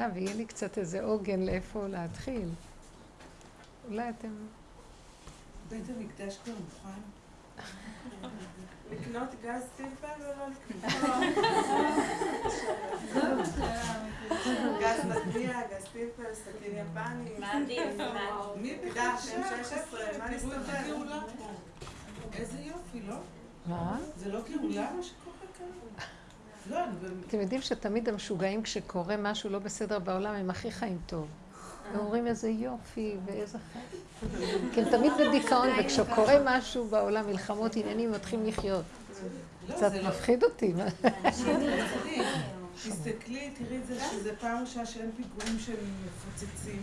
בהתחלה, ויהיה לי קצת איזה עוגן לאיפה להתחיל. אולי אתם... בית המקדש כבר מוכן? לקנות גז טבע ולא לקנות. גז מטביע, גז פלפל, סכין יפני. מה עדיף? מי מקדש? M16, מה נסתכל? איזה יופי, לא? מה? זה לא גאולה מה שקורה כאן? באמת... אתם יודעים שתמיד המשוגעים, כשקורה משהו לא בסדר בעולם, הם הכי חיים טוב. הם אומרים איזה יופי ואיזה חיים. כי הם תמיד בדיכאון, וכשקורה משהו בעולם, מלחמות, עניינים, מתחילים לחיות. לא, קצת זה לא- מפחיד אותי. תסתכלי, תראי את זה שזה פעם ראשונה שאין פיגועים שהם מפוצצים.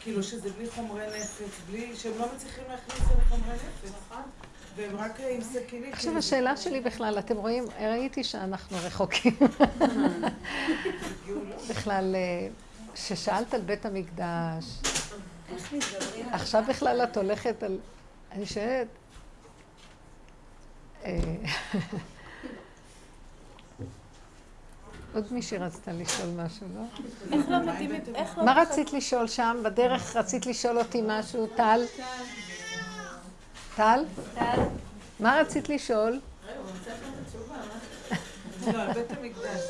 כאילו שזה בלי חומרי נפץ, בלי, שהם לא מצליחים להכניס אל חומרי נפץ. והם רק עם סכינים. עכשיו השאלה שלי בכלל, אתם רואים, ראיתי שאנחנו רחוקים. בכלל, אה, ששאלת על בית המקדש, עכשיו בכלל את הולכת על... אני שואלת... אה, עוד מישהי רצתה לשאול משהו, לא? איך לא מתאימים? איך לא... מה רצית לשאול שם? בדרך רצית לשאול אותי משהו, טל? טל? טל? מה רצית לשאול? לא, על בית המקדש.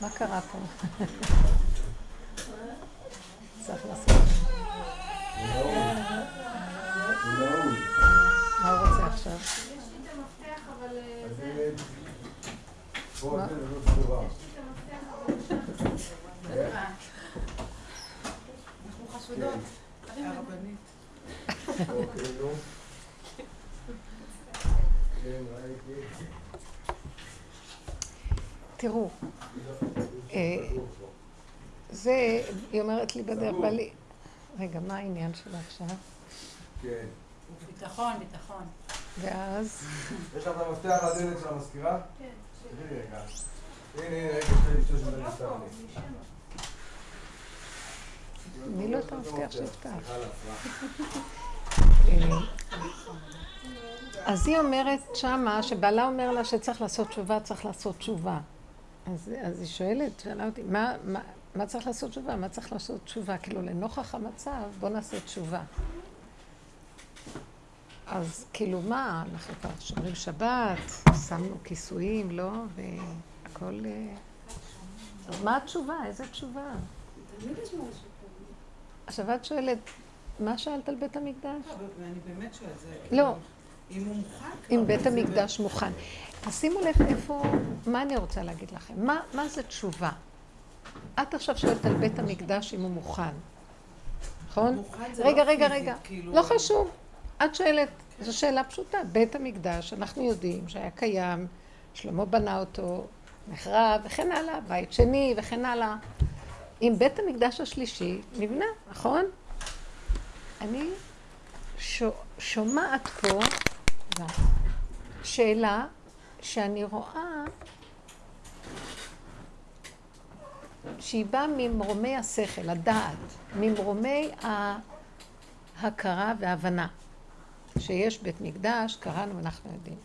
מה קרה פה? צריך לעשות. מה הוא רוצה עכשיו? מה? אנחנו חשודות. הרבנית. תראו, אה, זה, היא אומרת לי בדרך, בא לי... רגע, מה העניין שלה עכשיו? כן. ביטחון, ביטחון. ואז, יש לך את המפתח לדלת של המזכירה? כן. תראי רגע. הנה, הנה, רגע, מי לא את המפתח שיפתח? אז היא אומרת שמה, שבעלה אומר לה שצריך לעשות תשובה, צריך לעשות תשובה. אז, היא שואלת, שאלה אותי, מה, מה, צריך לעשות תשובה? מה צריך לעשות תשובה? כאילו, לנוכח המצב, בוא נעשה תשובה. אז כאילו מה, אנחנו כבר שומרים שבת, שמנו כיסויים, לא? והכל... אה, אז מה התשובה? איזה תשובה? עכשיו את שואלת, מה שאלת על בית המקדש? ואני באמת שואלת, זה... לא. אם הוא מוכן אם בית המקדש מוכן. אז שימו לב איפה, מה אני רוצה להגיד לכם? מה, מה זה תשובה? את עכשיו שואלת על בית המקדש אם הוא מוכן, נכון? רגע, לא רגע, פיזית, רגע. כאילו- לא חשוב. את שואלת, זו שאלה פשוטה. בית המקדש, אנחנו יודעים שהיה קיים, שלמה בנה אותו, נחרב וכן הלאה, בית שני וכן הלאה. אם בית המקדש השלישי נבנה, נכון? אני שו, שומעת פה שאלה שאני רואה שהיא באה ממרומי השכל, הדעת, ממרומי ההכרה וההבנה. שיש בית מקדש, קראנו, אנחנו יודעים.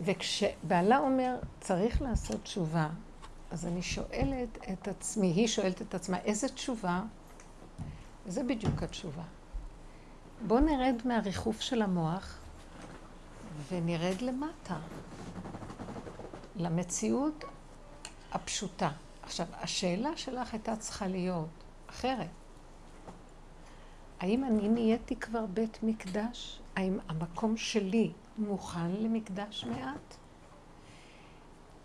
וכשבעלה אומר, צריך לעשות תשובה, אז אני שואלת את עצמי, היא שואלת את עצמה, איזה תשובה? זה בדיוק התשובה. בואו נרד מהריחוף של המוח ונרד למטה, למציאות הפשוטה. עכשיו, השאלה שלך הייתה צריכה להיות אחרת. האם אני נהייתי כבר בית מקדש? האם המקום שלי מוכן למקדש מעט?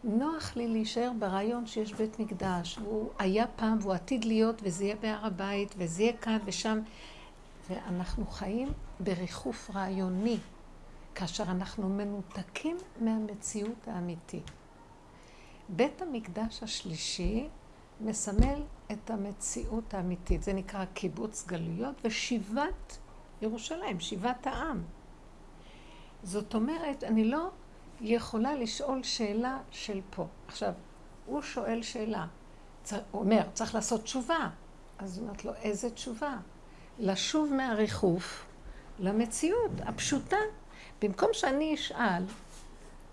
נוח לי להישאר ברעיון שיש בית מקדש, והוא היה פעם והוא עתיד להיות, וזה יהיה בהר הבית, וזה יהיה כאן ושם. ואנחנו חיים בריחוף רעיוני, כאשר אנחנו מנותקים מהמציאות האמיתית. בית המקדש השלישי מסמל את המציאות האמיתית. זה נקרא קיבוץ גלויות ושיבת ירושלים, שיבת העם. זאת אומרת, אני לא יכולה לשאול שאלה של פה. עכשיו, הוא שואל שאלה. צר, הוא אומר, צריך לעשות תשובה. אז אומרת לו, איזה תשובה? לשוב מהריחוף למציאות הפשוטה. במקום שאני אשאל,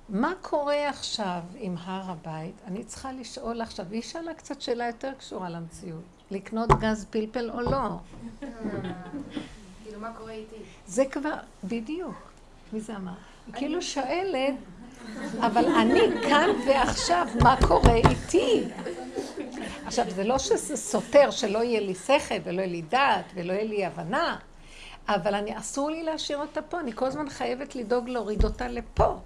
מה קורה עכשיו עם הר הבית? אני צריכה לשאול עכשיו, והיא שאלה קצת שאלה יותר קשורה למציאות. לקנות גז פלפל או לא? כאילו, מה קורה איתי? זה כבר, בדיוק. מי זה אמר? היא כאילו שואלת, אבל אני כאן ועכשיו, מה קורה איתי? עכשיו, זה לא שזה סותר שלא יהיה לי שכל ולא יהיה לי דעת ולא יהיה לי הבנה, אבל אני, אסור לי להשאיר אותה פה, אני כל הזמן חייבת לדאוג להוריד אותה לפה.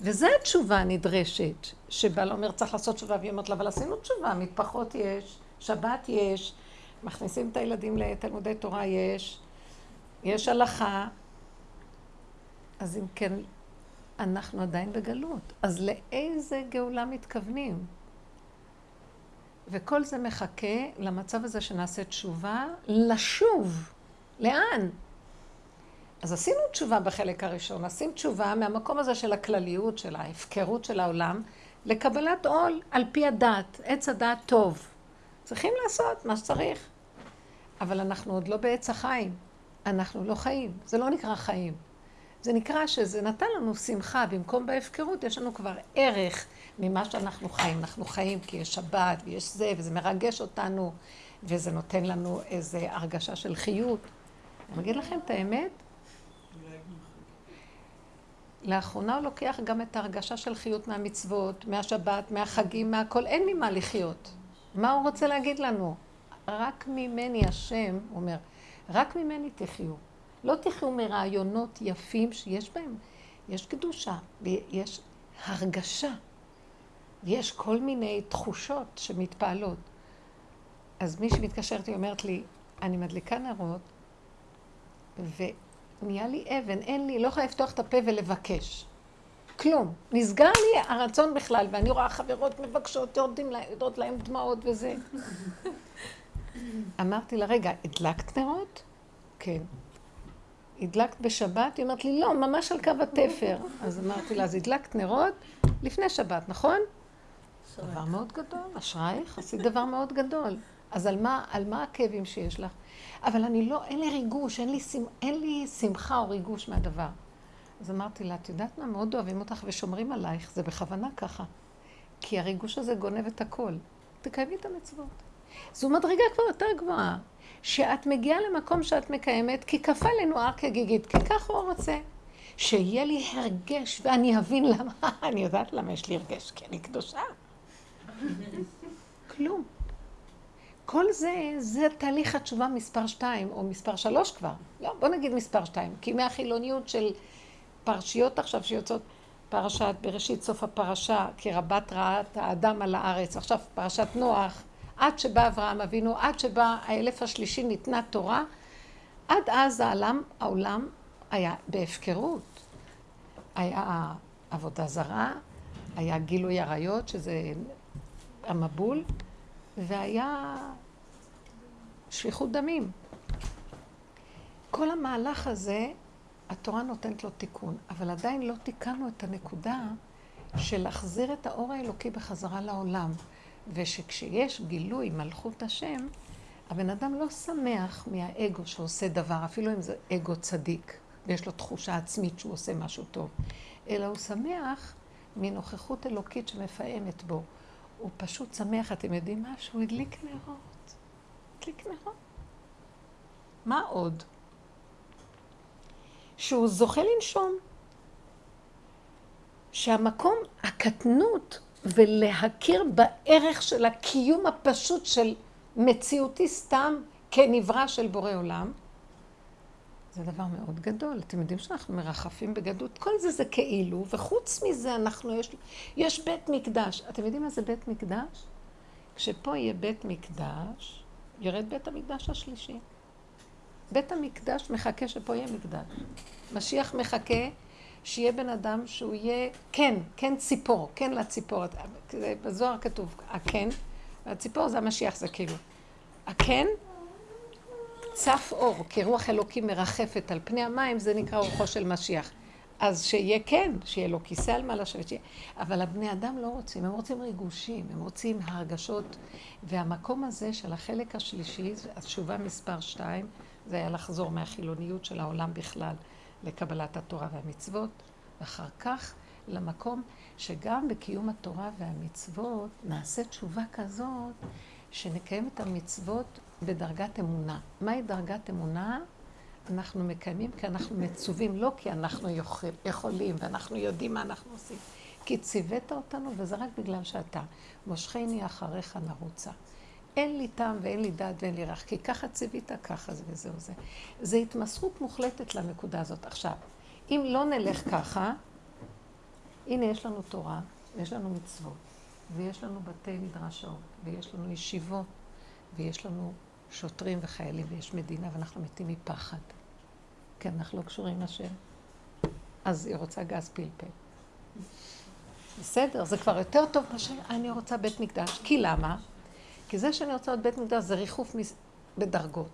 וזו התשובה הנדרשת, שבעל אומר צריך לעשות תשובה, והיא אומרת לה, אבל עשינו תשובה, מטפחות יש, שבת יש, מכניסים את הילדים לתלמודי תורה יש, יש הלכה. אז אם כן, אנחנו עדיין בגלות. אז לאיזה גאולה מתכוונים? וכל זה מחכה למצב הזה שנעשה תשובה, לשוב. לאן? אז עשינו תשובה בחלק הראשון, עשינו תשובה מהמקום הזה של הכלליות, של ההפקרות של העולם, לקבלת עול על פי הדת, עץ הדת טוב. צריכים לעשות מה שצריך. אבל אנחנו עוד לא בעץ החיים, אנחנו לא חיים, זה לא נקרא חיים. זה נקרא שזה נתן לנו שמחה, במקום בהפקרות יש לנו כבר ערך ממה שאנחנו חיים. אנחנו חיים כי יש שבת ויש זה, וזה מרגש אותנו, וזה נותן לנו איזו הרגשה של חיות. אני אגיד לכם את האמת, לאחרונה הוא לוקח גם את ההרגשה של חיות מהמצוות, מהשבת, מהחגים, מהכל, אין ממה לחיות. מה הוא רוצה להגיד לנו? רק ממני השם, הוא אומר, רק ממני תחיו. לא תחיו מרעיונות יפים שיש בהם, יש קדושה, ויש הרגשה, יש כל מיני תחושות שמתפעלות. אז מי שמתקשרת היא אומרת לי, אני מדליקה נרות, ונהיה לי אבן, אין לי, לא יכולה לפתוח את הפה ולבקש. כלום. נסגר לי הרצון בכלל, ואני רואה חברות מבקשות, יורדות להם דמעות וזה. אמרתי לה, רגע, הדלקת נרות? כן. הדלקת בשבת? היא אומרת לי, לא, ממש על קו התפר. אז אמרתי לה, אז הדלקת נרות לפני שבת, נכון? דבר מאוד גדול, אשרייך, עשית דבר מאוד גדול. אז על מה, על מה הכאבים שיש לך? אבל אני לא, אין לי ריגוש, אין לי, אין לי שמחה או ריגוש מהדבר. אז אמרתי לה, את יודעת מה, מאוד אוהבים אותך ושומרים עלייך, זה בכוונה ככה. כי הריגוש הזה גונב את הכל. תקיימי את המצוות. זו מדרגה כבר יותר גבוהה. שאת מגיעה למקום שאת מקיימת, כי כפה לנו הר כגיגית, כי ככה הוא רוצה. שיהיה לי הרגש, ואני אבין למה, אני יודעת למה יש לי הרגש, כי אני קדושה. כלום. כל זה, זה תהליך התשובה מספר שתיים, או מספר שלוש כבר. לא, בוא נגיד מספר שתיים. כי מהחילוניות של פרשיות עכשיו שיוצאות, פרשת בראשית סוף הפרשה, כי רבת רעת האדם על הארץ. עכשיו פרשת נוח, עד שבא אברהם אבינו, עד שבא האלף השלישי ניתנה תורה, עד אז העולם, העולם היה בהפקרות. היה עבודה זרה, היה גילוי עריות, שזה המבול, והיה שפיכות דמים. כל המהלך הזה, התורה נותנת לו תיקון, אבל עדיין לא תיקנו את הנקודה של להחזיר את האור האלוקי בחזרה לעולם. ושכשיש גילוי מלכות השם, הבן אדם לא שמח מהאגו שעושה דבר, אפילו אם זה אגו צדיק, ויש לו תחושה עצמית שהוא עושה משהו טוב, אלא הוא שמח מנוכחות אלוקית שמפעמת בו. הוא פשוט שמח, אתם יודעים מה? שהוא הדליק נרות. הדליק נרות. מה עוד? שהוא זוכה לנשום. שהמקום, הקטנות ולהכיר בערך של הקיום הפשוט של מציאותי סתם כנברא של בורא עולם, זה דבר מאוד גדול. אתם יודעים שאנחנו מרחפים בגדות, כל זה זה כאילו, וחוץ מזה אנחנו, יש, יש בית מקדש. אתם יודעים מה זה בית מקדש? כשפה יהיה בית מקדש, ירד בית המקדש השלישי. בית המקדש מחכה שפה יהיה מקדש. משיח מחכה שיהיה בן אדם שהוא יהיה כן, כן ציפור, כן לציפור. בזוהר כתוב הכן, והציפור זה המשיח, זה כאילו. הכן, צף אור, כי רוח אלוקים מרחפת על פני המים, זה נקרא רוחו של משיח. אז שיהיה כן, שיהיה לו כיסא על מה לשבת, שיהיה... אבל הבני אדם לא רוצים, הם רוצים ריגושים, הם רוצים הרגשות. והמקום הזה של החלק השלישי, התשובה מספר שתיים, זה היה לחזור מהחילוניות של העולם בכלל לקבלת התורה והמצוות, ואחר כך למקום שגם בקיום התורה והמצוות נעשה תשובה כזאת שנקיים את המצוות בדרגת אמונה. מהי דרגת אמונה? אנחנו מקיימים כי אנחנו מצווים, לא כי אנחנו יכול, יכולים ואנחנו יודעים מה אנחנו עושים. כי ציווית אותנו וזה רק בגלל שאתה. מושכני אחריך נרוצה. אין לי טעם ואין לי דעת ואין לי רך, כי ככה ציווית, ככה זה וזהו זה. זה התמסרות מוחלטת לנקודה הזאת. עכשיו, אם לא נלך ככה, הנה יש לנו תורה, ויש לנו מצוות, ויש לנו בתי מדרשות, ויש לנו ישיבות, ויש לנו שוטרים וחיילים, ויש מדינה, ואנחנו מתים מפחד. כי אנחנו לא קשורים לשם. אז היא רוצה גז פלפל. בסדר, זה כבר יותר טוב מאשר אני רוצה בית מקדש. כי למה? כי זה שאני רוצה עוד בית מקדש זה ריחוף בדרגות.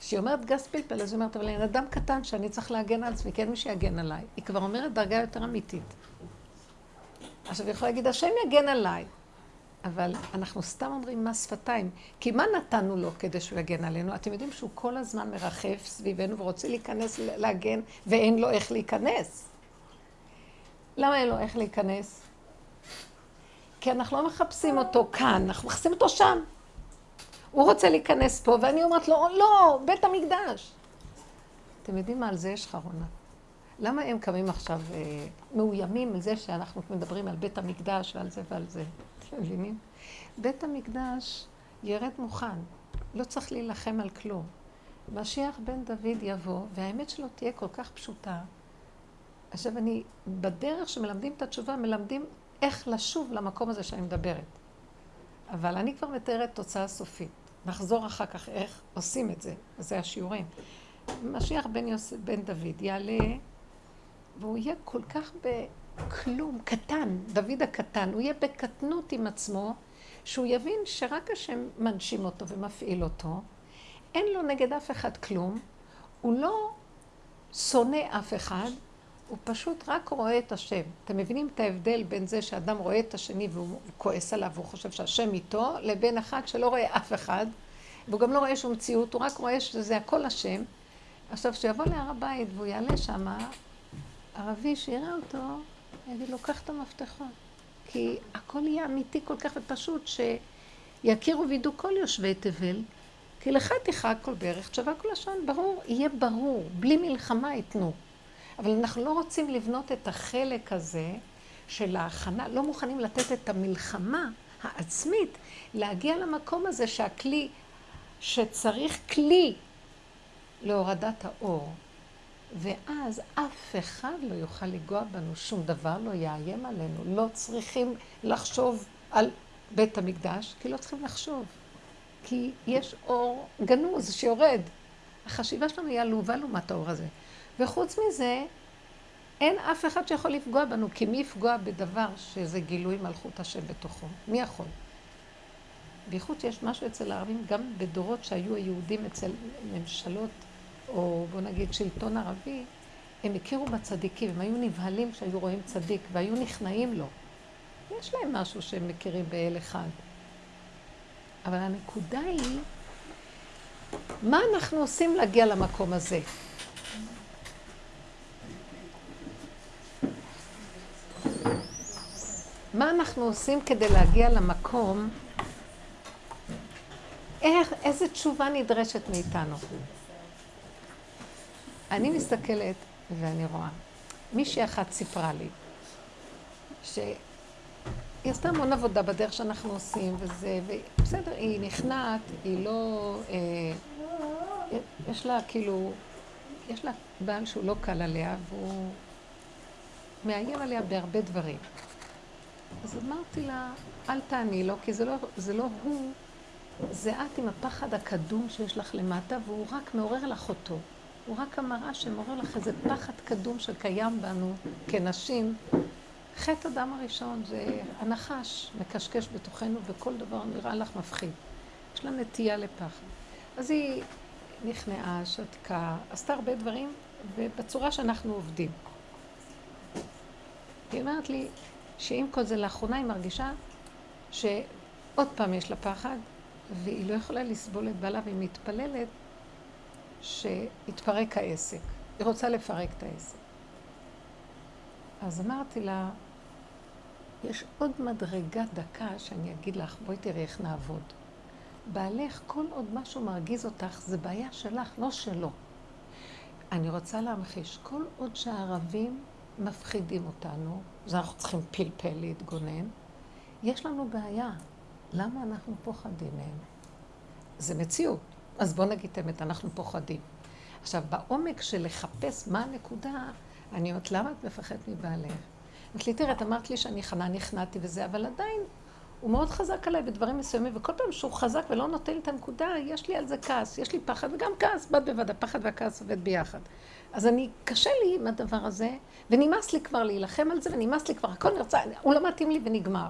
כשהיא אומרת גז פלפל, אז היא אומרת, אבל אני אדם קטן שאני צריך להגן על עצמי, כי אין מי שיגן עליי. היא כבר אומרת דרגה יותר אמיתית. עכשיו, היא יכולה להגיד, השם יגן עליי. אבל אנחנו סתם אומרים מס שפתיים. כי מה נתנו לו כדי שהוא יגן עלינו? אתם יודעים שהוא כל הזמן מרחף סביבנו ורוצה להיכנס, להגן, ואין לו איך להיכנס. למה אין לו איך להיכנס? כי אנחנו לא מחפשים אותו כאן, אנחנו מחפשים אותו שם. הוא רוצה להיכנס פה, ואני אומרת לו, לא, בית המקדש. אתם יודעים מה? על זה יש חרונה. למה הם קמים עכשיו אה, מאוימים מזה שאנחנו מדברים על בית המקדש ועל זה ועל זה? אתם מבינים? בית המקדש ירד מוכן, לא צריך להילחם על כלום. משיח בן דוד יבוא, והאמת שלו תהיה כל כך פשוטה. עכשיו אני, בדרך שמלמדים את התשובה, מלמדים איך לשוב למקום הזה שאני מדברת. אבל אני כבר מתארת תוצאה סופית. נחזור אחר כך איך עושים את זה, זה השיעורים. משיח בן, יוס... בן דוד יעלה, והוא יהיה כל כך בכלום, קטן, דוד הקטן, הוא יהיה בקטנות עם עצמו, שהוא יבין שרק השם מנשים אותו ומפעיל אותו, אין לו נגד אף אחד כלום, הוא לא שונא אף אחד, הוא פשוט רק רואה את השם. אתם מבינים את ההבדל בין זה שאדם רואה את השני והוא כועס עליו והוא חושב שהשם איתו, לבין אחד שלא רואה אף אחד, והוא גם לא רואה שום מציאות, הוא רק רואה שזה הכל השם. עכשיו, כשיבוא להר הבית והוא יעלה שם, ערבי שיראה אותו, יגיד לו, קח את המפתחות. כי הכל יהיה אמיתי כל כך ופשוט, שיכירו וידעו כל יושבי תבל, כי לך תכרע כל ברך, תשווה כל לשון, ברור, יהיה ברור, בלי מלחמה ייתנו. אבל אנחנו לא רוצים לבנות את החלק הזה של ההכנה, לא מוכנים לתת את המלחמה העצמית, להגיע למקום הזה שהכלי, שצריך כלי להורדת האור. ואז אף אחד לא יוכל לנגוע בנו, שום דבר לא יאיים עלינו. לא צריכים לחשוב על בית המקדש, כי לא צריכים לחשוב. כי יש אור גנוז שיורד. החשיבה שלנו היא עלובה לעומת האור הזה. וחוץ מזה, אין אף אחד שיכול לפגוע בנו, כי מי יפגוע בדבר שזה גילוי מלכות השם בתוכו? מי יכול? בייחוד שיש משהו אצל הערבים, גם בדורות שהיו היהודים אצל ממשלות, או בוא נגיד שלטון ערבי, הם הכירו בצדיקים, הם היו נבהלים כשהיו רואים צדיק, והיו נכנעים לו. יש להם משהו שהם מכירים באל אחד. אבל הנקודה היא, מה אנחנו עושים להגיע למקום הזה? מה אנחנו עושים כדי להגיע למקום, איך, איזה תשובה נדרשת מאיתנו? אני מסתכלת ואני רואה, מישהי אחת סיפרה לי, שהיא עשתה המון עבודה בדרך שאנחנו עושים, וזה, ובסדר, היא נכנעת, היא לא, אה, יש לה כאילו, יש לה בעל שהוא לא קל עליה, והוא מאיים עליה בהרבה דברים. אז אמרתי לה, אל תעני לו, כי זה לא, זה לא הוא, זה את עם הפחד הקדום שיש לך למטה, והוא רק מעורר לך אותו. הוא רק המראה שמעורר לך איזה פחד קדום שקיים בנו כנשים. חטא הדם הראשון זה הנחש מקשקש בתוכנו וכל דבר נראה לך מפחיד. יש לה נטייה לפחד. אז היא נכנעה, שתקה, עשתה הרבה דברים, ובצורה שאנחנו עובדים. היא אומרת לי, שעם כל זה לאחרונה היא מרגישה שעוד פעם יש לה פחד, והיא לא יכולה לסבול את בעלה, והיא מתפללת שיתפרק העסק. היא רוצה לפרק את העסק. אז אמרתי לה, יש עוד מדרגה דקה שאני אגיד לך, בואי תראי איך נעבוד. בעלך, כל עוד משהו מרגיז אותך, זה בעיה שלך, לא שלו. אני רוצה להמחיש, כל עוד שהערבים מפחידים אותנו, אז אנחנו צריכים פלפל להתגונן, יש לנו בעיה. למה אנחנו פוחדים מהם? זה מציאות. אז בואו נגיד את האמת, אנחנו פוחדים. עכשיו, בעומק של לחפש מה הנקודה, אני אומרת, למה את מפחדת מבעלך? אמרת לי, תראה, את אמרת לי שאני חנה, נכנעתי וזה, אבל עדיין הוא מאוד חזק עליי בדברים מסוימים, וכל פעם שהוא חזק ולא נותן לי את הנקודה, יש לי על זה כעס, יש לי פחד, וגם כעס, בד בבד, הפחד והכעס עובד ביחד. אז אני, קשה לי עם הדבר הזה, ונמאס לי כבר להילחם על זה, ונמאס לי כבר, הכל נרצה, הוא לא מתאים לי ונגמר.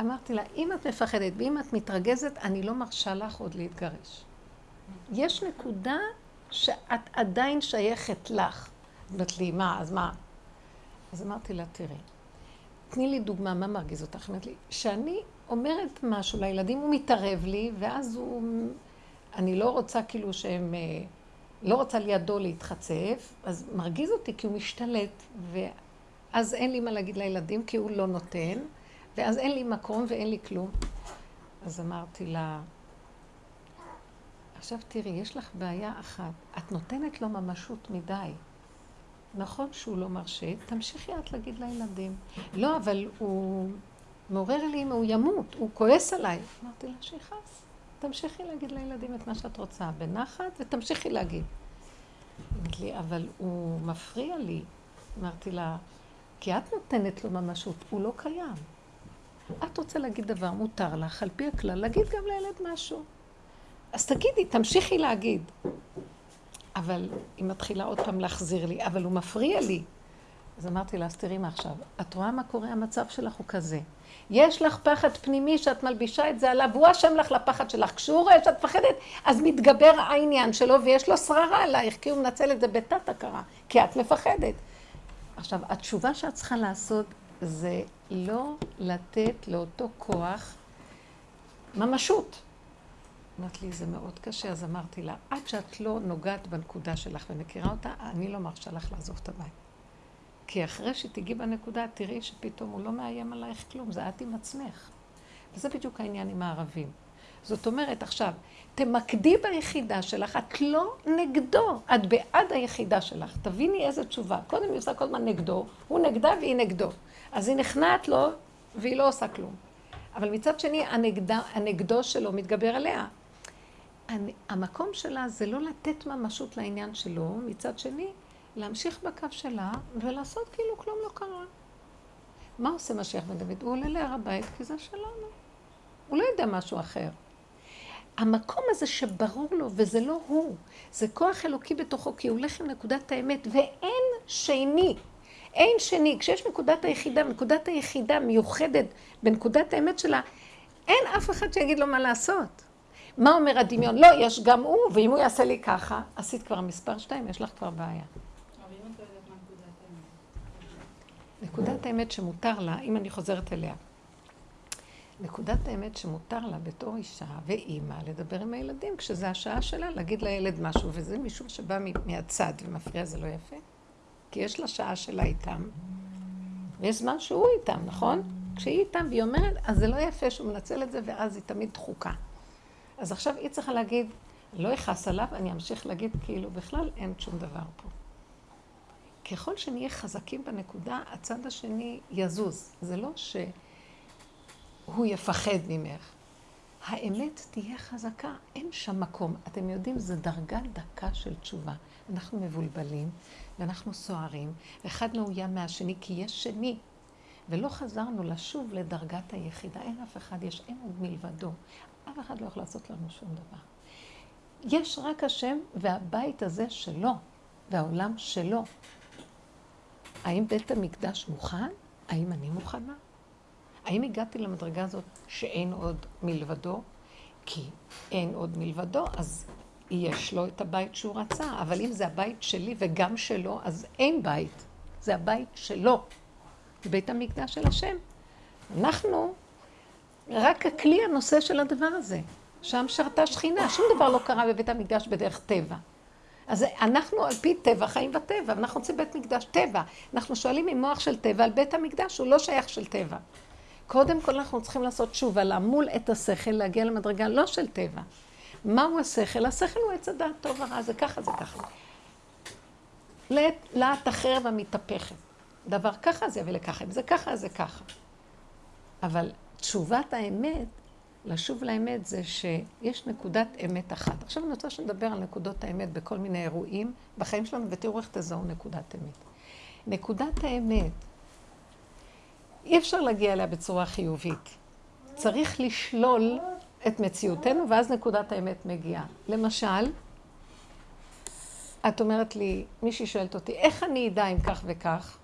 אמרתי לה, אם את מפחדת ואם את מתרגזת, אני לא מרשה לך עוד להתגרש. יש נקודה שאת עדיין שייכת לך. אמרת לי, מה, אז מה? אז אמרתי לה, תראי, תני לי דוגמה, מה מרגיז אותך? אמרת לי, שאני אומרת משהו לילדים, הוא מתערב לי, ואז הוא... אני לא רוצה כאילו שהם... לא רוצה לידו להתחצף, אז מרגיז אותי כי הוא משתלט, ואז אין לי מה להגיד לילדים כי הוא לא נותן, ואז אין לי מקום ואין לי כלום. אז אמרתי לה, עכשיו תראי, יש לך בעיה אחת, את נותנת לו ממשות מדי. נכון שהוא לא מרשה, תמשיכי את להגיד לילדים. לא, אבל הוא מעורר לי אם הוא ימות, הוא כועס עליי. אמרתי לה, שיכעס. תמשיכי להגיד לילדים את מה שאת רוצה, בנחת, ותמשיכי להגיד. אמרת לי, אבל הוא מפריע לי. אמרתי לה, כי את נותנת לו ממשות, הוא לא קיים. את רוצה להגיד דבר, מותר לך, על פי הכלל, להגיד גם לילד משהו. אז תגידי, תמשיכי להגיד. אבל היא מתחילה עוד פעם להחזיר לי, אבל הוא מפריע לי. אז אמרתי לה, אז תראי מה עכשיו, את רואה מה קורה? המצב שלך הוא כזה. יש לך פחד פנימי שאת מלבישה את זה עליו, והוא אשם לך לפחד שלך. כשהוא רואה שאת מפחדת, אז מתגבר העניין שלו, ויש לו שררה עלייך, כי הוא מנצל את זה בתת הכרה, כי את מפחדת. עכשיו, התשובה שאת צריכה לעשות זה לא לתת לאותו כוח ממשות. אמרת לי, זה מאוד קשה, אז אמרתי לה, עד שאת לא נוגעת בנקודה שלך ומכירה אותה, אני לא מרשה לך לעזוב את הבית. כי אחרי שתיגעי בנקודה, תראי שפתאום הוא לא מאיים עלייך כלום, זה את עם עצמך. וזה בדיוק העניין עם הערבים. זאת אומרת, עכשיו, תמקדי ביחידה שלך, את לא נגדו, את בעד היחידה שלך. תביני איזה תשובה. קודם היא עושה כל הזמן נגדו, הוא נגדה והיא נגדו. אז היא נכנעת לו והיא לא עושה כלום. אבל מצד שני, הנגדה, הנגדו שלו מתגבר עליה. המקום שלה זה לא לתת ממשות לעניין שלו, מצד שני, להמשיך בקו שלה ולעשות כאילו כלום לא קרה. מה עושה משיח בן דוד? הוא עולה להר הבית כי זה שלנו. הוא לא יודע משהו אחר. המקום הזה שברור לו, וזה לא הוא, זה כוח אלוקי בתוכו, כי הוא הולך עם נקודת האמת, ואין שני. אין שני. כשיש נקודת היחידה, נקודת היחידה מיוחדת בנקודת האמת שלה, אין אף אחד שיגיד לו מה לעשות. מה אומר הדמיון? לא, יש גם הוא, ואם הוא יעשה לי ככה, עשית כבר מספר שתיים, יש לך כבר בעיה. נקודת האמת שמותר לה, אם אני חוזרת אליה, נקודת האמת שמותר לה בתור אישה ואימא לדבר עם הילדים כשזה השעה שלה להגיד לילד משהו, וזה מישהו שבא מהצד ומפריע, זה לא יפה? כי יש לה שעה שלה איתם, ויש זמן שהוא איתם, נכון? כשהיא איתם והיא אומרת, אז זה לא יפה שהוא מנצל את זה, ואז היא תמיד דחוקה. אז עכשיו היא צריכה להגיד, לא אכעס עליו, אני אמשיך להגיד כאילו בכלל אין שום דבר פה. ככל שנהיה חזקים בנקודה, הצד השני יזוז. זה לא שהוא יפחד ממך. האמת תהיה חזקה, אין שם מקום. אתם יודעים, זו דרגה דקה של תשובה. אנחנו מבולבלים, ואנחנו סוערים, ואחד מאוים מהשני, כי יש שני. ולא חזרנו לשוב לדרגת היחידה. אין אף אחד, יש אין עוד מלבדו. אף אחד לא יכול לעשות לנו שום דבר. יש רק השם והבית הזה שלו, והעולם שלו. האם בית המקדש מוכן? האם אני מוכנה? האם הגעתי למדרגה הזאת שאין עוד מלבדו? כי אין עוד מלבדו, אז יש לו את הבית שהוא רצה. אבל אם זה הבית שלי וגם שלו, אז אין בית. זה הבית שלו. בית המקדש של השם. אנחנו רק הכלי הנושא של הדבר הזה. שם שרתה שכינה, שום דבר לא קרה בבית המקדש בדרך טבע. אז אנחנו על פי טבע חיים בטבע, ואנחנו רוצים בית מקדש טבע. אנחנו שואלים עם מוח של טבע על בית המקדש, הוא לא שייך של טבע. קודם כל אנחנו צריכים לעשות תשובה, לעמול את השכל, להגיע למדרגה לא של טבע. מהו השכל? השכל הוא עץ הדעת טוב ורע, זה ככה, זה ככה. לאט החרב המתהפכת. דבר ככה זה יביא לככה, אם זה ככה, זה ככה. אבל תשובת האמת, לשוב לאמת זה שיש נקודת אמת אחת. עכשיו אני רוצה שנדבר על נקודות האמת בכל מיני אירועים בחיים שלנו, ותראו איך תזהו נקודת אמת. נקודת האמת, אי אפשר להגיע אליה בצורה חיובית. צריך לשלול את מציאותנו, ואז נקודת האמת מגיעה. למשל, את אומרת לי, מישהי שואלת אותי, איך אני אדע אם כך וכך?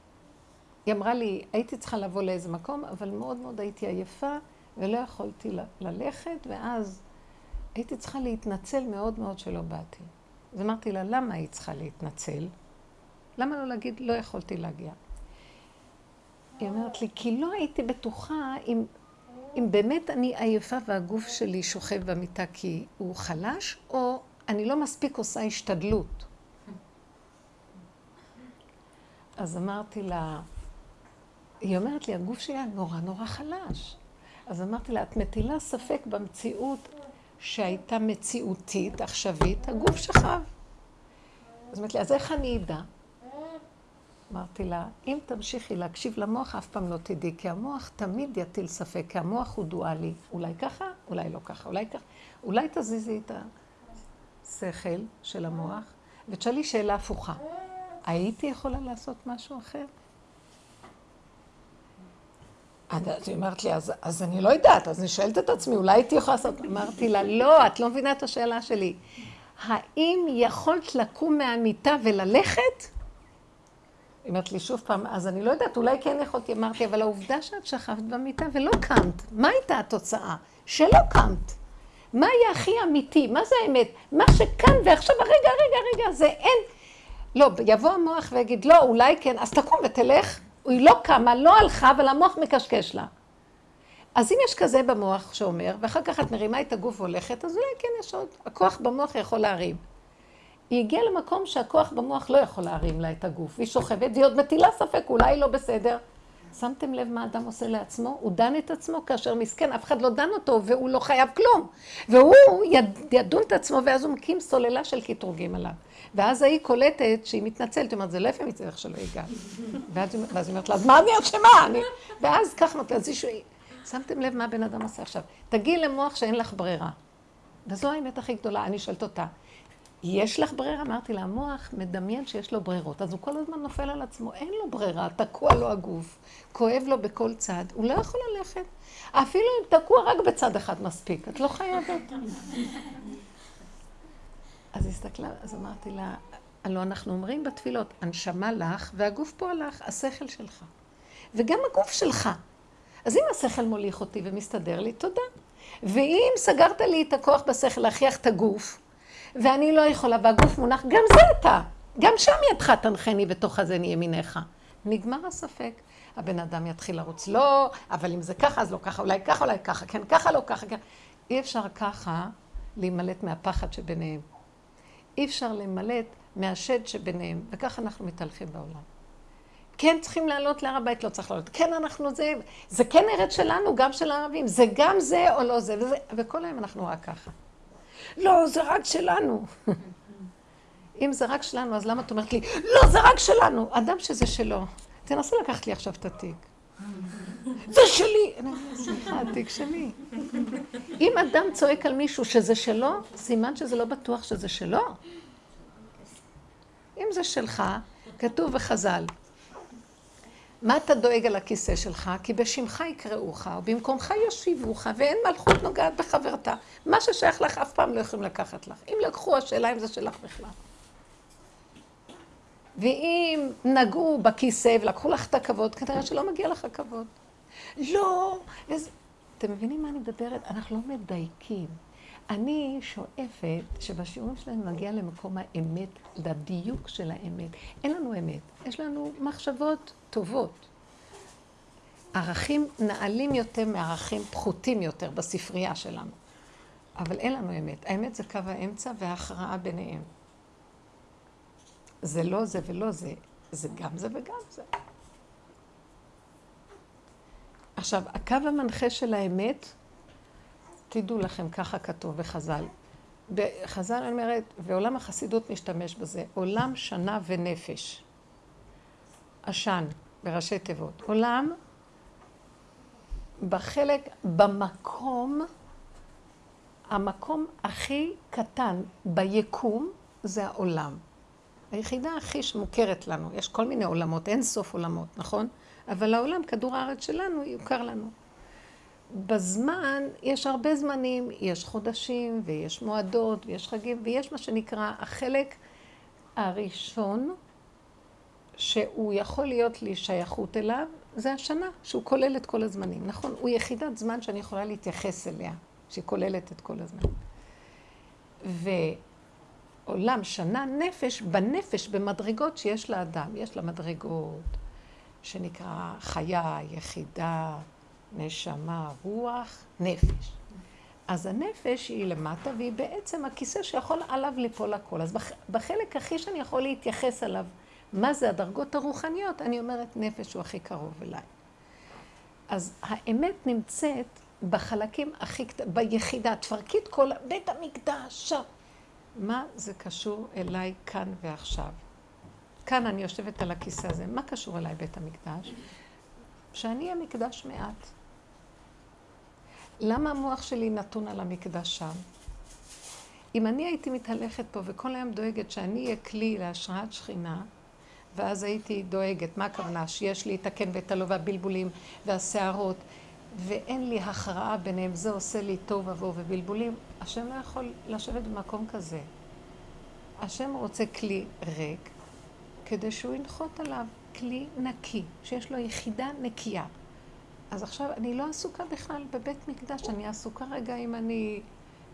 היא אמרה לי, הייתי צריכה לבוא לאיזה מקום, אבל מאוד מאוד הייתי עייפה ולא יכולתי ללכת, ואז הייתי צריכה להתנצל מאוד מאוד שלא באתי. אז אמרתי לה, למה היית צריכה להתנצל? למה לא להגיד, לא יכולתי להגיע? היא אומרת לי, כי לא הייתי בטוחה אם, אם באמת אני עייפה והגוף שלי שוכב במיטה כי הוא חלש, או אני לא מספיק עושה השתדלות. אז אמרתי לה, היא אומרת לי, הגוף שלי היה נורא נורא חלש. אז אמרתי לה, את מטילה ספק במציאות שהייתה מציאותית, עכשווית, הגוף שכב. אז אמרתי לי, אז איך אני אדע? אמרתי לה, אם תמשיכי להקשיב למוח, אף פעם לא תדעי, כי המוח תמיד יטיל ספק, כי המוח הוא דואלי. אולי ככה, אולי לא ככה, אולי ככה. אולי תזיזי את השכל של המוח, ותשאלי שאלה הפוכה. הייתי יכולה לעשות משהו אחר? אז היא אומרת לי, אז, אז אני לא יודעת, אז אני שואלת את עצמי, אולי הייתי יכולה לעשות... אמרתי לה, לא, את לא מבינה את השאלה שלי. האם יכולת לקום מהמיטה וללכת? היא אומרת לי שוב פעם, אז אני לא יודעת, אולי כן יכולתי, אמרתי, אבל העובדה שאת שכבת במיטה ולא קמת, מה הייתה התוצאה? שלא קמת. מה היה הכי אמיתי? מה זה האמת? מה שכאן ועכשיו, רגע, רגע, רגע, זה אין... לא, יבוא המוח ויגיד, לא, אולי כן, אז תקום ותלך. היא לא קמה, לא הלכה, אבל המוח מקשקש לה. אז אם יש כזה במוח שאומר, ואחר כך את מרימה את הגוף והולכת, אז אולי כן יש עוד, הכוח במוח יכול להרים. היא הגיעה למקום שהכוח במוח לא יכול להרים לה את הגוף, והיא שוכבת, והיא עוד מטילה ספק, אולי לא בסדר. שמתם לב מה אדם עושה לעצמו? הוא דן את עצמו כאשר מסכן, אף אחד לא דן אותו והוא לא חייב כלום. והוא יד, ידון את עצמו ואז הוא מקים סוללה של קטרוגים עליו. ואז ההיא קולטת שהיא מתנצלת, היא אומרת, זה לא יפה מצדך שלא הגעת. ואז, היא אומרת לה, אז מה אני אשמה? ואז כך נותנת, אז היא... שמתם לב מה הבן אדם עושה עכשיו. תגיעי למוח שאין לך ברירה. וזו האמת הכי גדולה, אני שואלת אותה. יש לך ברירה? אמרתי לה, המוח מדמיין שיש לו ברירות, אז הוא כל הזמן נופל על עצמו, אין לו ברירה, תקוע לו הגוף, כואב לו בכל צד, הוא לא יכול ללכת. אפילו אם תקוע רק בצד אחד מספיק, את לא חייבת. אז הסתכלה, אז אמרתי לה, הלוא אנחנו אומרים בתפילות, הנשמה לך והגוף פה הלך, השכל שלך. וגם הגוף שלך. אז אם השכל מוליך אותי ומסתדר לי, תודה. ואם סגרת לי את הכוח בשכל להכריח את הגוף, ואני לא יכולה, והגוף מונח, גם זה אתה. גם שם ידך תנחני בתוך הזה ימינך. נגמר הספק. הבן אדם יתחיל לרוץ, לא, אבל אם זה ככה, אז לא ככה, אולי ככה, אולי ככה, כן, ככה, לא ככה, כן. אי אפשר ככה להימלט מהפחד שביניהם. אי אפשר להימלט מהשד שביניהם, וככה אנחנו מתהלכים בעולם. כן צריכים לעלות להר הבית, לא צריך לעלות. כן, אנחנו זה, זה כן ארץ שלנו, גם של הערבים. זה גם זה או לא זה, וזה, וכל היום אנחנו רק ככה. לא, זה רק שלנו. אם זה רק שלנו, אז למה את אומרת לי, לא, זה רק שלנו? אדם שזה שלו. תנסה לקחת לי עכשיו את התיק. זה שלי! סליחה, שלי. אם אדם צועק על מישהו שזה שלו, סימן שזה לא בטוח שזה שלו. אם זה שלך, כתוב בחז"ל, מה אתה דואג על הכיסא שלך? כי בשמך יקראוך, ובמקומך יושיבוך, ואין מלכות נוגעת בחברתה. מה ששייך לך אף פעם לא יכולים לקחת לך. אם לקחו, השאלה אם זה שלך בכלל. ואם נגעו בכיסא ולקחו לך את הכבוד, כנראה שלא מגיע לך כבוד. לא, איזה... אתם מבינים מה אני מדברת? אנחנו לא מדייקים. אני שואפת שבשיעורים שלנו נגיע למקום האמת, לדיוק של האמת. אין לנו אמת, יש לנו מחשבות טובות. ערכים נעלים יותר מערכים פחותים יותר בספרייה שלנו. אבל אין לנו אמת. האמת זה קו האמצע וההכרעה ביניהם. זה לא זה ולא זה, זה גם זה וגם זה. עכשיו, הקו המנחה של האמת, תדעו לכם, ככה כתוב בחז"ל. בחז"ל אני אומרת, ועולם החסידות משתמש בזה, עולם שנה ונפש. עשן, בראשי תיבות. עולם בחלק, במקום, המקום הכי קטן ביקום זה העולם. היחידה הכי שמוכרת לנו, יש כל מיני עולמות, אין סוף עולמות, נכון? אבל העולם, כדור הארץ שלנו, יוכר לנו. בזמן, יש הרבה זמנים, יש חודשים, ויש מועדות, ויש חגים, ויש מה שנקרא החלק הראשון, שהוא יכול להיות לי שייכות אליו, זה השנה, שהוא כולל את כל הזמנים. נכון, הוא יחידת זמן שאני יכולה להתייחס אליה, שהיא כוללת את כל הזמנים. ועולם שנה נפש, בנפש, במדרגות שיש לאדם. יש לה מדרגות שנקרא חיה, יחידה, נשמה, רוח, נפש. אז הנפש היא למטה, והיא בעצם הכיסא שיכול עליו ליפול הכל. אז בחלק הכי שאני יכול להתייחס אליו, מה זה הדרגות הרוחניות, אני אומרת נפש הוא הכי קרוב אליי. אז האמת נמצאת בחלקים הכי ביחידה, תפרקי את כל בית המקדש. מה זה קשור אליי כאן ועכשיו? כאן אני יושבת על הכיסא הזה, מה קשור אליי בית המקדש? שאני המקדש מעט. למה המוח שלי נתון על המקדש שם? אם אני הייתי מתהלכת פה וכל היום דואגת שאני אהיה כלי להשראת שכינה, ואז הייתי דואגת, מה הכוונה? שיש לי את הקן ואת הלא והבלבולים והשערות, ואין לי הכרעה ביניהם, זה עושה לי תוהו ובוהו ובלבולים. השם לא יכול לשבת במקום כזה. השם רוצה כלי ריק, כדי שהוא ינחות עליו כלי נקי, שיש לו יחידה נקייה. אז עכשיו, אני לא עסוקה בכלל בבית מקדש, אני עסוקה רגע אם אני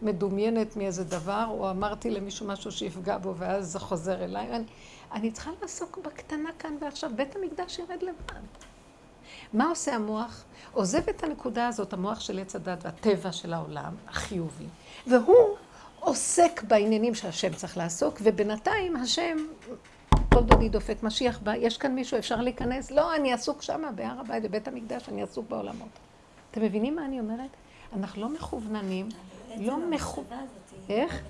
מדומיינת מאיזה דבר, או אמרתי למישהו משהו שיפגע בו, ואז זה חוזר אליי. אני, אני צריכה לעסוק בקטנה כאן ועכשיו. בית המקדש ירד לבד. מה עושה המוח? עוזב את הנקודה הזאת, המוח של עץ הדת והטבע של העולם, החיובי, והוא עוסק בעניינים שהשם צריך לעסוק, ובינתיים השם, כל דודי דופק משיח בא, יש כאן מישהו, אפשר להיכנס? לא, אני עסוק שמה, בהר הבית, בבית המקדש, אני עסוק בעולמות. אתם מבינים מה אני אומרת? אנחנו לא מכווננים, לא מכווננים. איך?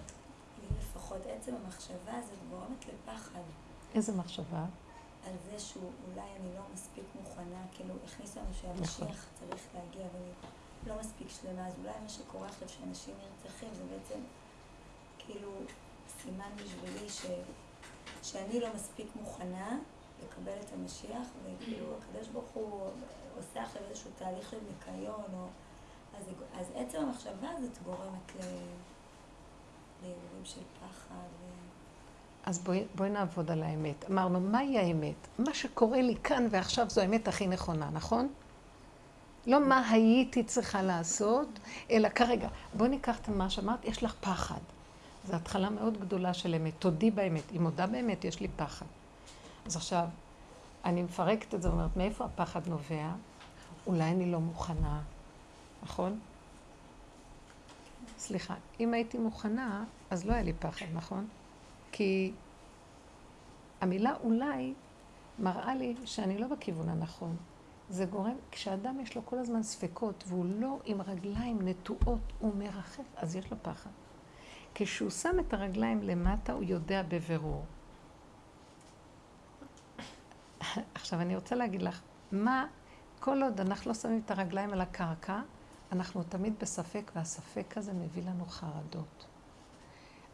לפחות עצם המחשבה הזאת גורמת לפחד. איזה מחשבה? על זה שהוא, אולי אני לא מספיק מוכנה, כאילו, הכניסו לנו שהמשיח נכון. צריך להגיע ואני לא מספיק שלמה, אז אולי מה שקורה עכשיו שאנשים נרצחים זה בעצם כאילו סימן בשבילי ש, שאני לא מספיק מוכנה לקבל את המשיח, וכאילו הקדוש ברוך הוא עושה עכשיו איזשהו תהליך של ניקיון, או... אז, אז עצם המחשבה הזאת גורמת ל... לאירועים של פחד. ו... אז בואי, בואי נעבוד על האמת. אמרנו, מהי האמת? מה שקורה לי כאן ועכשיו זו האמת הכי נכונה, נכון? לא מה הייתי צריכה לעשות, אלא כרגע. בואי ניקח את מה שאמרת, יש לך פחד. זו התחלה מאוד גדולה של אמת. תודי באמת. היא מודה באמת, יש לי פחד. אז עכשיו, אני מפרקת את זה ואומרת, מאיפה הפחד נובע? אולי אני לא מוכנה, נכון? סליחה, אם הייתי מוכנה, אז לא היה לי פחד, נכון? כי המילה אולי מראה לי שאני לא בכיוון הנכון. זה גורם, כשאדם יש לו כל הזמן ספקות והוא לא עם רגליים נטועות, הוא מרחף, אז יש לו פחד. כשהוא שם את הרגליים למטה, הוא יודע בבירור. עכשיו, אני רוצה להגיד לך, מה, כל עוד אנחנו לא שמים את הרגליים על הקרקע, אנחנו תמיד בספק, והספק הזה מביא לנו חרדות.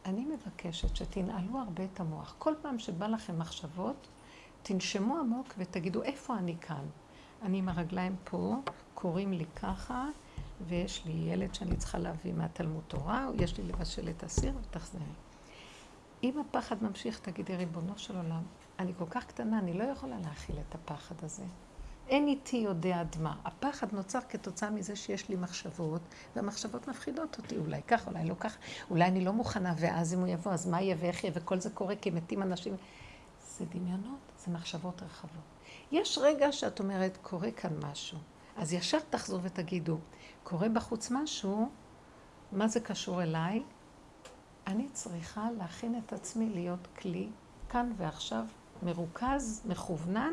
אני מבקשת שתנעלו הרבה את המוח. כל פעם שבא לכם מחשבות, תנשמו עמוק ותגידו, איפה אני כאן? אני עם הרגליים פה, קוראים לי ככה, ויש לי ילד שאני צריכה להביא מהתלמוד תורה, או יש לי לבשל את הסיר, ותחזרי. אם הפחד ממשיך, תגידי, ריבונו של עולם, אני כל כך קטנה, אני לא יכולה להכיל את הפחד הזה. אין איתי יודע עד מה. הפחד נוצר כתוצאה מזה שיש לי מחשבות, והמחשבות מפחידות אותי, אולי כך, אולי לא כך, אולי אני לא מוכנה, ואז אם הוא יבוא, אז מה יהיה ואיך יהיה, וכל זה קורה כי מתים אנשים. זה דמיונות, זה מחשבות רחבות. יש רגע שאת אומרת, קורה כאן משהו. אז ישר תחזור ותגידו, קורה בחוץ משהו, מה זה קשור אליי? אני צריכה להכין את עצמי להיות כלי כאן ועכשיו, מרוכז, מכוונן,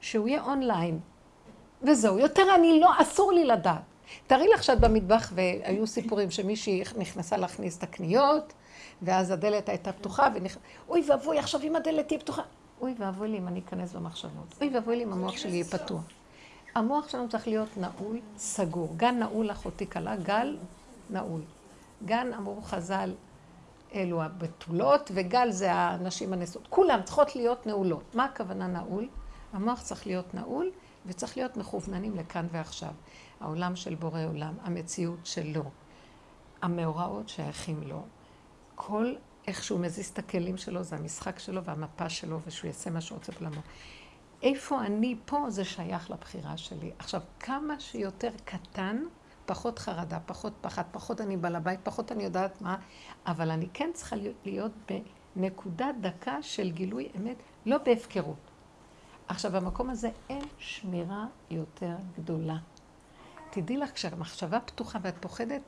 שהוא יהיה אונליין. וזהו, יותר אני לא, אסור לי לדעת. תארי לך שאת במטבח והיו סיפורים שמישהי נכנסה להכניס את הקניות, ואז הדלת הייתה פתוחה, ונכ... אוי ואבוי, עכשיו אם הדלת תהיה פתוחה. אוי ואבוי לי אם אני אכנס במחשבות. אוי ואבוי לי אם המוח שלי יהיה פתוח. המוח שלנו צריך להיות נעול, סגור. גן נעול אחותי קלה, גל נעול. גן, אמרו חז"ל, אלו הבתולות, וגל זה הנשים הנשואות. כולן צריכות להיות נעולות. מה הכוונה נעול? המוח צריך להיות נעול, וצריך להיות מכווננים לכאן ועכשיו. העולם של בורא עולם, המציאות שלו, המאורעות שייכים לו. כל איך שהוא מזיז את הכלים שלו, זה המשחק שלו והמפה שלו, ושהוא יעשה מה שהוא רוצה בעולמו. איפה אני פה, זה שייך לבחירה שלי. עכשיו, כמה שיותר קטן, פחות חרדה, פחות פחד, פחות אני בעל הבית, פחות אני יודעת מה, אבל אני כן צריכה להיות בנקודה דקה של גילוי אמת, לא בהפקרות. עכשיו, במקום הזה אין שמירה יותר גדולה. תדעי לך, כשהמחשבה פתוחה ואת פוחדת,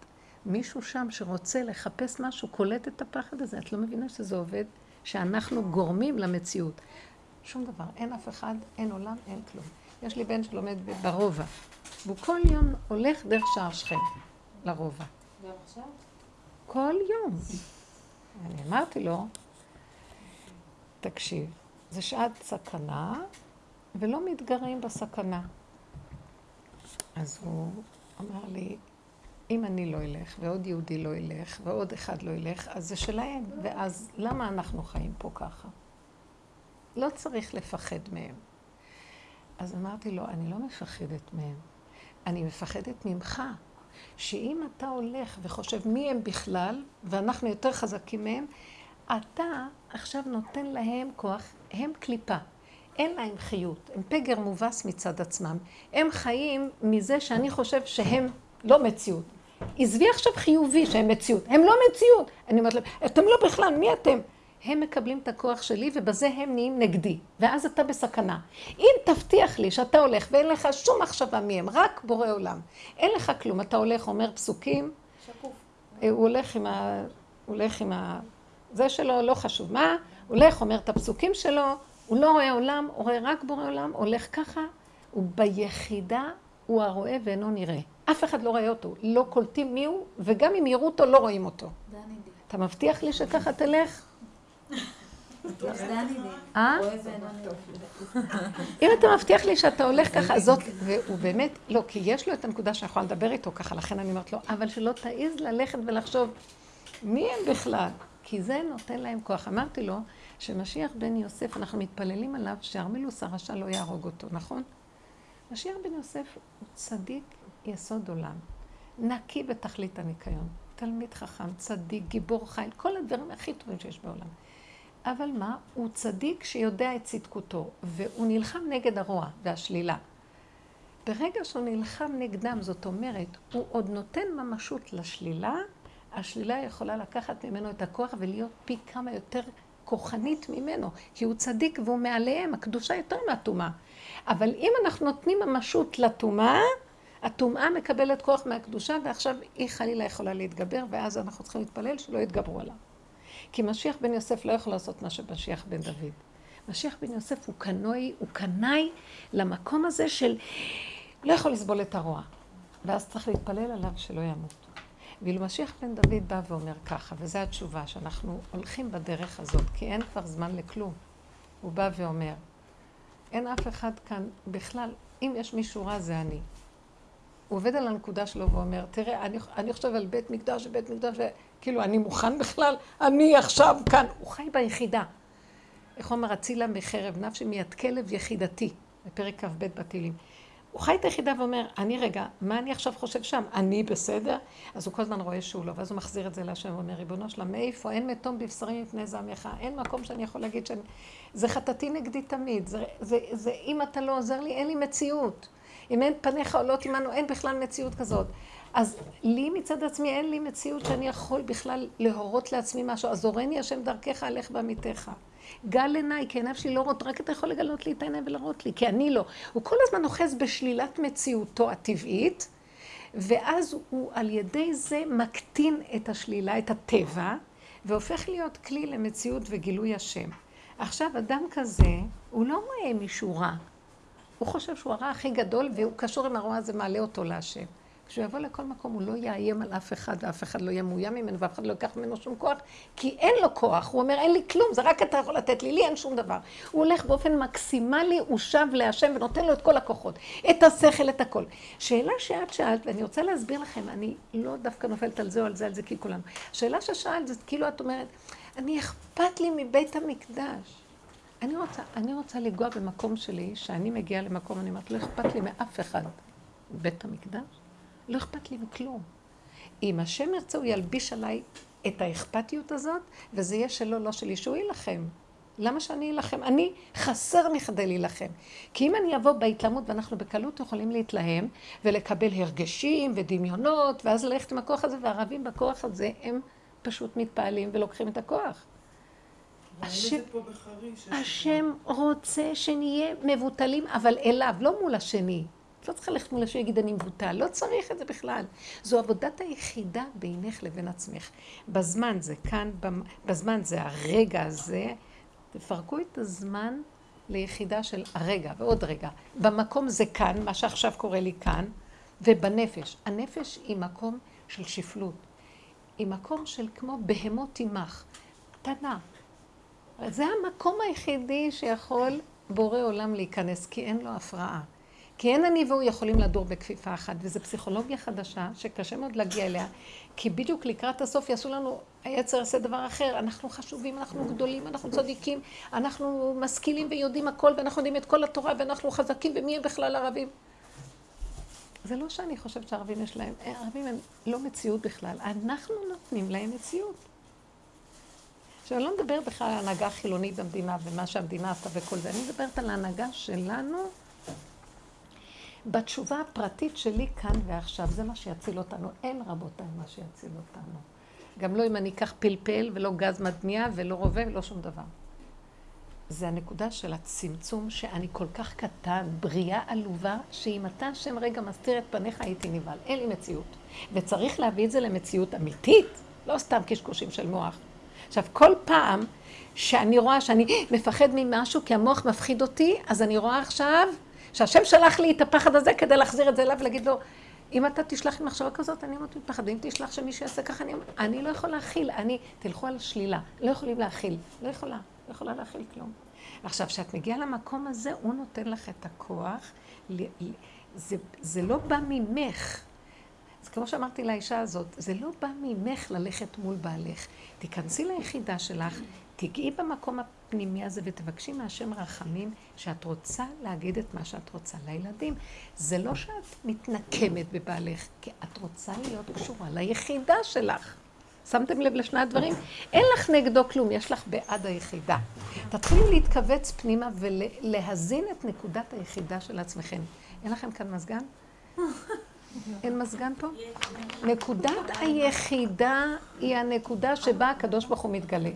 מישהו שם שרוצה לחפש משהו, קולט את הפחד הזה. את לא מבינה שזה עובד? שאנחנו גורמים למציאות. שום דבר. אין אף אחד, אין עולם, אין כלום. יש לי בן שלומד ברובע, והוא כל יום הולך דרך שער שכם לרובע. גם עכשיו? כל יום. אני אמרתי לו, תקשיב, זה שעת סכנה, ולא מתגרים בסכנה. אז הוא אמר לי, אם אני לא אלך, ועוד יהודי לא ילך, ועוד אחד לא ילך, אז זה שלהם. ואז למה אנחנו חיים פה ככה? לא צריך לפחד מהם. אז אמרתי לו, אני לא מפחדת מהם, אני מפחדת ממך. שאם אתה הולך וחושב מי הם בכלל, ואנחנו יותר חזקים מהם, אתה עכשיו נותן להם כוח, הם קליפה. אין להם חיות, הם פגר מובס מצד עצמם. הם חיים מזה שאני חושב שהם לא מציאות. עזבי עכשיו חיובי שהם מציאות. הם לא מציאות. אני אומרת להם, אתם לא בכלל, מי אתם? הם מקבלים את הכוח שלי ובזה הם נהיים נגדי. ואז אתה בסכנה. אם תבטיח לי שאתה הולך ואין לך שום מחשבה מי הם, רק בורא עולם. אין לך כלום. אתה הולך, אומר פסוקים. שקוף. אה, הוא הולך עם ה... הוא הולך עם ה... זה שלו, לא חשוב מה. הוא הולך, אומר את הפסוקים שלו. הוא לא רואה עולם, הוא רואה רק בורא עולם, הולך ככה. הוא ביחידה, הוא הרואה ואינו נראה. אף אחד לא רואה אותו, לא קולטים מי הוא, וגם אם יראו אותו, לא רואים אותו. אתה מבטיח לי שככה תלך? אה? אם אתה מבטיח לי שאתה הולך ככה, זאת, והוא באמת, לא, כי יש לו את הנקודה שאני יכולה לדבר איתו ככה, לכן אני אומרת לו, אבל שלא תעז ללכת ולחשוב, מי הם בכלל? כי זה נותן להם כוח. אמרתי לו, שמשיח בן יוסף, אנחנו מתפללים עליו שארמילוס הרשע לא יהרוג אותו, נכון? משיח בן יוסף הוא צדיק יסוד עולם, נקי בתכלית הניקיון, תלמיד חכם, צדיק, גיבור חיל, כל הדברים הכי טובים שיש בעולם. אבל מה? הוא צדיק שיודע את צדקותו, והוא נלחם נגד הרוע והשלילה. ברגע שהוא נלחם נגדם, זאת אומרת, הוא עוד נותן ממשות לשלילה, השלילה יכולה לקחת ממנו את הכוח ולהיות פי כמה יותר כוחנית ממנו, כי הוא צדיק והוא מעליהם, הקדושה יותר מהטומאה. אבל אם אנחנו נותנים ממשות לטומאה, הטומאה מקבלת כוח מהקדושה, ועכשיו היא חלילה יכולה להתגבר, ואז אנחנו צריכים להתפלל שלא יתגברו עליו. כי משיח בן יוסף לא יכול לעשות מה שמשיח בן דוד. משיח בן יוסף הוא קנוי, הוא קנאי למקום הזה של לא יכול לסבול את הרוע. ואז צריך להתפלל עליו שלא ימות. ואילו משיח בן דוד בא ואומר ככה, וזו התשובה, שאנחנו הולכים בדרך הזאת, כי אין כבר זמן לכלום. הוא בא ואומר, אין אף אחד כאן בכלל, אם יש מישהו רע זה אני. הוא עובד על הנקודה שלו ואומר, תראה, אני, אני חושב על בית מקדש ובית מקדש, וכאילו, אני מוכן בכלל, אני עכשיו כאן. הוא חי ביחידה. איך אומר, אצילה מחרב נפשי מיד כלב יחידתי, בפרק כ"ב בתהילים. הוא חי את היחידה ואומר, אני רגע, מה אני עכשיו חושב שם? אני בסדר? אז הוא כל הזמן רואה שהוא לא, ואז הוא מחזיר את זה להשם ואומר, ריבונו שלם, מאיפה? אין מתום בבשרים מפני זעמך, אין מקום שאני יכול להגיד שאני... זה חטאתי נגדי תמיד, זה, זה, זה, אם אתה לא עוזר לי, אין לי מציאות. אם אין פניך עולות עמנו, אין בכלל מציאות כזאת. אז לי מצד עצמי אין לי מציאות שאני יכול בכלל להורות לעצמי משהו. אז הורני השם דרכך, הלך בעמיתך. גל עיניי, כי עיניו שלי לא רואות, רק אתה יכול לגלות לי את העיניים ולהראות לי, כי אני לא. הוא כל הזמן אוחז בשלילת מציאותו הטבעית, ואז הוא על ידי זה מקטין את השלילה, את הטבע, והופך להיות כלי למציאות וגילוי השם. עכשיו, אדם כזה, הוא לא רואה מישהו רע. הוא חושב שהוא הרע הכי גדול, והוא קשור עם הרוע הזה, מעלה אותו להשם. כשהוא יבוא לכל מקום, הוא לא יאיים על אף אחד, ואף אחד לא יהיה מאוים ממנו, ואף אחד לא ייקח ממנו שום כוח, כי אין לו כוח. הוא אומר, אין לי כלום, זה רק אתה יכול לתת לי, לי אין שום דבר. הוא הולך באופן מקסימלי, הוא שב להשם ונותן לו את כל הכוחות, את השכל, את הכל. שאלה שאת שאלת, ואני רוצה להסביר לכם, אני לא דווקא נופלת על זה או על זה, על זה, כי כולנו. השאלה ששאלת, זה כאילו את אומרת, אני אכפת לי מבית המקדש. אני רוצה, אני רוצה לנגוע במקום שלי, שאני מגיעה למקום, אני אומרת, לא אכפת לי מאף אחד. בית המקדש? לא אכפת לי מכלום. אם השם ירצה, הוא ילביש עליי את האכפתיות הזאת, וזה יהיה שלו, לא שלי, שהוא יילחם. למה שאני אלחם? אני חסר מכדי להילחם. כי אם אני אבוא בהתלהמות, ואנחנו בקלות יכולים להתלהם, ולקבל הרגשים ודמיונות, ואז ללכת עם הכוח הזה, והערבים בכוח הזה, הם פשוט מתפעלים ולוקחים את הכוח. השם, השם רוצה שנהיה מבוטלים, אבל אליו, לא מול השני. את לא צריכה ללכת מול השם יגיד אני מבוטל, לא צריך את זה בכלל. זו עבודת היחידה בינך לבין עצמך. בזמן זה כאן, בזמן זה הרגע הזה. תפרקו את הזמן ליחידה של הרגע ועוד רגע. במקום זה כאן, מה שעכשיו קורה לי כאן, ובנפש. הנפש היא מקום של שפלות. היא מקום של כמו בהמות עמך, קטנה. זה המקום היחידי שיכול בורא עולם להיכנס, כי אין לו הפרעה. כי אין אני והוא יכולים לדור בכפיפה אחת, וזו פסיכולוגיה חדשה שקשה מאוד להגיע אליה, כי בדיוק לקראת הסוף יעשו לנו, היצר יעשה דבר אחר, אנחנו חשובים, אנחנו גדולים, אנחנו צדיקים, אנחנו משכילים ויודעים הכל, ואנחנו יודעים את כל התורה, ואנחנו חזקים, ומי הם בכלל ערבים? זה לא שאני חושבת שהערבים יש להם, ערבים הם לא מציאות בכלל, אנחנו נותנים להם מציאות. עכשיו, אני לא מדברת בכלל על הנהגה חילונית במדינה ומה שהמדינה עשתה וכל זה, אני מדברת על ההנהגה שלנו בתשובה הפרטית שלי כאן ועכשיו, זה מה שיציל אותנו. אין רבותיי מה שיציל אותנו. גם לא אם אני אקח פלפל ולא גז מדמיע ולא רובה ולא שום דבר. זה הנקודה של הצמצום שאני כל כך קטן, בריאה עלובה, שאם אתה השם רגע מסתיר את פניך הייתי נבהל. אין לי מציאות. וצריך להביא את זה למציאות אמיתית, לא סתם קשקושים של מוח. עכשיו, כל פעם שאני רואה שאני מפחד ממשהו כי המוח מפחיד אותי, אז אני רואה עכשיו שהשם שלח לי את הפחד הזה כדי להחזיר את זה אליו ולהגיד לו, אם אתה תשלח לי מחשבה כזאת, אני מאוד מתפחד, אם תשלח שמישהו יעשה ככה, אני, אני לא יכולה להכיל, אני, תלכו על שלילה, לא יכולים להכיל, לא יכולה, לא יכולה להכיל כלום. עכשיו, כשאת מגיעה למקום הזה, הוא נותן לך את הכוח, זה, זה לא בא ממך. אז כמו שאמרתי לאישה הזאת, זה לא בא ממך ללכת מול בעלך. תיכנסי ליחידה שלך, תיגעי במקום הפנימי הזה ותבקשי מהשם רחמים שאת רוצה להגיד את מה שאת רוצה לילדים. זה לא שאת מתנקמת בבעלך, כי את רוצה להיות קשורה ליחידה שלך. שמתם לב לשני הדברים? אין לך נגדו כלום, יש לך בעד היחידה. תתחילו להתכווץ פנימה ולהזין את נקודת היחידה של עצמכם. אין לכם כאן מזגן? אין מזגן פה? נקודת היחידה היא הנקודה שבה הקדוש ברוך הוא מתגלה.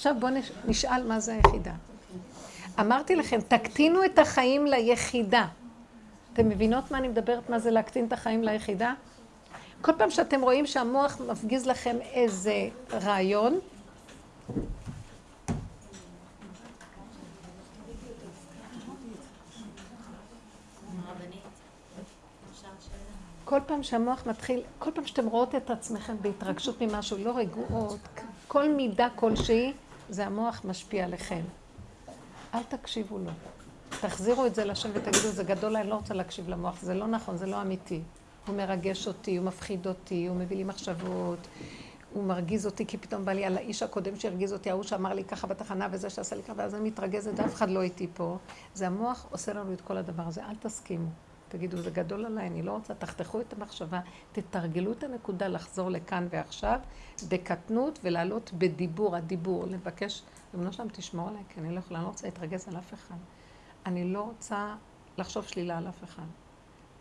עכשיו בואו נשאל מה זה היחידה. אמרתי לכם, תקטינו את החיים ליחידה. אתם מבינות מה אני מדברת? מה זה להקטין את החיים ליחידה? כל פעם שאתם רואים שהמוח מפגיז לכם איזה רעיון, כל פעם שהמוח מתחיל, כל פעם שאתם רואות את עצמכם בהתרגשות ממשהו, לא רגועות, כל מידה כלשהי, זה המוח משפיע עליכם. אל תקשיבו לו. תחזירו את זה לשם ותגידו, זה גדול, אני לא רוצה להקשיב למוח, זה לא נכון, זה לא אמיתי. הוא מרגש אותי, הוא מפחיד אותי, הוא מביא לי מחשבות, הוא מרגיז אותי, כי פתאום בא לי על האיש הקודם שהרגיז אותי, ההוא שאמר לי ככה בתחנה, וזה שעשה לי ככה, ואז אני מתרגזת, ואף אחד לא איתי פה. זה המוח עושה לנו את כל הדבר הזה, אל תסכימו. תגידו, זה גדול עליי, אני לא רוצה, תחתכו את המחשבה, תתרגלו את הנקודה לחזור לכאן ועכשיו, בקטנות ולעלות בדיבור, הדיבור, לבקש, ריבונו שלם תשמור עליי, כי אני לא יכולה, אני לא רוצה להתרגז על אף אחד. אני לא רוצה לחשוב שלילה על אף אחד.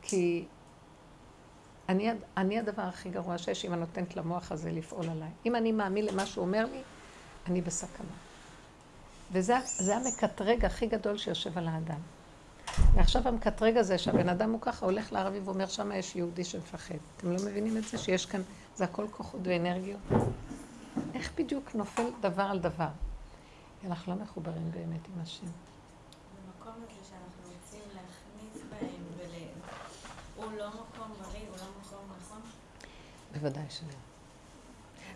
כי אני, אני הדבר הכי גרוע שיש אם אני נותנת למוח הזה לפעול עליי. אם אני מאמין למה שהוא אומר לי, אני בסכנה. וזה המקטרג הכי גדול שיושב על האדם. ועכשיו המקטרג הזה שהבן אדם הוא ככה הולך לערבי ואומר שמה יש יהודי שמפחד. אתם לא מבינים את זה? שיש כאן, זה הכל כוחות ואנרגיות? איך בדיוק נופל דבר על דבר? אנחנו לא מחוברים באמת עם השם. במקום הזה שאנחנו רוצים להכניס בהם ול... הוא לא מקום בריא, הוא לא מקום נכון? בוודאי שלא.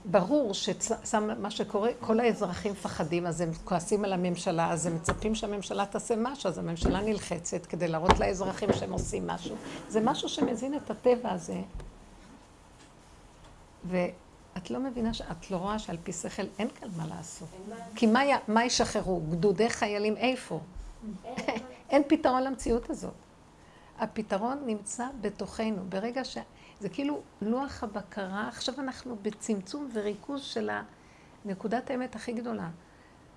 ברור שמה שקורה, כל האזרחים מפחדים, אז הם כועסים על הממשלה, אז הם מצפים שהממשלה תעשה משהו, אז הממשלה נלחצת כדי להראות לאזרחים שהם עושים משהו. זה משהו שמזין את הטבע הזה. ואת לא מבינה, את לא רואה שעל פי שכל אין כאן מה לעשות. כי מה, מה ישחררו? גדודי חיילים איפה? אין פתרון למציאות הזאת. הפתרון נמצא בתוכנו. ברגע ש... זה כאילו לוח הבקרה, עכשיו אנחנו בצמצום וריכוז של נקודת האמת הכי גדולה.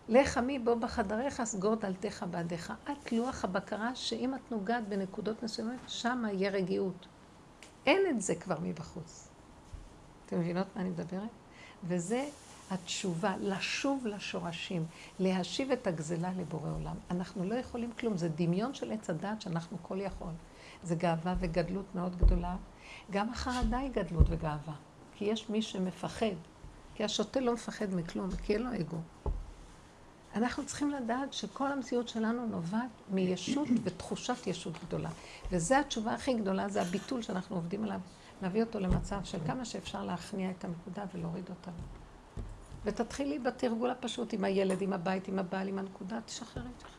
לך עמי בוא בחדריך, סגור דלתך בעדיך. את לוח הבקרה שאם את נוגעת בנקודות מסוימות, שם יהיה רגיעות. אין את זה כבר מבחוץ. אתם מבינות מה אני מדברת? וזה התשובה, לשוב לשורשים, להשיב את הגזלה לבורא עולם. אנחנו לא יכולים כלום, זה דמיון של עץ הדעת שאנחנו כל יכול. זה גאווה וגדלות מאוד גדולה. גם החרדה היא גדלות וגאווה. כי יש מי שמפחד. כי השוטה לא מפחד מכלום, כי אין לו אגו. אנחנו צריכים לדעת שכל המציאות שלנו נובעת מישות ותחושת ישות גדולה. וזו התשובה הכי גדולה, זה הביטול שאנחנו עובדים עליו. להביא אותו למצב של כמה שאפשר להכניע את הנקודה ולהוריד אותה. ותתחילי בתרגול הפשוט עם הילד, עם הבית, עם הבעל, עם הנקודה, תשחררי, תשחררי.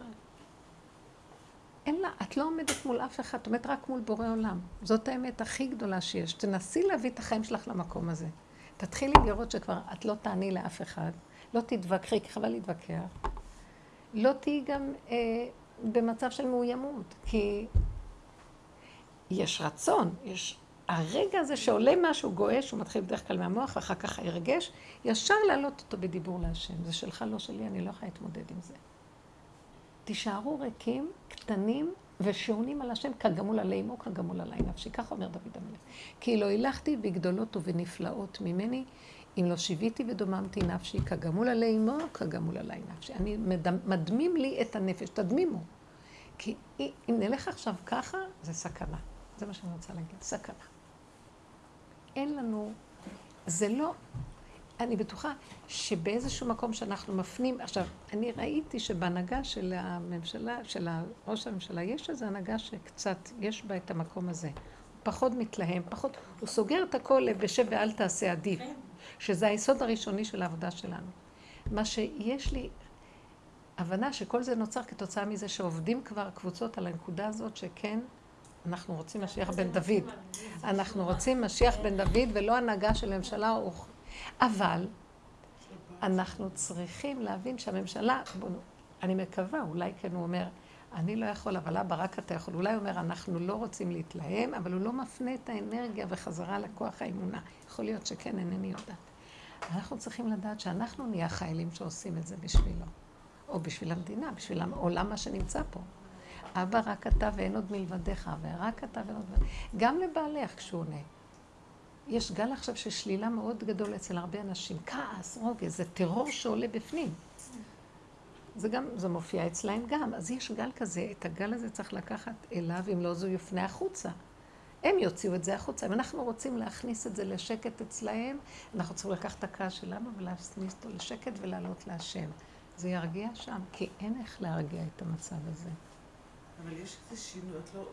אין לה, את לא עומדת מול אף אחד, את עומדת רק מול בורא עולם. זאת האמת הכי גדולה שיש. תנסי להביא את החיים שלך למקום הזה. תתחילי לראות שכבר את לא תעני לאף אחד, לא תתווכחי, כי חבל להתווכח. לא תהיי גם אה, במצב של מאוימות, כי יש רצון, יש... הרגע הזה שעולה משהו גועש, הוא מתחיל בדרך כלל מהמוח, ואחר כך הרגש, ישר להעלות אותו בדיבור להשם. זה שלך, לא שלי, אני לא יכולה להתמודד עם זה. תישארו ריקים, קטנים ושעונים על השם כגמול עלי אמו, כגמול עלי נפשי. ככה אומר דוד המלך. כי לא הילכתי בגדולות ובנפלאות ממני, אם לא שיוויתי ודוממתי נפשי, כגמול עלי אמו, כגמול עלי נפשי. אני מדמים לי את הנפש, תדמימו. כי אם נלך עכשיו ככה, זה סכנה. זה מה שאני רוצה להגיד, סכנה. אין לנו, זה לא, אני בטוחה שבאיזשהו מקום שאנחנו מפנים, עכשיו, אני ראיתי שבהנהגה של הממשלה, של ראש הממשלה, יש איזו הנהגה שקצת, יש בה את המקום הזה. הוא פחות מתלהם, פחות, הוא סוגר את הכל בשב ואל תעשה עדיף, שזה היסוד הראשוני של העבודה שלנו. מה שיש לי הבנה שכל זה נוצר כתוצאה מזה שעובדים כבר קבוצות על הנקודה הזאת שכן, אנחנו רוצים משיח בן דוד. אנחנו רוצים משיח בן דוד ולא הנהגה של ממשלה אבל אנחנו צריכים להבין שהממשלה, אני מקווה, אולי כן הוא אומר, אני לא יכול, אבל אבא רק אתה יכול. אולי הוא אומר, אנחנו לא רוצים להתלהם, אבל הוא לא מפנה את האנרגיה בחזרה לכוח האמונה. יכול להיות שכן, אינני יודעת. אנחנו צריכים לדעת שאנחנו נהיה החיילים שעושים את זה בשבילו. או בשביל המדינה, בשביל העולם מה שנמצא פה. אבא רק אתה ואין עוד מלבדיך, ורק אתה ואין עוד מלבדיך. גם לבעלך כשהוא עונה. יש גל עכשיו של שלילה מאוד גדול אצל הרבה אנשים. כעס, רוגז, זה טרור שעולה בפנים. זה גם, זה מופיע אצלהם גם. אז יש גל כזה, את הגל הזה צריך לקחת אליו, אם לא זה יופנה החוצה. הם יוציאו את זה החוצה. אם אנחנו רוצים להכניס את זה לשקט אצלהם, אנחנו צריכים לקחת את הכעס שלנו ולהכניס אותו לשקט ולעלות להשם. זה ירגיע שם, כי אין איך להרגיע את המצב הזה. אבל יש איזה שינוי, את לא...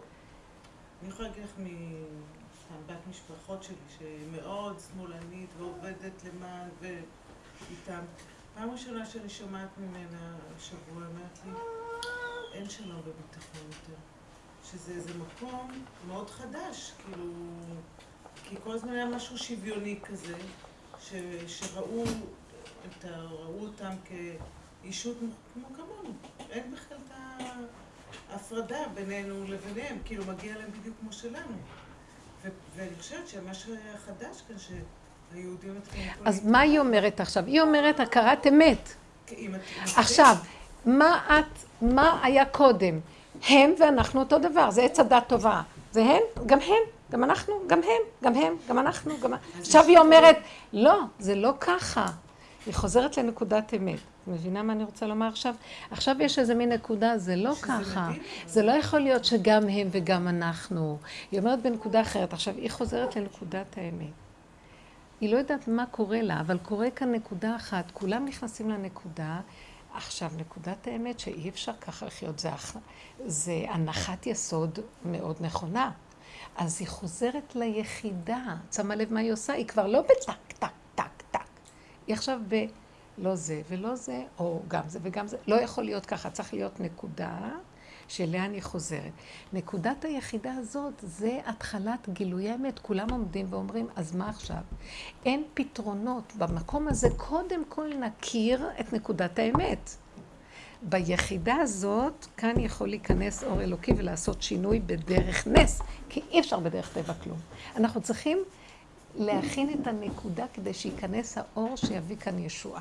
אני יכולה להגיד לך בת משפחות שלי, שמאוד שמאלנית ועובדת למען ואיתם. פעם ראשונה שאני שומעת ממנה השבוע, אמרת לי, אין שלום בביטחון יותר. שזה איזה מקום מאוד חדש, כאילו, כי כל הזמן היה משהו שוויוני כזה, ש, שראו את ה, ראו אותם כאישות כמו כמונו. אין בכלל את ההפרדה בינינו לביניהם, כאילו מגיע להם בדיוק כמו שלנו. ואני חושבת שמה שחדש כאן, שהיהודים. אז מה היא אומרת עכשיו? היא אומרת הכרת אמת. עכשיו, מה את, מה היה קודם? הם ואנחנו אותו דבר, זה עץ הדת טובה. זה הם, גם הם, גם אנחנו, גם הם, גם הם, גם אנחנו, גם... עכשיו היא אומרת, לא, זה לא ככה. היא חוזרת לנקודת אמת. מבינה מה אני רוצה לומר עכשיו? עכשיו יש איזה מין נקודה, זה לא ככה. זה לא יכול להיות שגם הם וגם אנחנו. היא אומרת בנקודה אחרת. עכשיו, היא חוזרת לנקודת האמת. היא לא יודעת מה קורה לה, אבל קורה כאן נקודה אחת. כולם נכנסים לנקודה. עכשיו, נקודת האמת שאי אפשר ככה לחיות, זה, זה הנחת יסוד מאוד נכונה. אז היא חוזרת ליחידה. שמה לב מה היא עושה? היא כבר לא בטק, טק, טק, טק. היא עכשיו ב... לא זה ולא זה, או גם זה וגם זה. לא יכול להיות ככה, צריך להיות נקודה שאליה אני חוזרת. נקודת היחידה הזאת זה התחלת גילוי האמת. כולם עומדים ואומרים, אז מה עכשיו? אין פתרונות. במקום הזה קודם כל נכיר את נקודת האמת. ביחידה הזאת, כאן יכול להיכנס אור אלוקי ולעשות שינוי בדרך נס, כי אי אפשר בדרך טבע כלום. אנחנו צריכים להכין את הנקודה כדי שייכנס האור שיביא כאן ישועה.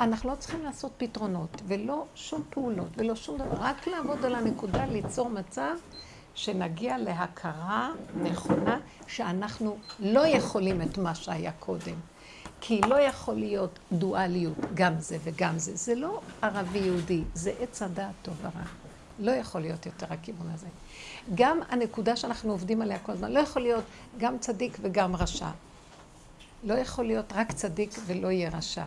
אנחנו לא צריכים לעשות פתרונות, ולא שום פעולות, ולא שום דבר, רק לעבוד על הנקודה, ליצור מצב שנגיע להכרה נכונה שאנחנו לא יכולים את מה שהיה קודם. כי לא יכול להיות דואליות, גם זה וגם זה. זה לא ערבי-יהודי, זה עץ הדעת טוב ורע. לא יכול להיות יותר הכיוון הזה. גם הנקודה שאנחנו עובדים עליה כל הזמן, לא יכול להיות גם צדיק וגם רשע. לא יכול להיות רק צדיק ולא יהיה רשע.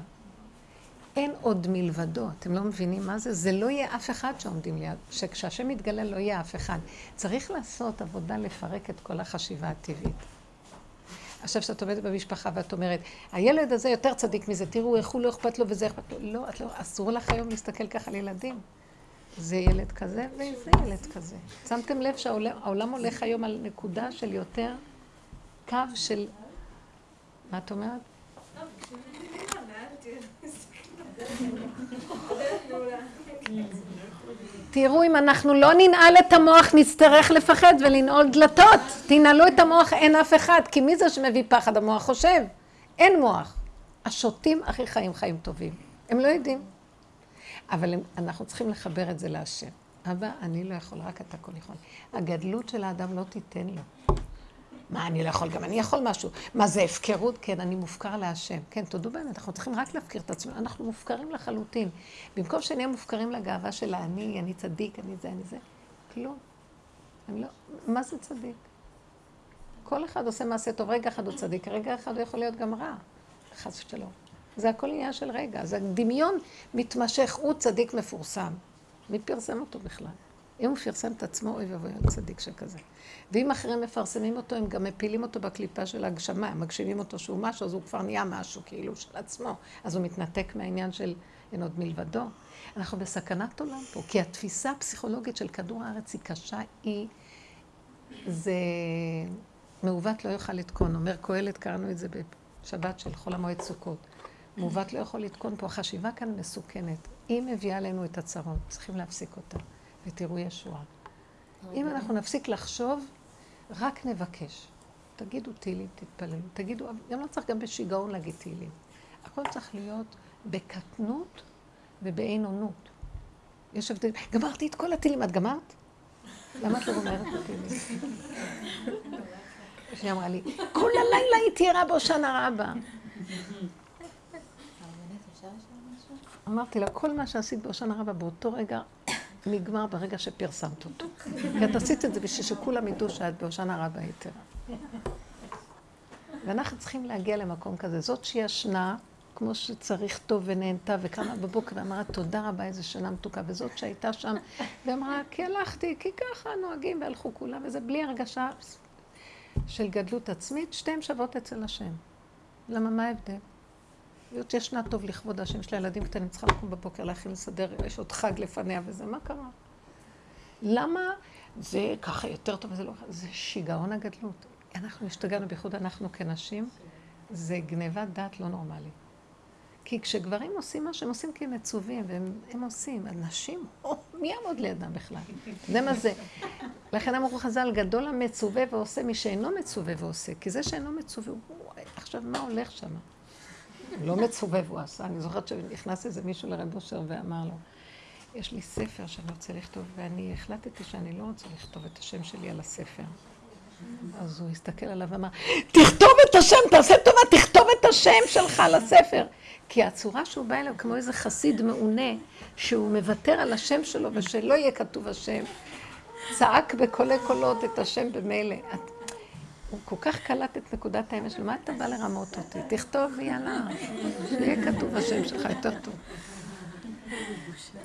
אין עוד מלבדו, אתם לא מבינים מה זה? זה לא יהיה אף אחד שעומדים ליד, שכשהשם יתגלה לא יהיה אף אחד. צריך לעשות עבודה לפרק את כל החשיבה הטבעית. עכשיו שאת עומדת במשפחה ואת אומרת, הילד הזה יותר צדיק מזה, תראו איך הוא לא אכפת לו וזה אכפת לו. לא, את לא, אסור לך היום להסתכל ככה על ילדים. זה ילד כזה וזה ילד כזה. שמתם לב שהעולם הולך היום על נקודה של יותר קו של... מה את אומרת? תראו, אם אנחנו לא ננעל את המוח, נצטרך לפחד ולנעול דלתות. תנעלו את המוח, אין אף אחד. כי מי זה שמביא פחד? המוח חושב. אין מוח. השוטים הכי חיים חיים טובים. הם לא יודעים. אבל הם, אנחנו צריכים לחבר את זה להשם. אבא, אני לא יכול, רק אתה כל יכול. הגדלות של האדם לא תיתן לו. מה, אני לא יכול, גם אני יכול משהו. מה זה הפקרות? כן, אני מופקר להשם. כן, תודו באמת, אנחנו צריכים רק להפקיר את עצמנו. אנחנו מופקרים לחלוטין. במקום שנהיה מופקרים לגאווה של האני, אני צדיק, אני זה, אני זה, כלום. אני לא, מה זה צדיק? כל אחד עושה מעשה טוב, רגע אחד הוא צדיק, רגע אחד הוא יכול להיות גם רע, חס ושלום. זה הכל עניין של רגע, זה דמיון מתמשך, הוא צדיק מפורסם. מי פרסם אותו בכלל? אם הוא פרסם את עצמו, אוי ואבוי על צדיק שכזה. ואם אחרים מפרסמים אותו, הם גם מפילים אותו בקליפה של ההגשמה, הם מגשימים אותו שהוא משהו, אז הוא כבר נהיה משהו, כאילו, של עצמו. אז הוא מתנתק מהעניין של אין עוד מלבדו. אנחנו בסכנת עולם פה, כי התפיסה הפסיכולוגית של כדור הארץ היא קשה, היא... זה... מעוות לא יוכל לתקון. אומר קהלת, קראנו את זה בשבת של חול המועד סוכות. מעוות לא יכול לתקון פה. החשיבה כאן מסוכנת. היא מביאה עלינו את הצרות, צריכים להפסיק אותה. ותראו ישועה. אם אנחנו נפסיק לחשוב, רק נבקש. תגידו תהילים, תתפללו. תגידו, גם לא צריך גם בשיגעון להגיד תהילים. הכל צריך להיות בקטנות ובעינונות. יש הבדל. גמרתי את כל התהילים. את גמרת? למה את לא גומרת את התהילים? שהיא אמרה לי, כל הלילה הייתי ערה בהושענא רבה. אמרתי לה, כל מה שעשית בהושענא רבה באותו רגע נגמר ברגע שפרסמת אותו. כי את עשית את זה בשביל שכולם ידעו שאת בהושענא רבה היתרה. ואנחנו צריכים להגיע למקום כזה. זאת שישנה, כמו שצריך טוב ונהנתה, וקמה בבוקר ואמרה, תודה רבה, איזה שנה מתוקה. וזאת שהייתה שם, ואמרה, כי הלכתי, כי ככה נוהגים, והלכו כולם, וזה בלי הרגשה של גדלות עצמית, שתיהן שוות אצל השם. למה, מה ההבדל? להיות ישנה טוב לכבוד השם, יש לה ילדים קטנים, צריכה לקום בבוקר להכין לסדר, יש עוד חג לפניה וזה, מה קרה? למה זה ככה יותר טוב וזה לא ככה? זה שיגעון הגדלות. אנחנו השתגענו, בייחוד אנחנו כנשים, זה גניבת דעת לא נורמלי. כי כשגברים עושים מה שהם עושים כי הם מצווים, והם עושים, הנשים, או, מי יעמוד לידם בכלל? זה מה זה. לכן אמרו חז"ל, גדול המצווה ועושה מי שאינו מצווה ועושה. כי זה שאינו מצווה, עכשיו מה הולך שם? לא מצווה והוא עשה. אני זוכרת שנכנס איזה מישהו לרב אושר ואמר לו, יש לי ספר שאני רוצה לכתוב, ואני החלטתי שאני לא רוצה לכתוב את השם שלי על הספר. אז הוא הסתכל עליו ואמר, תכתוב את השם, תעשה טובה, תכתוב את השם שלך על הספר. כי הצורה שהוא בא אליו, כמו איזה חסיד מעונה, שהוא מוותר על השם שלו ושלא יהיה כתוב השם, צעק בקולי קולות את השם במילא. הוא כל כך קלט את נקודת האמת שלו, מה אתה בא לרמות אותי? תכתוב ויאללה, שיהיה כתוב השם שלך יותר טוב.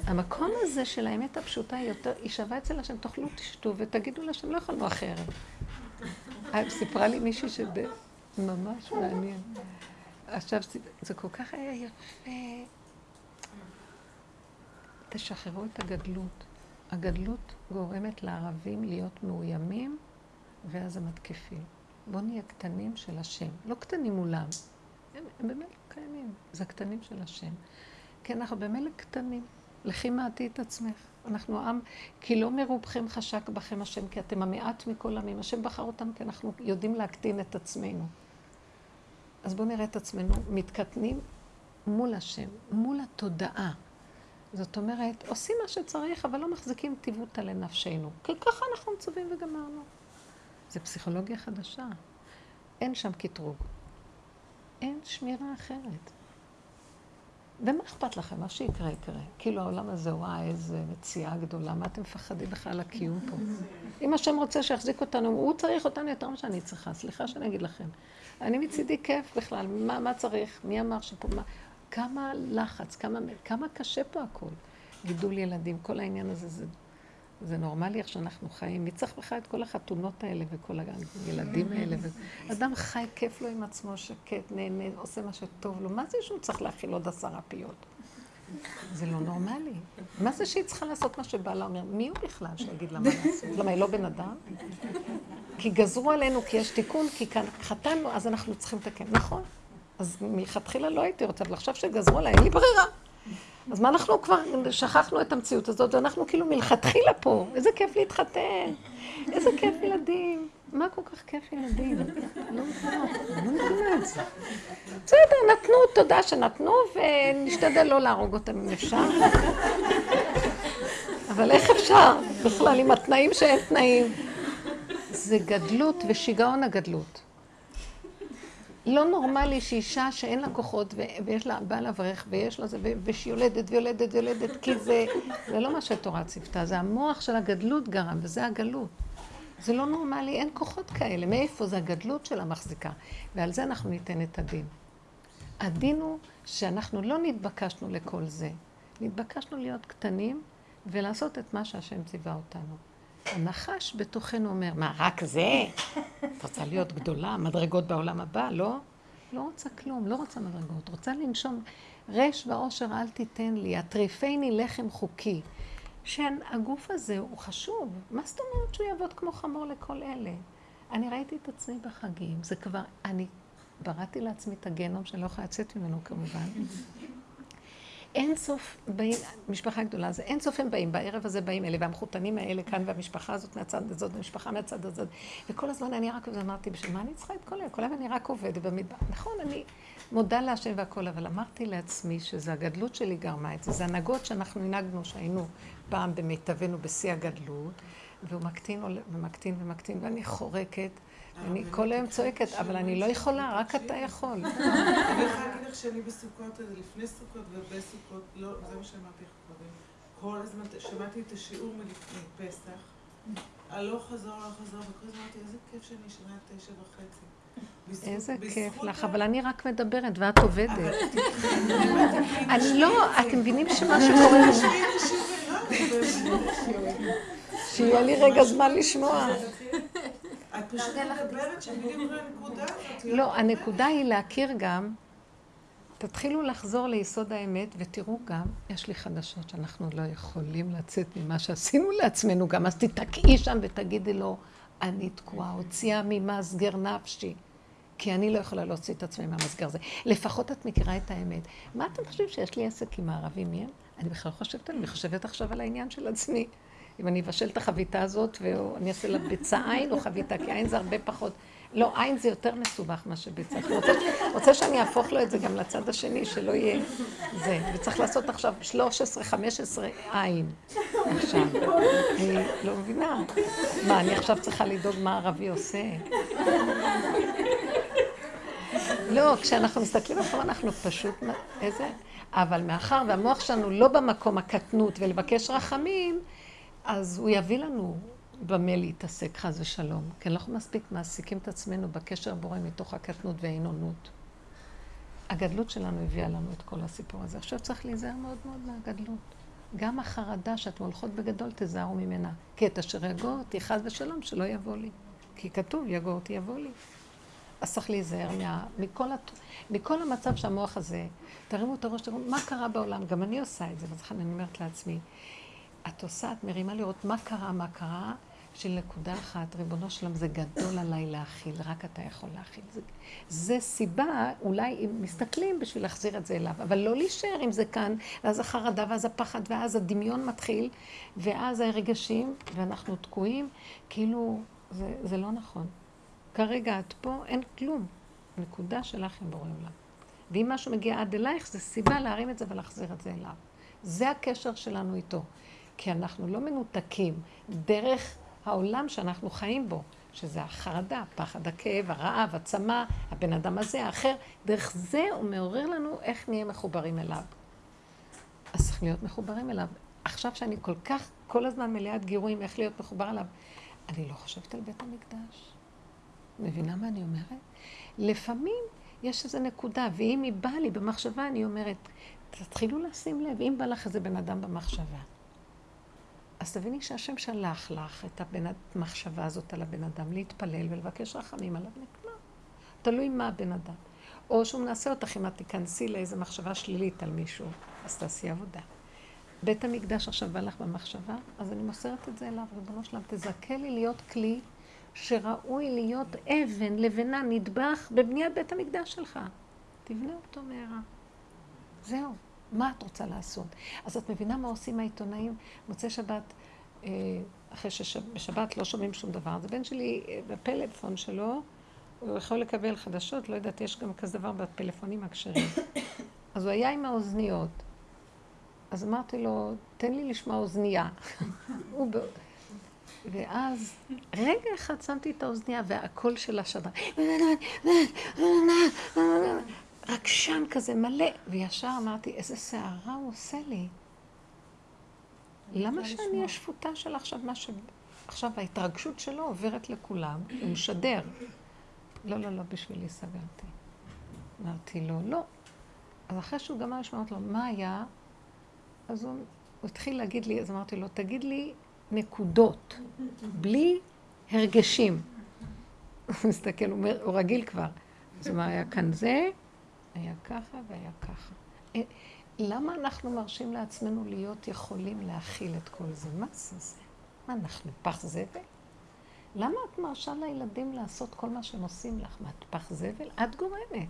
המקום הזה של האמת הפשוטה היא יותר, היא שווה אצל השם, תאכלו, תשתו ותגידו לשם, לא יכולנו אחרת. אה, סיפרה לי מישהי שזה ממש מעניין. עכשיו, זה כל כך היה יפה. תשחררו את הגדלות. הגדלות גורמת לערבים להיות מאוימים, ואז הם מתקיפים. בואו נהיה קטנים של השם. לא קטנים מולם, הם, הם באמת לא קיימים. זה הקטנים של השם. כי אנחנו במילא קטנים. לכי מעטי את עצמך. אנחנו עם, כי לא מרובכם חשק בכם השם, כי אתם המעט מכל עמים. השם בחר אותם כי אנחנו יודעים להקטין את עצמנו. אז בואו נראה את עצמנו מתקטנים מול השם, מול התודעה. זאת אומרת, עושים מה שצריך, אבל לא מחזיקים טיבותא לנפשנו. כי ככה אנחנו מצווים וגמרנו. זה פסיכולוגיה חדשה. אין שם קטרוג. אין שמירה אחרת. ומה אכפת לכם? מה שיקרה, יקרה. כאילו העולם הזה, וואי, איזה מציאה גדולה, מה אתם מפחדים בכלל על הקיום פה? אם השם רוצה שיחזיק אותנו, הוא צריך אותנו יותר ממה שאני צריכה. סליחה שאני אגיד לכם. אני מצידי כיף בכלל, מה, מה צריך? מי אמר שפה, מה? כמה לחץ, כמה, כמה קשה פה הכל. גידול ילדים, כל העניין הזה, זה, זה נורמלי איך שאנחנו חיים. מי צריך בכלל את כל החתונות האלה וכל הילדים האלה? ו... אדם חי, כיף לו עם עצמו, שקט, נהנה, עושה מה שטוב לו. מה זה שהוא צריך להכיל עוד עשרה פיות? זה לא נורמלי. מה זה שהיא צריכה לעשות מה שבעלה אומר? מי הוא בכלל שיגיד לה מה לעשות? למה, היא לא בן אדם? כי גזרו עלינו, כי יש תיקון, כי כאן חתנו, אז אנחנו צריכים לתקן. נכון. אז מלכתחילה לא הייתי רוצה, אבל עכשיו שגזרו עליי, אין לי ברירה. אז מה אנחנו כבר שכחנו את המציאות הזאת, ואנחנו כאילו מלכתחילה פה. איזה כיף להתחתן, איזה כיף ילדים. מה כל כך כיף ילדים? לא מבינה, את זה. בסדר, נתנו, תודה שנתנו, ונשתדל לא להרוג אותם אם אפשר. אבל איך אפשר בכלל עם התנאים שאין תנאים? זה גדלות ושיגעון הגדלות. לא נורמלי שאישה שאין לה כוחות ויש לה בעל אברך ויש לה זה ושהיא יולדת ויולדת ויולדת כי זה, זה לא מה שהתורה ציוותה, זה המוח של הגדלות גרם וזה הגלות. זה לא נורמלי, אין כוחות כאלה. מאיפה זה הגדלות של המחזיקה? ועל זה אנחנו ניתן את הדין. הדין הוא שאנחנו לא נתבקשנו לכל זה. נתבקשנו להיות קטנים ולעשות את מה שהשם ציווה אותנו. הנחש בתוכנו אומר, מה, רק זה? את רוצה להיות גדולה, מדרגות בעולם הבא? לא? לא רוצה כלום, לא רוצה מדרגות. רוצה לנשום. רש ועושר אל תיתן לי, הטריפני לחם חוקי. שהגוף הזה הוא חשוב. מה זאת אומרת שהוא יעבוד כמו חמור לכל אלה? אני ראיתי את עצמי בחגים, זה כבר, אני בראתי לעצמי את הגנום שאני לא יכולה לצאת ממנו כמובן. אין סוף באים, משפחה גדולה, זה אין סוף הם באים, בערב הזה באים אלה, והמחותנים האלה כאן, והמשפחה הזאת מהצד הזאת, והמשפחה מהצד הזאת, וכל הזמן אני רק אמרתי, בשביל מה אני צריכה את כל היום? כל היום אני רק עובדת במדבר. נכון, אני מודה להשם והכל, אבל אמרתי לעצמי שזה הגדלות שלי גרמה את זה, זה הנהגות שאנחנו הנהגנו, שהיינו פעם במיטבנו בשיא הגדלות, והוא מקטין ומקטין ומקטין, ואני חורקת. אני כל היום צועקת, אבל אני לא יכולה, רק אתה יכול. אני יכולה להגיד לך שאני בסוכות, לפני סוכות ובסוכות, לא, זה מה שאמרתי לך קודם. כל הזמן שמעתי את השיעור מלפני פסח, הלוך חזור, הלוך חזור, וכל הזמן אמרתי, איזה כיף שאני ישנה תשע וחצי. איזה כיף לך, אבל אני רק מדברת ואת עובדת. אני לא, אתם מבינים שמה שקורה... שיהיה לי רגע זמן לשמוע. את פשוט מדברת שבדיוק לנקודה הזאת. לא, הנקודה היא להכיר גם, תתחילו לחזור ליסוד האמת ותראו גם, יש לי חדשות שאנחנו לא יכולים לצאת ממה שעשינו לעצמנו גם, אז תתקעי שם ותגידי לו, אני תקועה, הוציאה ממסגר נפשי. כי אני לא יכולה להוציא את עצמי מהמסגר הזה. לפחות את מכירה את האמת. מה אתם חושבים שיש לי עסק עם הערבים? מי הם? אני בכלל חושבת, אני חושבת עכשיו על העניין של עצמי. אם אני אבשל את החביתה הזאת ואני אעשה לה ביצה עין או חביתה, כי עין זה הרבה פחות. לא, עין זה יותר מסובך מאשר ביצה. רוצה, רוצה שאני אהפוך לו את זה גם לצד השני, שלא יהיה זה. וצריך לעשות עכשיו 13, 15 עין. עכשיו. אני לא מבינה. מה, אני עכשיו צריכה לדאוג מה ערבי עושה? לא, כשאנחנו מסתכלים אחורה אנחנו פשוט, איזה... אבל מאחר והמוח שלנו לא במקום הקטנות ולבקש רחמים, אז הוא יביא לנו במה להתעסק, חס ושלום. כי אנחנו מספיק מעסיקים את עצמנו בקשר בורא מתוך הקטנות והעינונות. הגדלות שלנו הביאה לנו את כל הסיפור הזה. עכשיו צריך להיזהר מאוד מאוד מהגדלות. גם החרדה שאתם הולכות בגדול, תיזהרו ממנה. כי את אשר יגור אותי, חס ושלום, שלא יבוא לי. כי כתוב, יגור אותי, יבוא לי. אז צריך להיזהר מה, מכל, הת... מכל המצב שהמוח הזה, תרימו את הראש, תראו מה קרה בעולם, גם אני עושה את זה, ולכן אני אומרת לעצמי, את עושה, את מרימה לראות מה קרה, מה קרה, של נקודה אחת, ריבונו שלום, זה גדול עליי להכיל, רק אתה יכול להכיל. זה, זה סיבה, אולי אם מסתכלים בשביל להחזיר את זה אליו, אבל לא להישאר עם זה כאן, ואז החרדה, ואז הפחד, ואז הדמיון מתחיל, ואז הרגשים, ואנחנו תקועים, כאילו, זה, זה לא נכון. כרגע את פה, אין כלום. נקודה שלך עם בורא עולם. ואם משהו מגיע עד אלייך, זה סיבה להרים את זה ולהחזיר את זה אליו. זה הקשר שלנו איתו. כי אנחנו לא מנותקים דרך העולם שאנחנו חיים בו, שזה החרדה, הפחד, הכאב, הרעב, הצמא, הבן אדם הזה, האחר. דרך זה הוא מעורר לנו איך נהיה מחוברים אליו. אז צריך להיות מחוברים אליו. עכשיו שאני כל כך, כל הזמן מלאת גירויים איך להיות מחובר אליו, אני לא חושבת על בית המקדש. מבינה מה אני אומרת? לפעמים יש איזו נקודה, ואם היא באה לי במחשבה, אני אומרת, תתחילו לשים לב, אם בא לך איזה בן אדם במחשבה, אז תביני שהשם שלח לך את המחשבה הזאת על הבן אדם, להתפלל ולבקש רחמים עליו, נקמה. תלוי מה הבן אדם. או שהוא מנסה אותך אם את תיכנסי לאיזו מחשבה שלילית על מישהו, אז תעשי עבודה. בית המקדש עכשיו בא לך במחשבה, אז אני מוסרת את זה אליו, ריבונו שלם, תזכה לי להיות כלי שראוי להיות אבן, לבנה, נדבך בבניית בית המקדש שלך. תבנה אותו מהרה. זהו. מה את רוצה לעשות? אז את מבינה מה עושים העיתונאים? מוצאי שבת, אה, אחרי שבשבת לא שומעים שום דבר. אז הבן שלי, אה, בפלאפון שלו, הוא יכול לקבל חדשות, לא יודעת, יש גם כזה דבר בפלאפונים הכשרים. אז הוא היה עם האוזניות. אז אמרתי לו, תן לי לשמוע אוזנייה. ואז רגע אחד שמתי את האוזנייה והקול של השדר. רק שם כזה מלא. וישר אמרתי, איזה סערה הוא עושה לי. למה שאני אהיה שפוטה של עכשיו מה ש... עכשיו ההתרגשות שלו עוברת לכולם, הוא משדר. לא, לא, לא, בשבילי סגרתי. אמרתי לו, לא. אז אחרי שהוא גמר לשמוע לו, מה היה? אז הוא, הוא התחיל להגיד לי, אז אמרתי לו, תגיד לי נקודות, בלי הרגשים. הוא מסתכל, הוא, הוא רגיל כבר. אז מה היה כאן זה? היה ככה והיה ככה. אה, למה אנחנו מרשים לעצמנו להיות יכולים להכיל את כל זה? מה זה זה? מה, אנחנו פח זבל? למה את מרשה לילדים לעשות כל מה שהם עושים לך? מה, את פח זבל? את גורמת.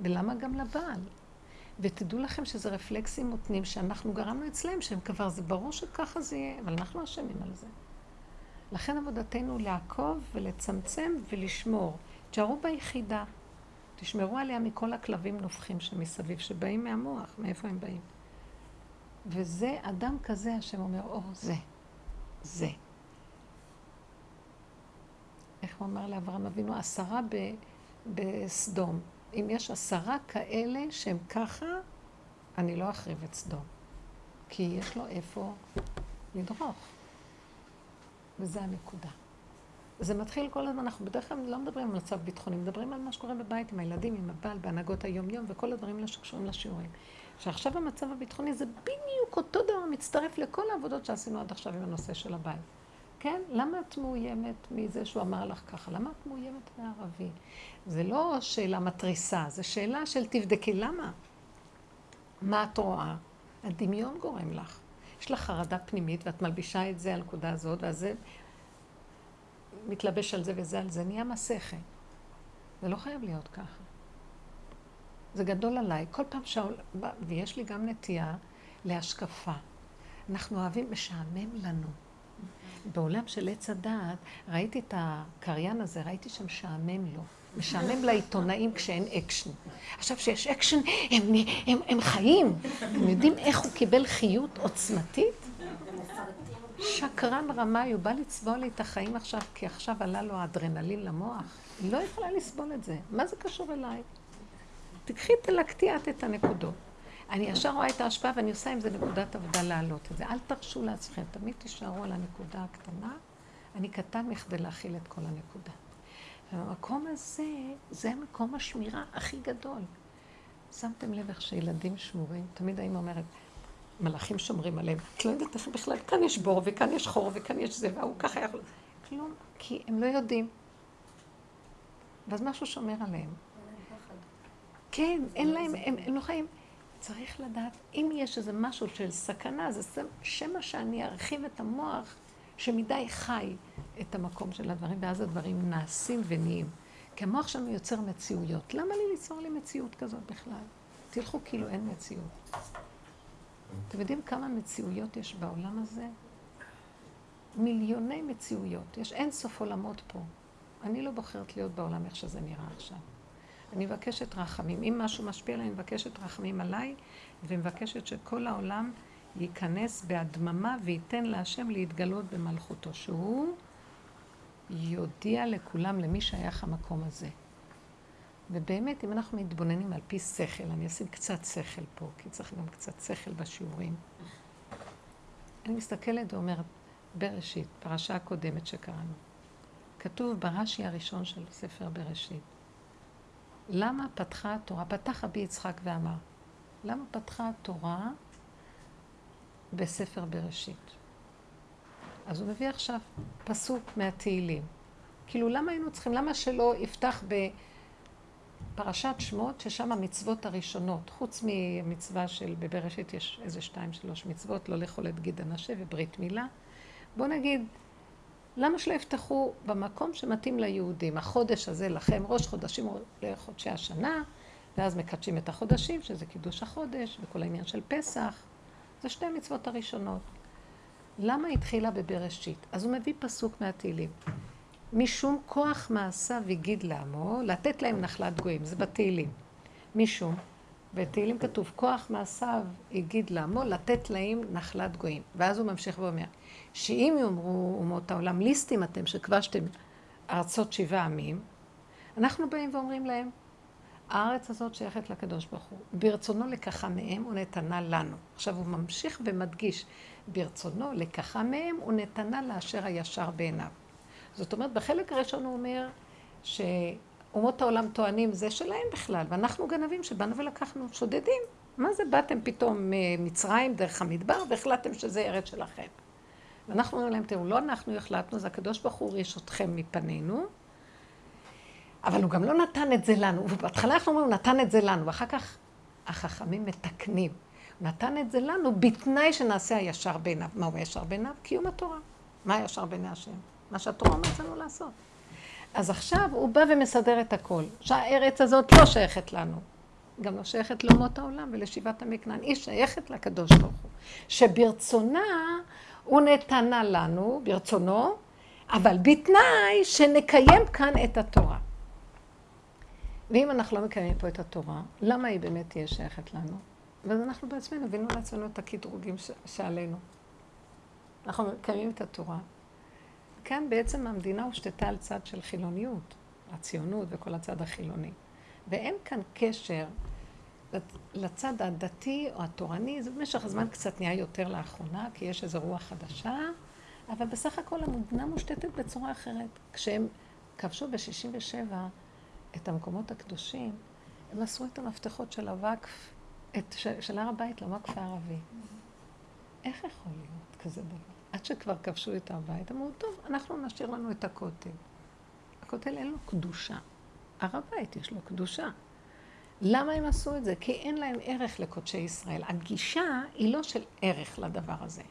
ולמה גם לבעל? ותדעו לכם שזה רפלקסים מותנים שאנחנו גרמנו אצלם, שהם כבר, זה ברור שככה זה יהיה, אבל אנחנו אשמים על זה. לכן עבודתנו לעקוב ולצמצם ולשמור. תשארו ביחידה. תשמרו עליה מכל הכלבים נובחים שמסביב, שבאים מהמוח, מאיפה הם באים. וזה, אדם כזה, השם אומר, או, זה, זה. איך הוא אמר לאברהם אבינו? עשרה ב, בסדום. אם יש עשרה כאלה שהם ככה, אני לא אחריב את סדום. כי יש לו איפה לדרוך. וזה הנקודה. זה מתחיל כל הזמן, אנחנו בדרך כלל לא מדברים על מצב ביטחוני, מדברים על מה שקורה בבית עם הילדים, עם הבעל, בהנהגות היום-יום וכל הדברים שקשורים לשיעורים. שעכשיו המצב הביטחוני זה בדיוק אותו דבר, מצטרף לכל העבודות שעשינו עד עכשיו עם הנושא של הבית. כן? למה את מאוימת מזה שהוא אמר לך ככה? למה את מאוימת מערבי? זה לא שאלה מתריסה, זה שאלה של תבדקי למה. מה את רואה? הדמיון גורם לך. יש לך חרדה פנימית ואת מלבישה את זה על הנקודה הזאת, ואז זה מתלבש על זה וזה על זה, נהיה מסכת. זה לא חייב להיות ככה. זה גדול עליי. כל פעם שהעול... ויש לי גם נטייה להשקפה. אנחנו אוהבים, משעמם לנו. בעולם של עץ הדעת, ראיתי את הקריין הזה, ראיתי שמשעמם לו. משעמם לעיתונאים כשאין אקשן. עכשיו, כשיש אקשן, הם, הם, הם חיים. אתם יודעים איך הוא קיבל חיות עוצמתית? שקרן רמאי, הוא בא לצבוע לי את החיים עכשיו, כי עכשיו עלה לו האדרנלין למוח. היא לא יכולה לסבול את זה. מה זה קשור אליי? תקחי, תלקטי את את הנקודות. אני ישר רואה את ההשפעה ואני עושה עם זה נקודת עבודה להעלות את זה. אל תרשו לעצמכם, תמיד תישארו על הנקודה הקטנה. אני קטן מכדי להכיל את כל הנקודה. והמקום הזה, זה מקום השמירה הכי גדול. שמתם לב איך שילדים שמורים, תמיד האמא אומרת, מלאכים שומרים עליהם. את לא יודעת איך בכלל, כאן יש בור, וכאן יש חור, וכאן יש זה, והוא ככה יכול... כלום, כי הם לא יודעים. ואז משהו שומר עליהם. כן, אין להם, הם, לא חיים. צריך לדעת, אם יש איזה משהו של סכנה, זה שמא שאני ארחיב את המוח שמדי חי את המקום של הדברים, ואז הדברים נעשים ונהיים. כי המוח שלנו יוצר מציאויות. למה לי ליצור לי מציאות כזאת בכלל? תלכו כאילו אין מציאות. אתם יודעים כמה מציאויות יש בעולם הזה? מיליוני מציאויות. יש אין סוף עולמות פה. אני לא בוחרת להיות בעולם איך שזה נראה עכשיו. אני מבקשת רחמים. אם משהו משפיע עליי, אני מבקשת רחמים עליי, ומבקשת שכל העולם ייכנס בהדממה וייתן להשם להתגלות במלכותו, שהוא יודיע לכולם למי שייך המקום הזה. ובאמת, אם אנחנו מתבוננים על פי שכל, אני אשים קצת שכל פה, כי צריך גם קצת שכל בשיעורים. אני מסתכלת ואומרת, בראשית, פרשה הקודמת שקראנו, כתוב ברש"י הראשון של ספר בראשית, למה פתחה התורה, פתח רבי יצחק ואמר, למה פתחה התורה בספר בראשית? אז הוא מביא עכשיו פסוק מהתהילים. כאילו, למה היינו צריכים, למה שלא יפתח בפרשת שמות, ששם המצוות הראשונות, חוץ ממצווה של בבראשית יש איזה שתיים, שלוש מצוות, לא לאכול את גיד הנשה וברית מילה. בוא נגיד, למה שלא יפתחו במקום שמתאים ליהודים? החודש הזה לכם, ראש חודשים לחודשי השנה, ואז מקדשים את החודשים, שזה קידוש החודש, וכל העניין של פסח. זה שתי המצוות הראשונות. למה התחילה בבראשית? אז הוא מביא פסוק מהתהילים. משום כוח מעשיו הגיד לעמו, לתת להם נחלת גויים, זה בתהילים. משום, בתהילים כתוב, כוח מעשיו הגיד לעמו, לתת להם נחלת גויים. ואז הוא ממשיך ואומר, שאם יאמרו אומות העולם, ליסטים אתם שכבשתם ארצות שבעה עמים, אנחנו באים ואומרים להם, הארץ הזאת שייכת לקדוש ברוך הוא. ברצונו לקחה מהם ונתנה לנו. עכשיו הוא ממשיך ומדגיש, ברצונו לקחה מהם ונתנה לאשר הישר בעיניו. זאת אומרת, בחלק הראשון הוא אומר שאומות העולם טוענים זה שלהם בכלל, ואנחנו גנבים שבאנו ולקחנו שודדים. מה זה באתם פתאום ממצרים דרך המדבר והחלטתם שזה ארץ שלכם? ואנחנו אומרים להם, תראו, לא אנחנו החלטנו, זה הקדוש ברוך הוא ריש אתכם מפנינו, אבל הוא גם לא נתן את זה לנו. ובהתחלה אנחנו אומרים, הוא נתן את זה לנו, ואחר כך החכמים מתקנים. הוא נתן את זה לנו בתנאי שנעשה הישר בעיניו. מהו הישר בעיניו? קיום התורה. מה הישר בעיני השם? מה שהתורה אומרת לנו לעשות. אז עכשיו הוא בא ומסדר את הכל. שהארץ הזאת לא שייכת לנו. גם לא שייכת לאומות העולם ולשיבת המקנן. היא שייכת לקדוש ברוך הוא. שברצונה הוא נתנה לנו, ברצונו, אבל בתנאי שנקיים כאן את התורה. ואם אנחנו לא מקיימים פה את התורה, למה היא באמת תהיה שייכת לנו? ואז אנחנו בעצמנו הבאנו לעצמנו את הקטרוגים שעלינו. אנחנו מקיימים את התורה. כאן בעצם המדינה הושתתה על צד של חילוניות, הציונות וכל הצד החילוני. ואין כאן קשר לצד הדתי או התורני, זה במשך הזמן קצת נהיה יותר לאחרונה, כי יש איזו רוח חדשה, אבל בסך הכל המדינה מושתתת בצורה אחרת. כשהם כבשו ב-67' את המקומות הקדושים, הם מסרו את המפתחות של הוואקף, של הר הבית לוואקף הערבי. איך יכול להיות כזה דבר? עד שכבר כבשו את הר הבית, אמרו, טוב, אנחנו נשאיר לנו את הכותל. הכותל אין לו קדושה. הר הבית יש לו קדושה. למה הם עשו את זה? כי אין להם ערך לקודשי ישראל. הגישה היא לא של ערך לדבר הזה.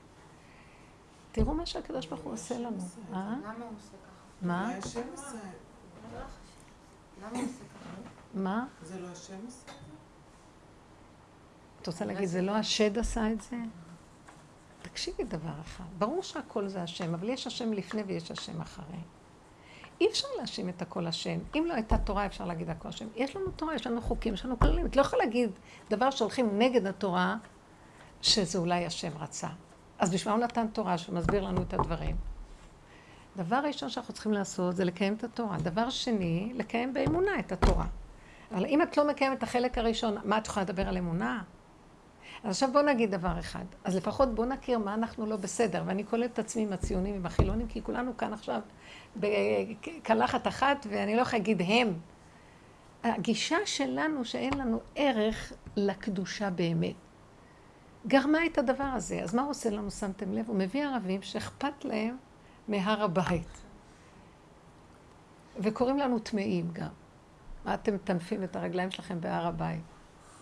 תראו מה שהקדוש ברוך הוא עושה לנו. אה? למה הוא עושה ככה? מה? מה? זה לא השם עושה? את רוצה להגיד, זה לא השד עשה את זה? תקשיבי דבר אחד, ברור שהכל זה השם, אבל יש השם לפני ויש השם אחרי. אי אפשר להאשים את הכל השם. אם לא הייתה תורה, אפשר להגיד הכל השם. יש לנו תורה, יש לנו חוקים, יש לנו כללים. את לא יכולה להגיד דבר שהולכים נגד התורה, שזה אולי השם רצה. אז בשביל מה הוא נתן תורה שמסביר לנו את הדברים? דבר ראשון שאנחנו צריכים לעשות זה לקיים את התורה. דבר שני, לקיים באמונה את התורה. אבל אם את לא מקיימת את החלק הראשון, מה את יכולה לדבר על אמונה? אז עכשיו בואו נגיד דבר אחד. אז לפחות בואו נכיר מה אנחנו לא בסדר. ואני כוללת את עצמי עם הציונים ועם החילונים, כי כולנו כאן עכשיו בקלחת אחת, ואני לא יכולה להגיד הם. הגישה שלנו שאין לנו ערך לקדושה באמת. גרמה את הדבר הזה. אז מה הוא עושה לנו, שמתם לב? הוא מביא ערבים שאכפת להם מהר הבית. וקוראים לנו טמאים גם. מה אתם מטנפים את הרגליים שלכם בהר הבית?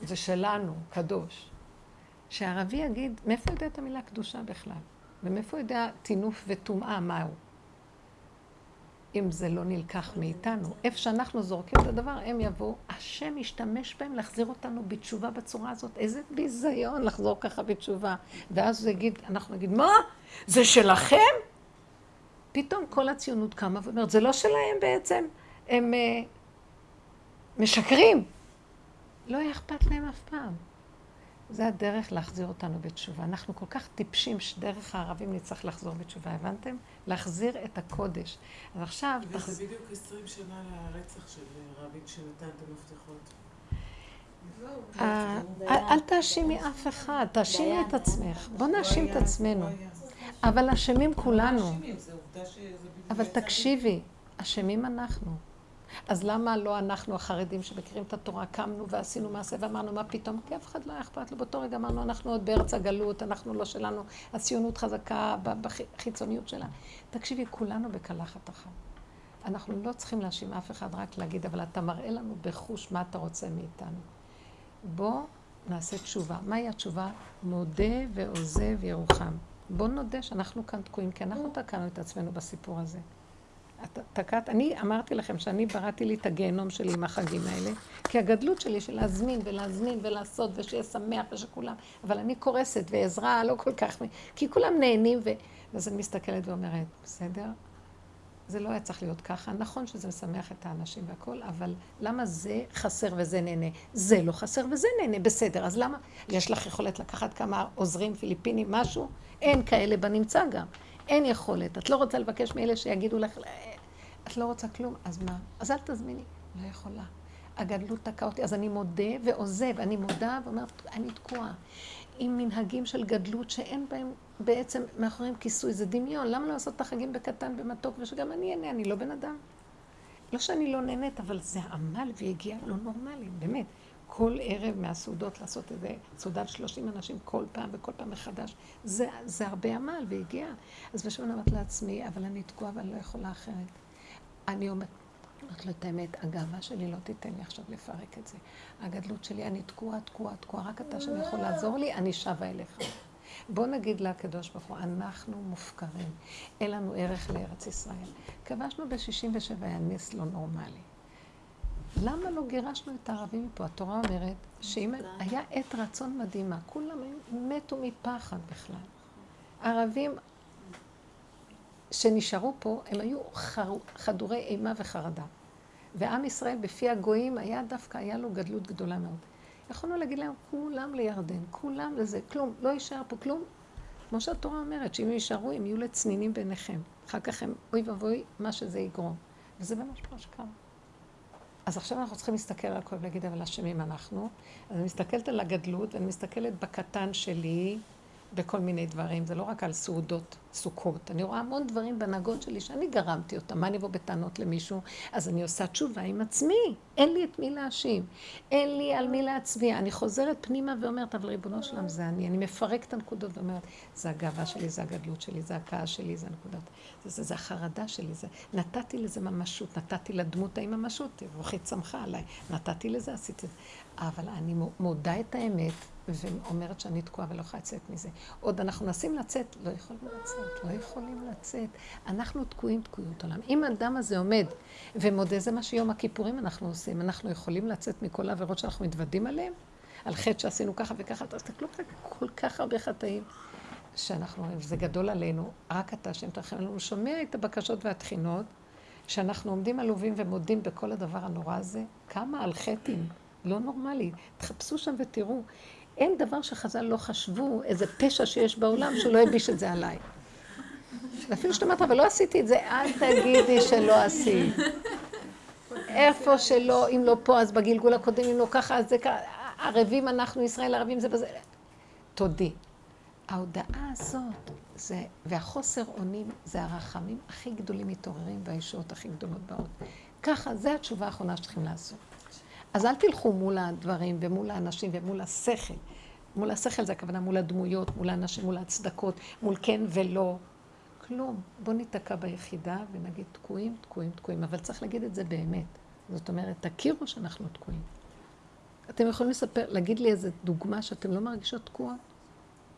זה שלנו, קדוש. שהערבי יגיד, מאיפה יודע את המילה קדושה בכלל? ומאיפה יודע טינוף וטומאה מהו? אם זה לא נלקח מאיתנו. איפה שאנחנו זורקים את הדבר, הם יבואו, השם ישתמש בהם להחזיר אותנו בתשובה בצורה הזאת. איזה ביזיון לחזור ככה בתשובה. ואז הוא יגיד, אנחנו נגיד, מה? זה שלכם? פתאום כל הציונות קמה ואומרת, זה לא שלהם בעצם, הם uh, משקרים. לא היה אכפת להם אף פעם. זה הדרך להחזיר אותנו בתשובה. אנחנו כל כך טיפשים שדרך הערבים נצטרך לחזור בתשובה, הבנתם? להחזיר את הקודש. אז עכשיו... וזה תחז... בדיוק עשרים שנה לרצח של רבין שנתן את המפתחות. אה, אל תאשימי אף אחד, תאשימי את עצמך. בוא נאשים את עצמנו. אבל אשמים כולנו. אבל תקשיבי, אשמים אנחנו. אז למה לא אנחנו החרדים שמכירים את התורה קמנו ועשינו מעשה ואמרנו מה פתאום? כי אף אחד לא היה אכפת לו. באותו רגע אמרנו אנחנו עוד בארץ הגלות, אנחנו לא שלנו, הציונות חזקה בחיצוניות שלה. תקשיבי, כולנו בקלחת אחת. אנחנו לא צריכים להאשים אף אחד, רק להגיד, אבל אתה מראה לנו בחוש מה אתה רוצה מאיתנו. בוא נעשה תשובה. מהי התשובה? מודה ועוזב ירוחם. בוא נודה שאנחנו כאן תקועים, כי אנחנו תקענו את עצמנו בסיפור הזה. תקעת, אני אמרתי לכם שאני בראתי לי את הגיהנום שלי עם החגים האלה, כי הגדלות שלי של להזמין ולהזמין ולעשות ושיהיה שמח ושכולם, אבל אני קורסת ועזרה לא כל כך, כי כולם נהנים ו... ואז אני מסתכלת ואומרת, בסדר? זה לא היה צריך להיות ככה. נכון שזה משמח את האנשים והכול, אבל למה זה חסר וזה נהנה? זה לא חסר וזה נהנה, בסדר. אז למה? יש לך יכולת לקחת כמה עוזרים פיליפינים, משהו? אין כאלה בנמצא גם. אין יכולת. את לא רוצה לבקש מאלה שיגידו לך, את לא רוצה כלום, אז מה? אז אל תזמיני. לא יכולה. הגדלות תקעה אותי, אז אני מודה ועוזב. אני מודה ואומרת, אני תקועה. עם מנהגים של גדלות שאין בהם בעצם מאחוריהם כיסוי, זה דמיון. למה לא לעשות את החגים בקטן, במתוק, ושגם אני אהנה, אני לא בן אדם. לא שאני לא נהנית, אבל זה עמל והגיע לא נורמלי, באמת. כל ערב מהסעודות לעשות איזה סעודת שלושים אנשים כל פעם וכל פעם מחדש, זה, זה הרבה עמל והגיע. אז בשביל אמרת לעצמי, אבל אני תקועה ואני לא יכולה אחרת. אני אומרת, אומרת לו את האמת, הגאווה שלי לא תיתן לי עכשיו לפרק את זה. הגדלות שלי, אני תקועה, תקועה, תקועה, רק אתה שאני יכול לעזור לי, אני שבה אליך. בוא נגיד לקדוש ברוך הוא, אנחנו מופקרים, אין לנו ערך לארץ ישראל. כבשנו ב-67, היה נס לא נורמלי. למה לא גירשנו את הערבים מפה? התורה אומרת שאם היה עת רצון מדהימה, כולם מתו מפחד בכלל. הערבים שנשארו פה, הם היו. חדורי אימה וחרדה. ועם ישראל בפי הגויים היה דווקא, היה לו גדלות גדולה מאוד. יכולנו להגיד להם, כולם לירדן, כולם לזה, כלום, לא יישאר פה כלום. כמו שהתורה אומרת, שאם יישארו, הם יהיו לצנינים בעיניכם. אחר כך הם, אוי ואבוי, מה שזה יגרום. וזה ממש מה שקרה. אז עכשיו אנחנו צריכים להסתכל על הכל ולהגיד, אבל אשמים אנחנו. אני מסתכלת על הגדלות, ואני מסתכלת בקטן שלי, בכל מיני דברים. זה לא רק על סעודות סוכות. אני רואה המון דברים בהנהגות שלי שאני גרמתי אותם. מה אני אבוא בטענות למישהו? אז אני עושה תשובה עם עצמי. אין לי את מי להאשים. אין לי על מי להצביע. אני חוזרת פנימה ואומרת, אבל ריבונו שלם זה אני. אני מפרק את הנקודות ואומרת, זה הגאווה שלי, זה הגדלות שלי, זה הכעס שלי, זה הנקודות. זה, זה, זה החרדה שלי. זה... נתתי לזה ממשות, נתתי לדמות ההיא ממשות, רוחי צמחה עליי. נתתי לזה, עשיתי את זה. אבל אני מודה את האמת. ואומרת שאני תקועה ולא יכולה לצאת מזה. עוד אנחנו מנסים לצאת, לא יכולים לצאת, לא יכולים לצאת. אנחנו תקועים תקועות עולם. אם האדם הזה עומד ומודה, זה מה שיום הכיפורים אנחנו עושים. אנחנו יכולים לצאת מכל העבירות שאנחנו מתוודים עליהן, על חטא שעשינו ככה וככה, תסתכלו כל כך הרבה חטאים. שאנחנו אומרים, זה גדול עלינו, רק אתה השם תרחם עלינו, שומע את הבקשות והתחינות, שאנחנו עומדים עלובים ומודים בכל הדבר הנורא הזה, כמה על חטאים, לא נורמלי. תחפשו שם ותראו. אין דבר שחז"ל לא חשבו, איזה פשע שיש בעולם, שהוא לא הביש את זה עליי. ואפילו שאתה אומרת, אבל לא עשיתי את זה, אל תגידי שלא עשית. איפה שלא, אם לא פה, אז בגלגול הקודם, אם לא ככה, אז זה ככה. ערבים אנחנו, ישראל ערבים זה בזה. תודי. ההודעה הזאת, זה, והחוסר אונים, זה הרחמים הכי גדולים מתעוררים והישועות הכי גדולות באות. ככה, זו התשובה האחרונה שצריכים לעשות. אז אל תלכו מול הדברים ומול האנשים ומול השכל. מול השכל זה הכוונה מול הדמויות, מול האנשים, מול ההצדקות, מול כן ולא. כלום. בואו ניתקע ביחידה ונגיד תקועים, תקועים, תקועים. אבל צריך להגיד את זה באמת. זאת אומרת, תכירו שאנחנו תקועים. אתם יכולים לספר, להגיד לי איזה דוגמה שאתם לא מרגישות תקועות?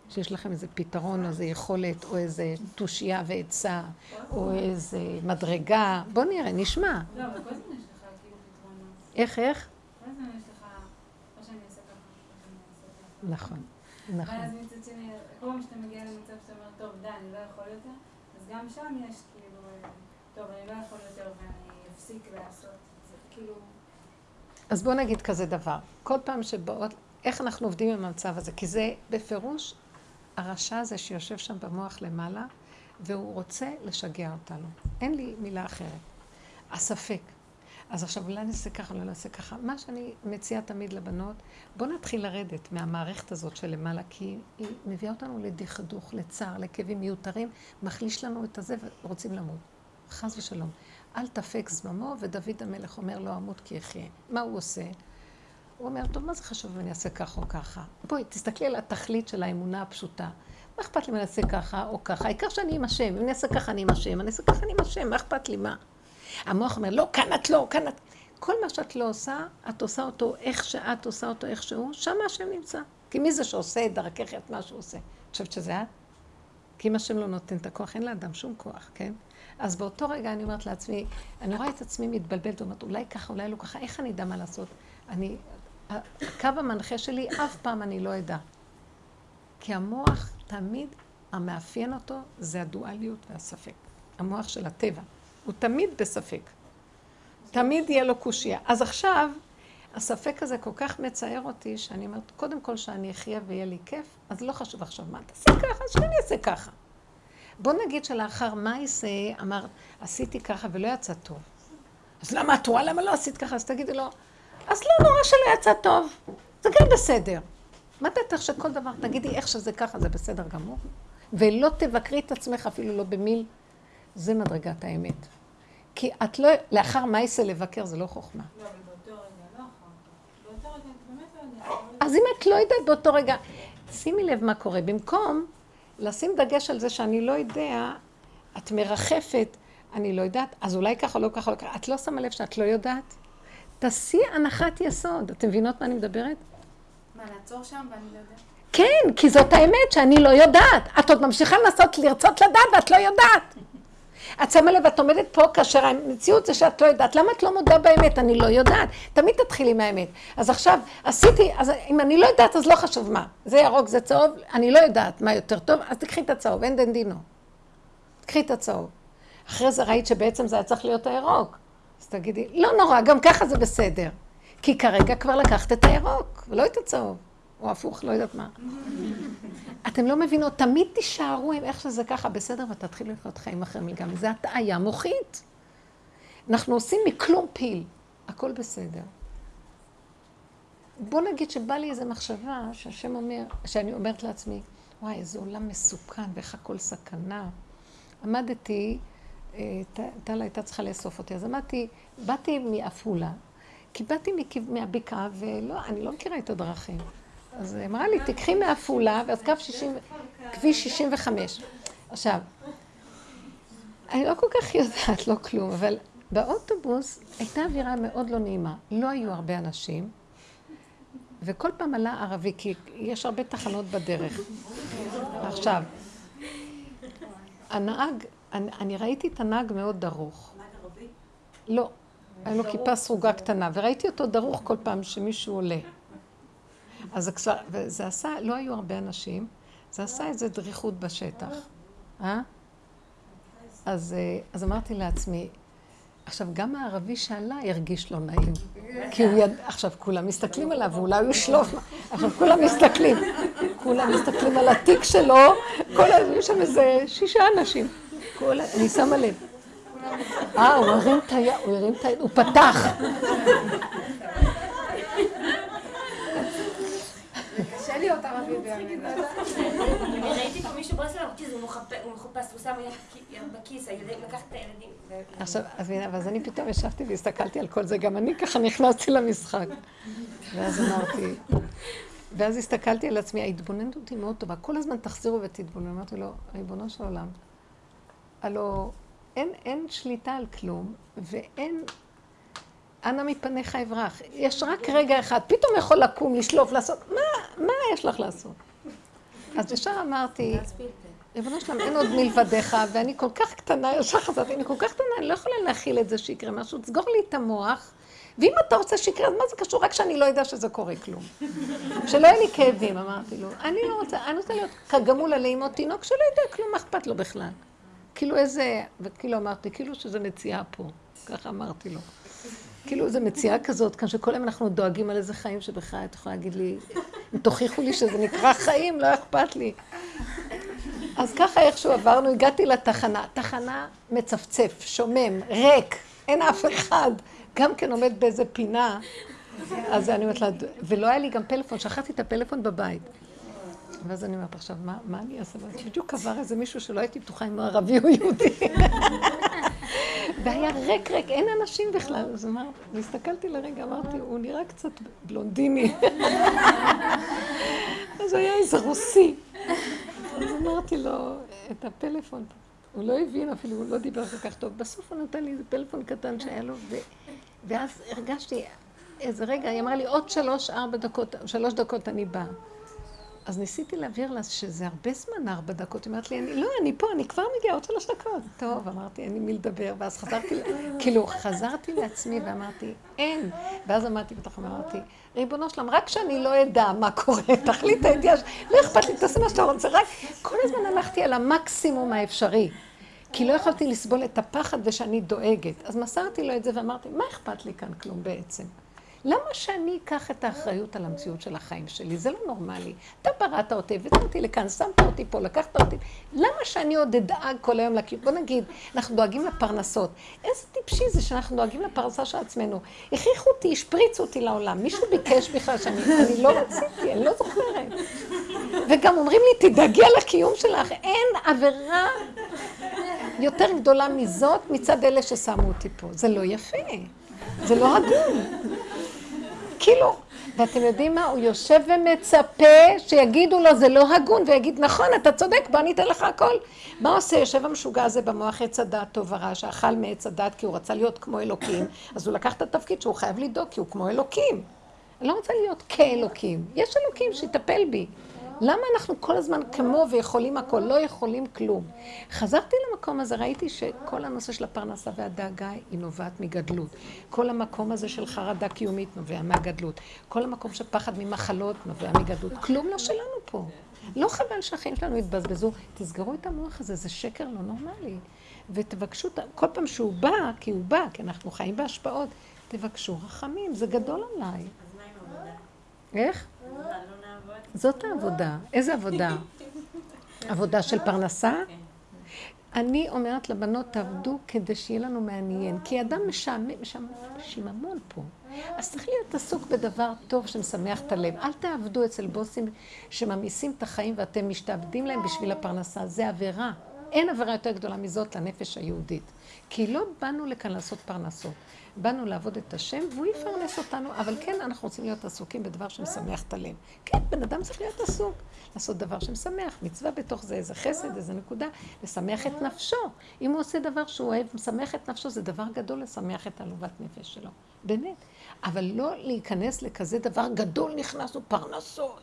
שיש לכם איזה פתרון, או איזה יכולת, או איזה תושייה ועצה, או איזה מדרגה. בואו נראה, נשמע. לא, אבל כל הזמן יש לך כאילו פתרונות. איך, איך? כל הזמן יש לך, או שאני אעשה ככה, או שאני אעשה ככה. נכון, נכון. ואז מצד שני, כל פעם שאתה מגיע למצב שאתה אומר, טוב, די, אני לא יכול יותר, אז גם שם יש כאילו, טוב, אני לא יכול יותר ואני אפסיק לעשות. זה כאילו... אז בואו נגיד כזה דבר. כל פעם שבאות, איך אנחנו עובדים עם המצב הזה? כי זה בפירוש הרשע הזה שיושב שם במוח למעלה, והוא רוצה לשגע אותנו. אין לי מילה אחרת. הספק. אז עכשיו אולי נעשה ככה, אולי נעשה ככה. מה שאני מציעה תמיד לבנות, בואו נתחיל לרדת מהמערכת הזאת של למעלה, כי היא מביאה אותנו לדכדוך, לצער, לכאבים מיותרים, מחליש לנו את הזה ורוצים למות. חס ושלום. אל תפק זממו, ודוד המלך אומר לא אמות כי אחיה. מה הוא עושה? הוא אומר, טוב, מה זה חשוב אם אני אעשה ככה או ככה? בואי, תסתכלי על התכלית של האמונה הפשוטה. מה אכפת לי אם אני אעשה ככה או ככה? העיקר שאני עם השם. אם אני אעשה ככה, אני עם השם. אני אעשה ככה, אני עם השם. מה אכפת לי? מה? המוח אומר, לא, כאן את לא, כאן את... כל מה שאת לא עושה, את עושה אותו איך שאת עושה אותו איך שהוא, שם השם נמצא. כי מי זה שעושה את דרכך את מה שהוא עושה? את חושבת שזה את? כי אם השם לא נותן את הכוח, אין לאדם שום כוח, כן? אז באותו רגע אני אומרת לעצמי, אני רואה את עצמי מתבלבלת, ואומרת, אולי ככה, אולי לא ככה, איך אני אדע מה לעשות? אני, הקו המנחה שלי, אף פעם אני לא אדע. כי המוח תמיד, המאפיין אותו, זה הדואליות והספק. המוח של הטבע. הוא תמיד בספק. תמיד יהיה לו קושייה. אז עכשיו, הספק הזה כל כך מצער אותי, שאני אומרת, קודם כל שאני אחיה ויהיה לי כיף, אז לא חשוב עכשיו מה תעשי ככה, אז שאני אעשה ככה. בוא נגיד שלאחר מייסה אמרת, עשיתי ככה ולא יצא טוב. אז למה את רואה? למה לא עשית ככה? אז תגידי לו, אז לא נורא שלא יצא טוב, זה גם בסדר. מה בטח שכל דבר, תגידי איך שזה ככה, זה בסדר גמור? ולא תבקרי את עצמך אפילו לא במיל, זה מדרגת האמת. כי את לא, לאחר מייסה לבקר זה לא חוכמה. לא, לא לא. אז אם את לא יודעת באותו רגע, שימי לב מה קורה. במקום לשים דגש על זה שאני לא יודע, את מרחפת, אני לא יודעת, אז אולי ככה, לא ככה, לא ככה. את לא שמה לב שאת לא יודעת? תעשי הנחת יסוד. אתם מבינות מה אני מדברת? מה, לעצור שם ואני לא יודעת? כן, כי זאת האמת שאני לא יודעת. את עוד ממשיכה לנסות לרצות לדעת ואת לא יודעת. את שמה לב, את עומדת פה כאשר המציאות זה שאת לא יודעת. למה את לא מודה באמת? אני לא יודעת. תמיד תתחילי מהאמת. אז עכשיו, עשיתי, אז אם אני לא יודעת, אז לא חשוב מה. זה ירוק, זה צהוב, אני לא יודעת מה יותר טוב, אז תקחי את הצהוב, אין דין דינו. תקחי את הצהוב. אחרי זה ראית שבעצם זה היה צריך להיות הירוק. אז תגידי, לא נורא, גם ככה זה בסדר. כי כרגע כבר לקחת את הירוק, ולא את הצהוב. או הפוך, לא יודעת מה. אתם לא מבינות, תמיד תישארו עם איך שזה ככה, בסדר, ותתחילו לחיות חיים אחרים לגמרי. זה הטעיה מוחית. אנחנו עושים מכלום פיל, הכל בסדר. בוא נגיד שבא לי איזו מחשבה שהשם אומר, שאני אומרת לעצמי, וואי, איזה עולם מסוכן ואיך הכל סכנה. עמדתי, אה, טלה הייתה צריכה לאסוף אותי, אז עמדתי, באתי מעפולה, כי באתי מהבקעה, ולא, אני לא מכירה את הדרכים. אז היא אמרה לי, תקחי מעפולה, ואז קו 60, כביש 65. עכשיו, אני לא כל כך יודעת, לא כלום, אבל באוטובוס הייתה אווירה מאוד לא נעימה. לא היו הרבה אנשים, וכל פעם עלה ערבי, כי יש הרבה תחנות בדרך. עכשיו, הנהג, אני, אני ראיתי את הנהג מאוד דרוך. נהג ערבי? לא, היה לו כיפה סרוגה קטנה, וראיתי אותו דרוך כל פעם שמישהו עולה. אז כבר, וזה עשה, לא היו הרבה אנשים, זה עשה איזה דריכות בשטח. אה? אז, אה, אז אמרתי לעצמי, עכשיו, גם הערבי שעלה הרגיש לא נעים. כי הוא יד... עכשיו, כולם מסתכלים עליו, ואולי הוא ישלוף... עכשיו, כולם מסתכלים. כולם מסתכלים על התיק שלו, כל ה... יש שם איזה שישה אנשים. כל... אני שמה לב. אה, הוא הרים את היד, הוא הרים את היד, הוא פתח. קשה להיות ערבי בימינו. אני ראיתי פה מישהו ברסלב, אמרתי, הוא מחפש, הוא שמה יד בכיס, הילדים- לקחת את הילדים. ו- עכשיו, אז הנה, אז אני פתאום ישבתי והסתכלתי על כל זה, גם אני ככה נכנסתי למשחק. ואז אמרתי, ואז הסתכלתי על עצמי, ההתבוננות היא מאוד טובה, כל הזמן תחזירו ותתבוננו. אמרתי לו, ריבונו של עולם, הלו, אין, אין שליטה על כלום, ואין, אנא מפניך אברח. יש רק רגע אחד, פתאום יכול לקום, לשלוף, לעשות, מה, מה יש לך לעשות? אז ישר אמרתי, ריבונו שלם, אין עוד מלבדיך, ואני כל כך קטנה, ישר חזרתי, אני כל כך קטנה, אני לא יכולה להכיל את זה שיקרה משהו, תסגור לי את המוח, ואם אתה רוצה שיקרה, אז מה זה קשור? רק שאני לא יודע שזה קורה כלום. שלא יהיה לי כאבים, אמרתי לו. אני לא רוצה, אני רוצה להיות כגמול עלי אימו תינוק שלא יודע כלום, מה אכפת לו בכלל? כאילו איזה, וכאילו אמרתי, כאילו שזה מציאה פה, ככה אמרתי לו. כאילו איזה מציאה כזאת, כאן שכל היום אנחנו דואגים על איזה חיים שבכלל, את יכולה להגיד לי, אם תוכיחו לי שזה נקרא חיים, לא אכפת לי. אז ככה איכשהו עברנו, הגעתי לתחנה. תחנה מצפצף, שומם, ריק, אין אף אחד. גם כן עומד באיזה פינה. אז אני אומרת לה, ולא היה לי גם פלאפון, שכחתי את הפלאפון בבית. ואז אני אומרת, עכשיו, מה, מה אני אעשה? בדיוק עבר איזה מישהו שלא הייתי בטוחה אם הוא ערבי או יהודי. והיה ריק ריק, אין אנשים בכלל. אז אמרתי, והסתכלתי לרגע, אמרתי, הוא נראה קצת בלונדיני. אז היה איזה רוסי. אז אמרתי לו את הפלאפון. הוא לא הבין אפילו, הוא לא דיבר כל כך טוב. בסוף הוא נתן לי איזה פלאפון קטן שהיה לו, ו... ואז הרגשתי איזה רגע, היא אמרה לי, עוד שלוש, ארבע דקות, שלוש דקות אני באה. אז ניסיתי להבהיר לה שזה הרבה זמן, ארבע דקות. היא אמרת לי, אני, לא, אני פה, אני כבר מגיעה, עוד שלוש דקות. טוב, אמרתי, אין לי מי לדבר. ואז חזרתי, כאילו, חזרתי לעצמי ואמרתי, אין. ואז עמדתי בתוך אמרתי, ריבונו שלם, רק שאני לא אדע מה קורה, תחליט הידיעה, לא אכפת לי, תעשה מה שאתה רוצה, רק כל הזמן הלכתי על המקסימום האפשרי. כי לא יכולתי לסבול את הפחד ושאני דואגת. אז מסרתי לו את זה ואמרתי, מה אכפת לי כאן כלום בעצם? למה שאני אקח את האחריות על המציאות של החיים שלי? זה לא נורמלי. אתה בראת אותי, הבאת אותי לכאן, שמת אותי פה, לקחת אותי. למה שאני עוד אדאג כל היום לקיום? בוא נגיד, אנחנו דואגים לפרנסות. איזה טיפשי זה שאנחנו דואגים לפרנסה של עצמנו. הכריחו אותי, השפריצו אותי לעולם. מישהו ביקש בכלל שאני אני לא רציתי, אני לא זוכרת. וגם אומרים לי, תדאגי על הקיום שלך. אין עבירה יותר גדולה מזאת מצד אלה ששמו אותי פה. זה לא יפה. זה לא הגון. כאילו, ואתם יודעים מה? הוא יושב ומצפה שיגידו לו זה לא הגון, ויגיד נכון, אתה צודק, בוא אני אתן לך הכל. מה עושה? יושב המשוגע הזה במוח עץ הדעת טוב ורע, שאכל מעץ הדעת כי הוא רצה להיות כמו אלוקים, אז הוא לקח את התפקיד שהוא חייב לדאוג כי הוא כמו אלוקים. אני לא רוצה להיות כאלוקים, יש אלוקים שיטפל בי. למה אנחנו כל הזמן כמו ויכולים הכל, לא יכולים כלום? חזרתי למקום הזה, ראיתי שכל הנושא של הפרנסה והדאגה היא נובעת מגדלות. כל המקום הזה של חרדה קיומית נובע מהגדלות. כל המקום של פחד ממחלות נובע מגדלות. כלום לא שלנו פה. לא חבל שהחיים שלנו יתבזבזו. תסגרו את המוח הזה, זה שקר לא נורמלי. ותבקשו, כל פעם שהוא בא, כי הוא בא, כי אנחנו חיים בהשפעות, תבקשו רחמים, זה גדול עליי. איך? זאת העבודה. איזה עבודה? עבודה של פרנסה? אני אומרת לבנות, תעבדו כדי שיהיה לנו מעניין. כי אדם משעמם, שיממון פה. אז צריך להיות עסוק בדבר טוב שמשמח את הלב. אל תעבדו אצל בוסים שממיסים את החיים ואתם משתעבדים להם בשביל הפרנסה. זה עבירה. אין עבירה יותר גדולה מזאת לנפש היהודית. כי לא באנו לכאן לעשות פרנסות. באנו לעבוד את השם, והוא יפרנס אותנו, אבל כן, אנחנו רוצים להיות עסוקים בדבר שמשמח את הלב. כן, בן אדם צריך להיות עסוק, לעשות דבר שמשמח, מצווה בתוך זה, איזה חסד, איזה נקודה, לשמח את נפשו. אם הוא עושה דבר שהוא אוהב, משמח את נפשו, זה דבר גדול לשמח את עלובת נפש שלו. באמת. אבל לא להיכנס לכזה דבר גדול, נכנסנו פרנסות.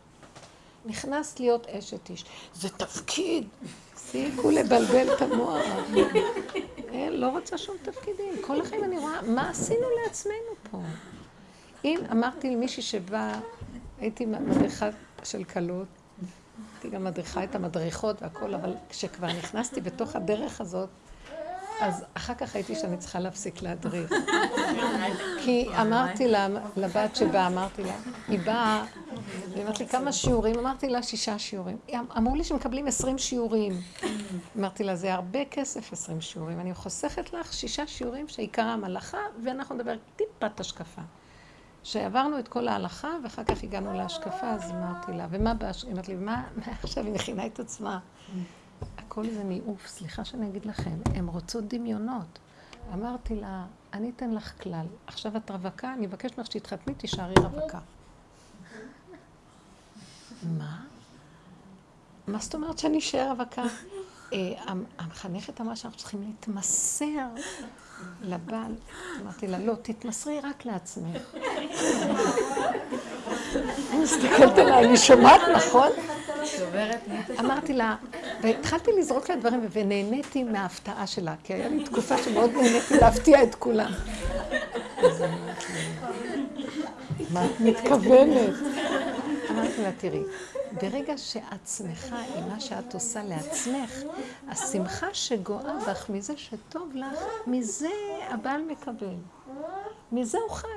נכנס להיות אשת איש. זה תפקיד. תפסיקו לבלבל את המוח. אין, לא רוצה שום תפקידים. כל החיים אני רואה, מה עשינו לעצמנו פה? אם אמרתי למישהי שבאה, הייתי מדריכה של כלות, הייתי גם מדריכה את המדריכות והכל, אבל כשכבר נכנסתי בתוך הדרך הזאת, אז אחר כך הייתי שאני צריכה להפסיק להדריך. כי אמרתי לה, לבת שבאה, אמרתי לה, היא באה, והיא אמרת לי כמה שיעורים, אמרתי לה שישה שיעורים. אמרו לי שמקבלים עשרים שיעורים. אמרתי לה, זה הרבה כסף עשרים שיעורים. אני חוסכת לך שישה שיעורים שעיקר המלאכה, ואנחנו נדבר טיפת השקפה. שעברנו את כל ההלכה, ואחר כך הגענו להשקפה, אז אמרתי לה, ומה, היא אמרת לי, מה, עכשיו היא מכינה את עצמה. הכל זה ניאוף, סליחה שאני אגיד לכם, הן רוצות דמיונות. אמרתי לה, אני אתן לך כלל, עכשיו את רווקה, אני אבקש ממך שתתחתני, תישארי רווקה. מה? מה זאת אומרת שאני אשאר רווקה? אה, המחנכת אמרה שאנחנו צריכים להתמסר לבעל. אמרתי לה, לא, תתמסרי רק לעצמך. אני מסתכלת עליי, אני שומעת, נכון? אמרתי לה, והתחלתי לזרוק לה דברים, ונהניתי מההפתעה שלה, כי היה לי תקופה שמאוד נהניתי להפתיע את כולם. מה את מתכוונת? אמרתי לה, תראי, ברגע שאת שמחה עם מה שאת עושה לעצמך, השמחה שגואה בך מזה שטוב לך, מזה הבעל מקבל. מזה הוא חי.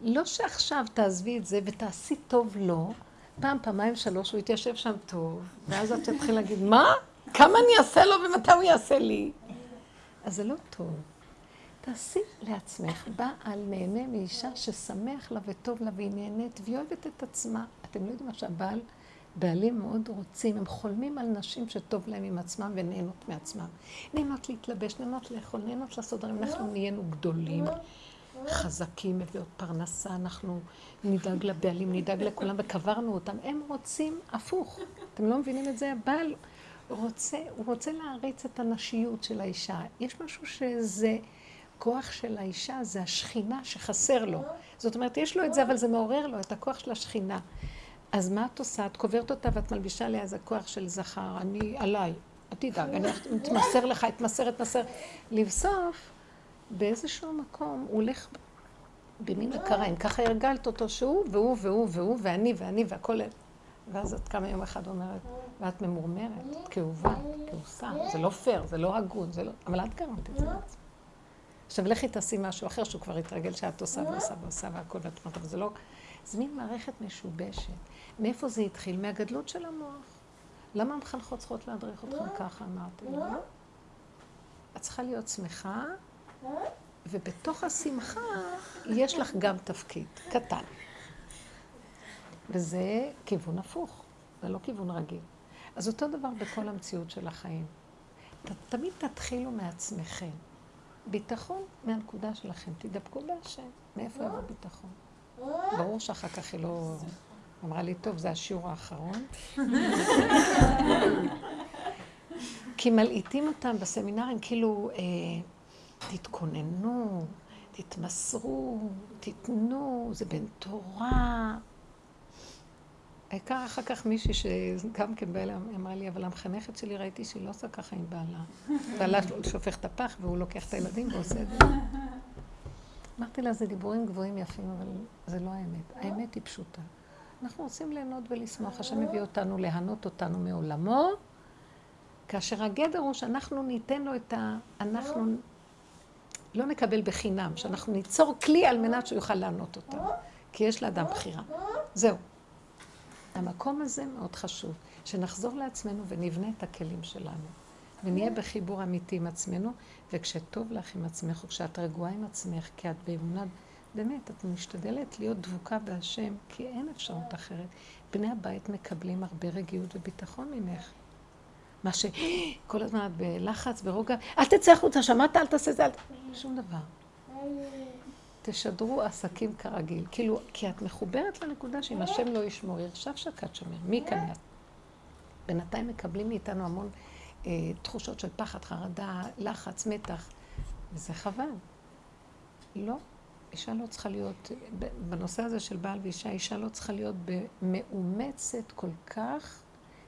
לא שעכשיו תעזבי את זה ותעשי טוב לו, פעם, פעמיים, שלוש, הוא יתיישב שם טוב, ואז את תתחיל להגיד, מה? כמה אני אעשה לו ומתי הוא יעשה לי? אז זה לא טוב. תעשי לעצמך, בעל נהנה מאישה ששמח לה וטוב לה והיא נהנית והיא אוהבת את עצמה. אתם לא יודעים מה שהבעל, בעלים מאוד רוצים, הם חולמים על נשים שטוב להם עם עצמם ונהנות מעצמם. נהנות להתלבש, נהנות לאכול, נהנות לעשות דברים, אנחנו נהיינו גדולים. חזקים, מביאות פרנסה, אנחנו נדאג לבעלים, נדאג לכולם, וקברנו אותם. הם רוצים הפוך. אתם לא מבינים את זה? הבעל רוצה, הוא רוצה להריץ את הנשיות של האישה. יש משהו שזה כוח של האישה, זה השכינה שחסר לו. זאת אומרת, יש לו את זה, אבל זה מעורר לו את הכוח של השכינה. אז מה את עושה? את קוברת אותה ואת מלבישה עליה איזה כוח של זכר. אני, עליי. אל תדאג, אני אתמסר לך, אתמסר, אתמסר. לבסוף, באיזשהו מקום הוא הולך במין הכריים. ככה הרגלת אותו שהוא, והוא, והוא, והוא, ואני, ואני, והכל... ואז את קמה יום אחד אומרת, ואת ממורמרת, כאובה, כאוסה. זה לא פייר, זה לא הגון, זה לא... אבל את גרמת את זה לעצמך. עכשיו לכי תעשי משהו אחר שהוא כבר התרגל שאת עושה ועושה ועושה והכל, ואת אומרת, אבל זה לא... זה מין מערכת משובשת. מאיפה זה התחיל? מהגדלות של המוח. למה המחנכות צריכות להדריך אתכם ככה, אמרתי? לא? את צריכה להיות שמחה, ובתוך השמחה יש לך גם תפקיד קטן. וזה כיוון הפוך, זה לא כיוון רגיל. אז אותו דבר בכל המציאות של החיים. ת, תמיד תתחילו מעצמכם. ביטחון מהנקודה שלכם. תדבקו בהשם. מאיפה יבוא ביטחון? ברור שאחר כך היא לא... אמרה לי, טוב, זה השיעור האחרון. כי מלעיטים אותם בסמינרים, כאילו, אה, תתכוננו, תתמסרו, תיתנו, זה בן תורה. העיקר אחר כך מישהי שגם כן בעלה אמרה לי, אבל המחנכת שלי ראיתי שהיא לא עושה ככה עם בעלה. בעלה שופך את הפח והוא לוקח את הילדים ועושה את זה. אמרתי לה, זה דיבורים גבוהים יפים, אבל זה לא האמת. האמת היא פשוטה. אנחנו רוצים ליהנות ולשמוח. השם מביא אותנו להנות אותנו מעולמו, כאשר הגדר הוא שאנחנו ניתן לו את ה... אנחנו לא נקבל בחינם, שאנחנו ניצור כלי על מנת שהוא יוכל לענות אותנו. כי יש לאדם בחירה. זהו. המקום הזה מאוד חשוב, שנחזור לעצמנו ונבנה את הכלים שלנו. ונהיה בחיבור אמיתי עם עצמנו, וכשטוב לך עם עצמך, או כשאת רגועה עם עצמך, כי את באמונה, באמת, את משתדלת להיות דבוקה בהשם, כי אין אפשרות אחרת. בני הבית מקבלים הרבה רגיעות וביטחון ממך. מה שכל הזמן את בלחץ, ברוגע, אל תצא החוצה, שמעת? אל תעשה זה, אל... שום דבר. תשדרו עסקים כרגיל. כאילו, כי את מחוברת לנקודה שאם השם לא ישמור, ירשב שקד שומר. מי ייכנס? בינתיים מקבלים מאיתנו המון אה, תחושות של פחד, חרדה, לחץ, מתח, וזה חבל. לא. אישה לא צריכה להיות, בנושא הזה של בעל ואישה, אישה לא צריכה להיות מאומצת כל כך,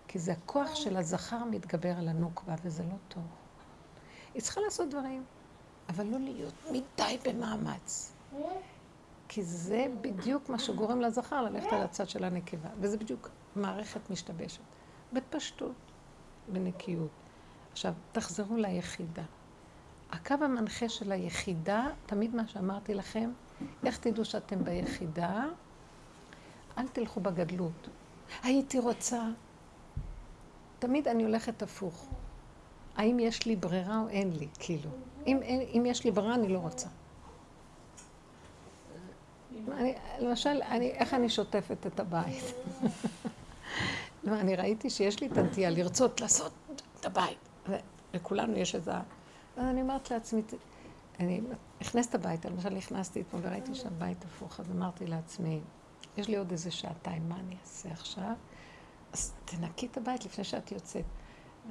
כי זה הכוח של הזכר מתגבר על הנוקבה, וזה לא טוב. היא צריכה לעשות דברים, אבל לא להיות מדי במאמץ. כי זה בדיוק מה שגורם לזכר ללכת על הצד של הנקבה, וזה בדיוק מערכת משתבשת. בפשטות, בנקיות. עכשיו, תחזרו ליחידה. הקו המנחה של היחידה, תמיד מה שאמרתי לכם, איך תדעו שאתם ביחידה? אל תלכו בגדלות. הייתי רוצה. תמיד אני הולכת הפוך. האם יש לי ברירה או אין לי, כאילו. אם, אם יש לי ברירה, אני לא רוצה. אני, למשל, אני, איך אני שוטפת את הבית? לא, אני ראיתי שיש לי את הנטייה לרצות לעשות את הבית. לכולנו יש איזה... אז אני אומרת לעצמי, אני נכנסת הביתה, למשל נכנסתי אתמול וראיתי שם בית הפוך, אז אמרתי לעצמי, יש לי עוד איזה שעתיים, מה אני אעשה עכשיו? אז תנקי את הבית לפני שאת יוצאת.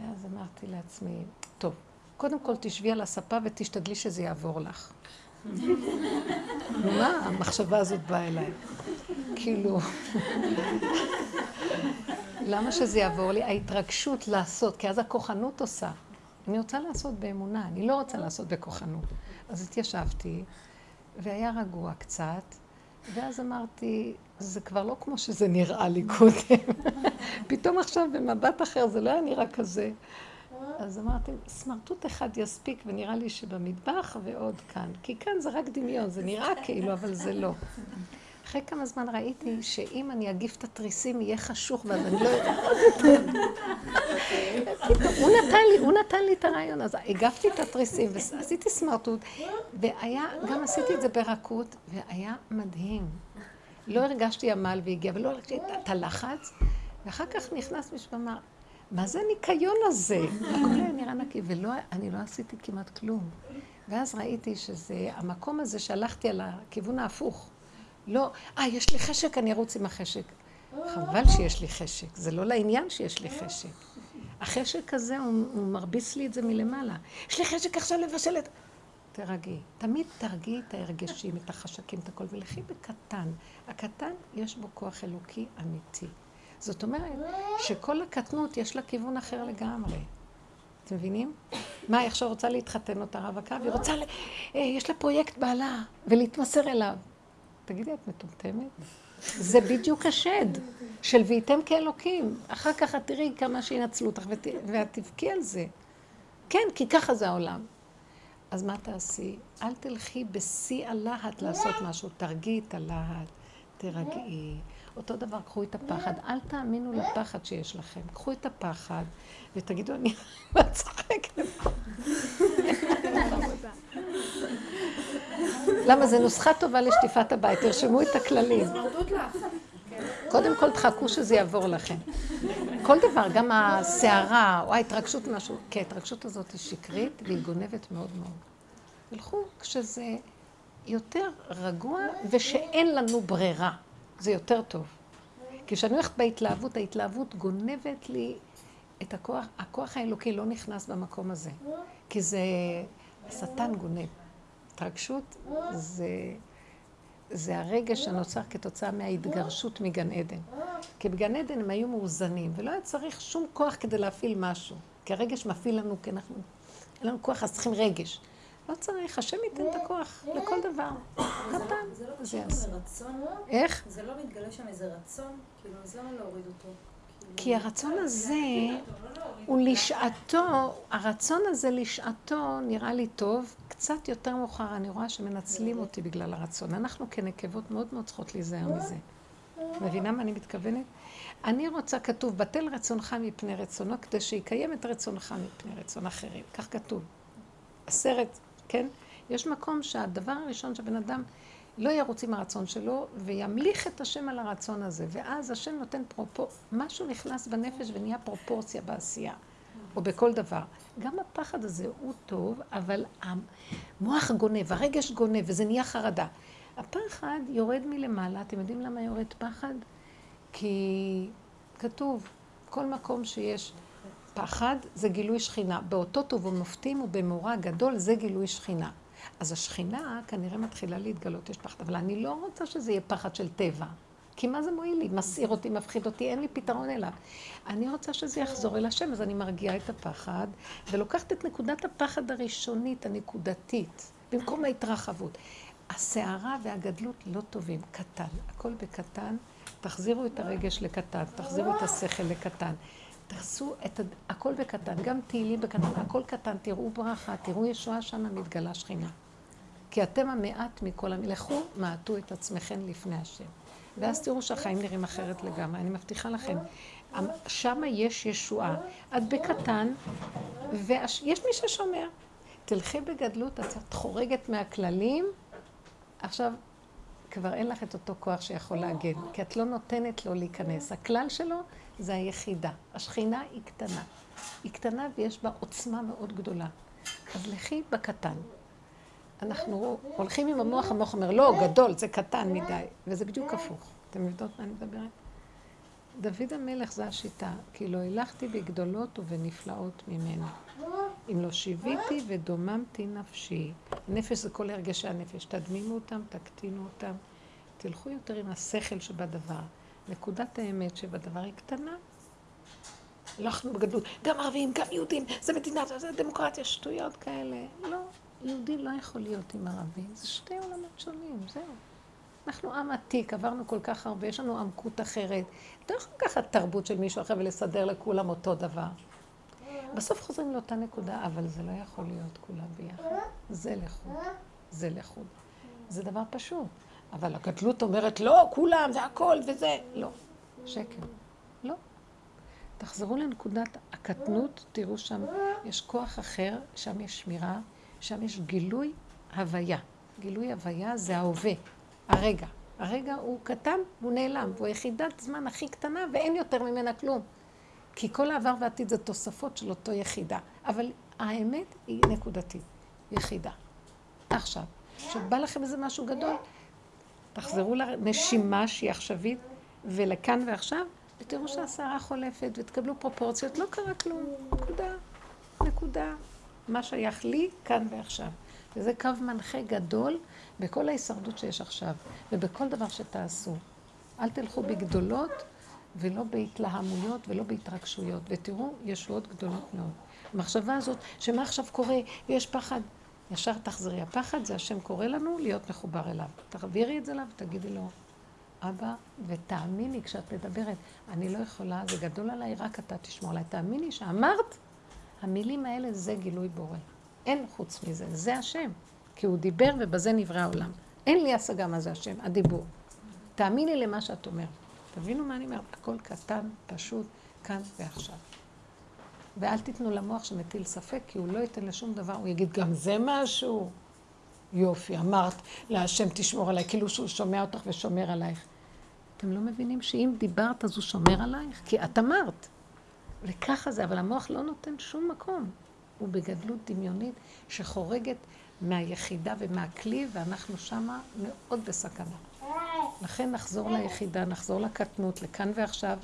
ואז אמרתי לעצמי, טוב, קודם כל תשבי על הספה ותשתדלי שזה יעבור לך. מה המחשבה הזאת באה אליי? כאילו, למה שזה יעבור לי? ההתרגשות לעשות, כי אז הכוחנות עושה. אני רוצה לעשות באמונה, אני לא רוצה לעשות בכוחנות. אז התיישבתי, והיה רגוע קצת, ואז אמרתי, זה כבר לא כמו שזה נראה לי קודם. פתאום עכשיו במבט אחר זה לא היה נראה כזה. אז אמרתי, סמרטוט אחד יספיק, ונראה לי שבמטבח ועוד כאן. כי כאן זה רק דמיון, זה נראה כאילו, אבל זה לא. אחרי כמה זמן ראיתי שאם אני אגיף את התריסים יהיה חשוך ואז אני לא יודעת. הוא נתן לי, הוא נתן לי את הרעיון, אז הגפתי את התריסים ועשיתי סמרטוט, והיה, גם עשיתי את זה ברכות, והיה מדהים. לא הרגשתי עמל והגיע, ולא הרגשתי את הלחץ, ואחר כך נכנס מישהו ואמר, מה זה הניקיון הזה? הכל היה נראה נקי, ואני לא עשיתי כמעט כלום. ואז ראיתי שזה, המקום הזה שהלכתי על הכיוון ההפוך. לא, אה, יש לי חשק, אני ארוץ עם החשק. חבל שיש לי חשק, זה לא לעניין שיש לי חשק. החשק הזה, הוא, הוא מרביץ לי את זה מלמעלה. יש לי חשק עכשיו לבשל את... תרגי. תמיד תרגי את ההרגשים, את החשקים, את הכל, ולכי בקטן. הקטן, יש בו כוח אלוקי אמיתי. זאת אומרת שכל הקטנות יש לה כיוון אחר לגמרי. אתם מבינים? מה, היא עכשיו רוצה להתחתן אותה רווקה, והיא רוצה, ל... אה, יש לה פרויקט בעלה, ולהתמסר אליו. תגידי, את מטומטמת? זה בדיוק השד של והייתם כאלוקים. אחר כך את תראי כמה שינצלו אותך ות... ואת תבכי על זה. כן, כי ככה זה העולם. אז מה תעשי? אל תלכי בשיא הלהט לעשות משהו. תרגי את הלהט, תרגעי. אותו דבר, קחו את הפחד. אל תאמינו לפחד שיש לכם. קחו את הפחד ותגידו, אני מצחקת. למה? זה נוסחה טובה לשטיפת הבית, תרשמו את הכללים. קודם כל תחכו שזה יעבור לכם. כל דבר, גם הסערה או ההתרגשות משהו, כי ההתרגשות הזאת היא שקרית והיא גונבת מאוד מאוד. תלכו כשזה יותר רגוע ושאין לנו ברירה. זה יותר טוב. כי כשאני הולכת בהתלהבות, ההתלהבות גונבת לי את הכוח, הכוח האלוקי לא נכנס במקום הזה. כי זה, השטן גונב. התרגשות זה, זה הרגש הנוצר כתוצאה מההתגרשות מגן עדן. כי בגן עדן הם היו מאוזנים, ולא היה צריך שום כוח כדי להפעיל משהו. כי הרגש מפעיל לנו, כי אנחנו, אין לנו כוח, אז צריכים רגש. לא צריך, השם ייתן את הכוח לכל דבר. קטן, זה יעשה. איך? זה לא מתגלה שם איזה רצון? כאילו, אז למה להוריד אותו? כי הרצון הזה הוא לשעתו, הרצון הזה לשעתו נראה לי טוב, קצת יותר מאוחר אני רואה שמנצלים אותי בגלל הרצון. אנחנו כנקבות מאוד מאוד צריכות להיזהר מזה. מבינה מה אני מתכוונת? אני רוצה, כתוב, בטל רצונך מפני רצונו, כדי שיקיים את רצונך מפני רצון אחרים. כך כתוב. הסרט, כן? יש מקום שהדבר הראשון שבן אדם לא ירוץ עם הרצון שלו, וימליך את השם על הרצון הזה. ואז השם נותן פרופור... משהו נכנס בנפש ונהיה פרופורציה בעשייה, או בכל דבר. גם הפחד הזה הוא טוב, אבל המוח גונב, הרגש גונב, וזה נהיה חרדה. הפחד יורד מלמעלה, אתם יודעים למה יורד פחד? כי כתוב, כל מקום שיש פחד זה גילוי שכינה. באותו טוב ומופתים ובמורא גדול זה גילוי שכינה. אז השכינה כנראה מתחילה להתגלות, יש פחד, אבל אני לא רוצה שזה יהיה פחד של טבע. כי מה זה מועיל לי? מסעיר אותי, מפחיד אותי, אין לי פתרון אליו. אני רוצה שזה יחזור אל השם, אז אני מרגיעה את הפחד, ולוקחת את נקודת הפחד הראשונית, הנקודתית, במקום ההתרחבות. הסערה והגדלות לא טובים, קטן, הכל בקטן. תחזירו את הרגש לקטן, תחזירו את השכל לקטן. תעשו את הכל בקטן, גם תהילים בקטן, הכל קטן, תראו ברכה, תראו ישועה שם מתגלה שכינה. כי אתם המעט מכל המ... לכו, מעטו את עצמכם לפני השם. ואז תראו שהחיים נראים אחרת לגמרי, אני מבטיחה לכם. שם יש ישועה. את בקטן, ויש מי ששומר. תלכי בגדלות, את חורגת מהכללים. עכשיו, כבר אין לך את אותו כוח שיכול להגן, כי את לא נותנת לו להיכנס. הכלל שלו זה היחידה. השכינה היא קטנה. היא קטנה ויש בה עוצמה מאוד גדולה. אז לכי בקטן. אנחנו הולכים עם המוח, המוח אומר, לא, גדול, זה קטן מדי. וזה בדיוק הפוך. אתם יודעות מה אני מדברת? דוד המלך זה השיטה, כי לא הלכתי בגדולות ובנפלאות ממנו. אם לא שיוויתי ודוממתי נפשי. נפש זה כל הרגשי הנפש. תדמימו אותם, תקטינו אותם. תלכו יותר עם השכל שבדבר. נקודת האמת שבדבר היא קטנה. הלכנו בגדלות, גם ערבים, גם יהודים, זה מדינה, זה דמוקרטיה, שטויות כאלה. לא, יהודי לא יכול להיות עם ערבי, זה שתי עולמות שונים, זהו. אנחנו עם עתיק, עברנו כל כך הרבה, יש לנו עמקות אחרת. אתה לא יכול לקחת תרבות של מישהו אחר ולסדר לכולם אותו דבר. בסוף חוזרים לאותה נקודה, אבל זה לא יכול להיות כולם ביחד. זה לחוד, זה לחוד. זה דבר פשוט. אבל הגדלות אומרת, לא, כולם, זה הכל וזה. לא. שקר. לא. תחזרו לנקודת הקטנות, תראו שם, יש כוח אחר, שם יש שמירה, שם יש גילוי הוויה. גילוי הוויה זה ההווה, הרגע. הרגע הוא קטן והוא נעלם, והוא היחידת זמן הכי קטנה ואין יותר ממנה כלום. כי כל העבר והעתיד זה תוספות של אותו יחידה. אבל האמת היא נקודתית, יחידה. עכשיו, כשבא לכם איזה משהו גדול, תחזרו לנשימה שהיא עכשווית, ולכאן ועכשיו, ותראו שהסערה חולפת, ותקבלו פרופורציות, לא קרה כלום. נקודה, נקודה. מה שייך לי, כאן ועכשיו. וזה קו מנחה גדול בכל ההישרדות שיש עכשיו, ובכל דבר שתעשו. אל תלכו בגדולות ולא בהתלהמויות ולא בהתרגשויות, ותראו ישועות גדולות מאוד. המחשבה הזאת, שמה עכשיו קורה, יש פחד, ישר תחזרי. הפחד זה השם קורא לנו להיות מחובר אליו. תעבירי את זה אליו ותגידי לו, אבא, ותאמיני כשאת מדברת, אני לא יכולה, זה גדול עליי, רק אתה תשמור עליי. תאמיני שאמרת, המילים האלה זה גילוי בורא. אין חוץ מזה, זה השם. כי הוא דיבר ובזה נברא העולם. אין לי השגה מה זה השם, הדיבור. תאמיני למה שאת אומרת. תבינו מה אני אומרת, הכל קטן, פשוט, כאן ועכשיו. ואל תיתנו למוח שמטיל ספק, כי הוא לא ייתן לשום דבר, הוא יגיד, גם זה משהו. יופי, אמרת להשם תשמור עליי, כאילו שהוא שומע אותך ושומר עלייך. אתם לא מבינים שאם דיברת אז הוא שומר עלייך? כי את אמרת. וככה זה, אבל המוח לא נותן שום מקום. הוא בגדלות דמיונית שחורגת מהיחידה ומהכלי, ואנחנו שמה מאוד בסכנה. לכן נחזור ליחידה, נחזור לקטנות, לכאן ועכשיו.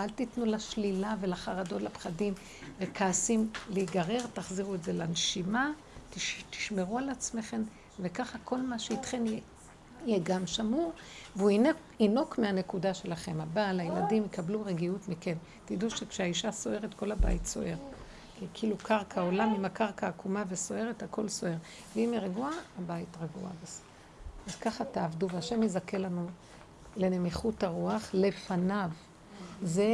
אל תיתנו לשלילה ולחרדות, לפחדים וכעסים להיגרר, תחזירו את זה לנשימה, תש, תשמרו על עצמכם, וככה כל מה שאיתכם יהיה גם שמור, והוא ינוק מהנקודה שלכם. הבעל, הילדים יקבלו רגיעות מכם. תדעו שכשהאישה סוערת, כל הבית סוער. כאילו קרקע, עולם עם הקרקע עקומה וסוערת, הכל סוער. ואם היא רגועה, הבית רגוע. אז ככה תעבדו, והשם יזכה לנו לנמיכות הרוח לפניו. זה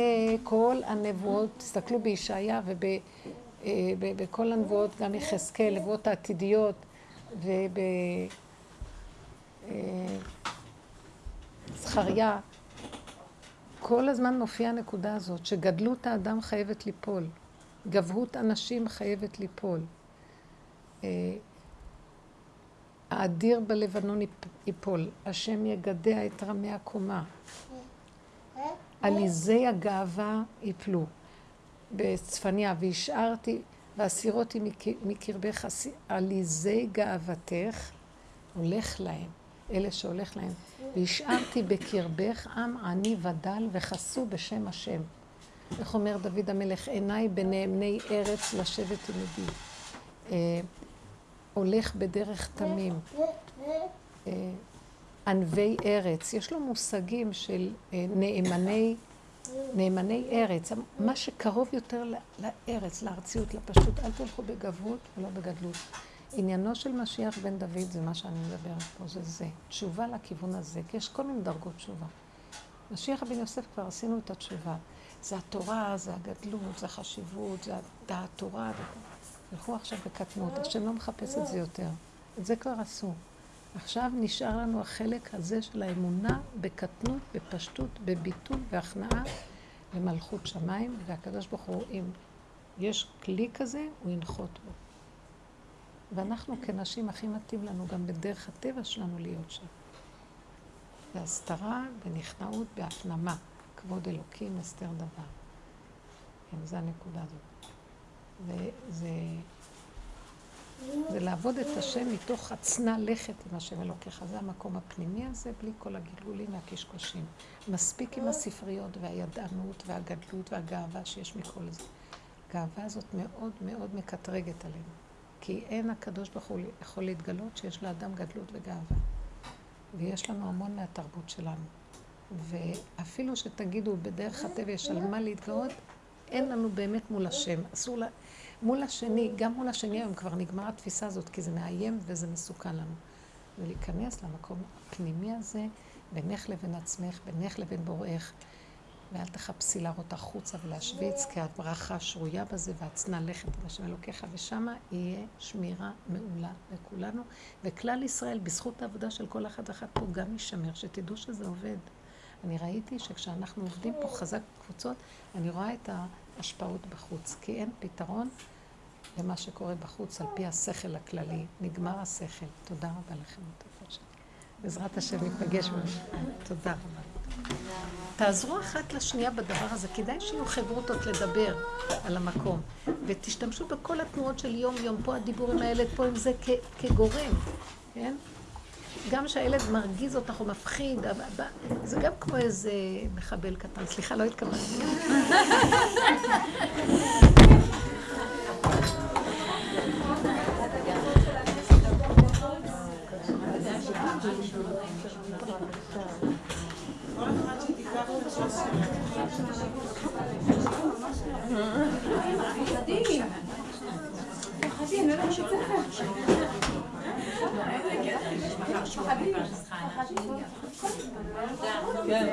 כל הנבואות, תסתכלו בישעיה ובכל אה, הנבואות, גם יחזקאל, נבואות העתידיות, ובזכריה, אה, כל הזמן מופיעה הנקודה הזאת, שגדלות האדם חייבת ליפול, גבהות אנשים חייבת ליפול. אה, האדיר בלבנון ייפול, השם יגדע את רמי הקומה. עליזי הגאווה יפלו. בצפניה, והשארתי, והסירותי מקרבך עליזי גאוותך, הולך להם, אלה שהולך להם. והשארתי בקרבך עם עני ודל וחסו בשם השם. איך אומר דוד המלך, עיניי בנאמני ארץ לשבת עמדי. אה, הולך בדרך תמים. אה, ענבי ארץ, יש לו מושגים של אה, נאמני, נאמני ארץ, מה שקרוב יותר לארץ, לארציות, לפשוט, אל תלכו בגבהות ולא בגדלות. עניינו של משיח בן דוד זה מה שאני מדברת פה, זה זה. תשובה לכיוון הזה, כי יש כל מיני דרגות תשובה. משיח בן יוסף כבר עשינו את התשובה. זה התורה, זה הגדלות, זה החשיבות, זה הדעת תורה. תלכו עכשיו בקטנות, השם לא מחפש את זה יותר. את זה כבר עשו. עכשיו נשאר לנו החלק הזה של האמונה בקטנות, בפשטות, בביטול והכנעה למלכות שמיים, והקדוש ברוך הוא, אם יש כלי כזה, הוא ינחות בו. ואנחנו כנשים הכי מתאים לנו גם בדרך הטבע שלנו להיות שם. בהסתרה, בנכנעות, בהפנמה. כבוד אלוקים, הסתר דבר. כן, זו הנקודה הזאת. וזה זה לעבוד את השם מתוך עצנה לכת עם השם אלוקיך. זה המקום הפנימי הזה, בלי כל הגלגולים והקשקושים. מספיק עם הספריות והידענות והגדלות והגאווה שיש מכל זה. הגאווה הזאת מאוד מאוד מקטרגת עלינו. כי אין הקדוש ברוך הוא יכול להתגלות שיש לאדם גדלות וגאווה. ויש לנו המון מהתרבות שלנו. ואפילו שתגידו בדרך הטבע יש על מה להתגאות, אין לנו באמת מול השם. אסור לה... מול השני, גם מול השני היום כבר נגמרה התפיסה הזאת, כי זה מאיים וזה מסוכן לנו. ולהיכנס למקום הפנימי הזה, בינך לבין עצמך, בינך לבין בוראך, ואל תחפשי להראות החוצה ולהשוויץ, כי הברכה שרויה בזה והצנע לכת עם השם אלוקיך, ושמה יהיה שמירה מעולה לכולנו. וכלל ישראל, בזכות העבודה של כל אחד ואחת פה, גם יישמר, שתדעו שזה עובד. אני ראיתי שכשאנחנו עובדים פה חזק קבוצות, אני רואה את ההשפעות בחוץ, כי אין פתרון למה שקורה בחוץ על פי השכל הכללי. נגמר השכל. תודה רבה לכם. בעזרת השם ניפגש. תודה רבה. תעזרו אחת לשנייה בדבר הזה. כדאי שיהיו חברותות לדבר על המקום. ותשתמשו בכל התנועות של יום-יום, פה הדיבור עם הילד, פה עם זה כגורם, כן? גם כשהילד מרגיז אותך או מפחיד, זה גם כמו איזה מחבל קטן. סליחה, לא התכוונתי. Thank you. כן,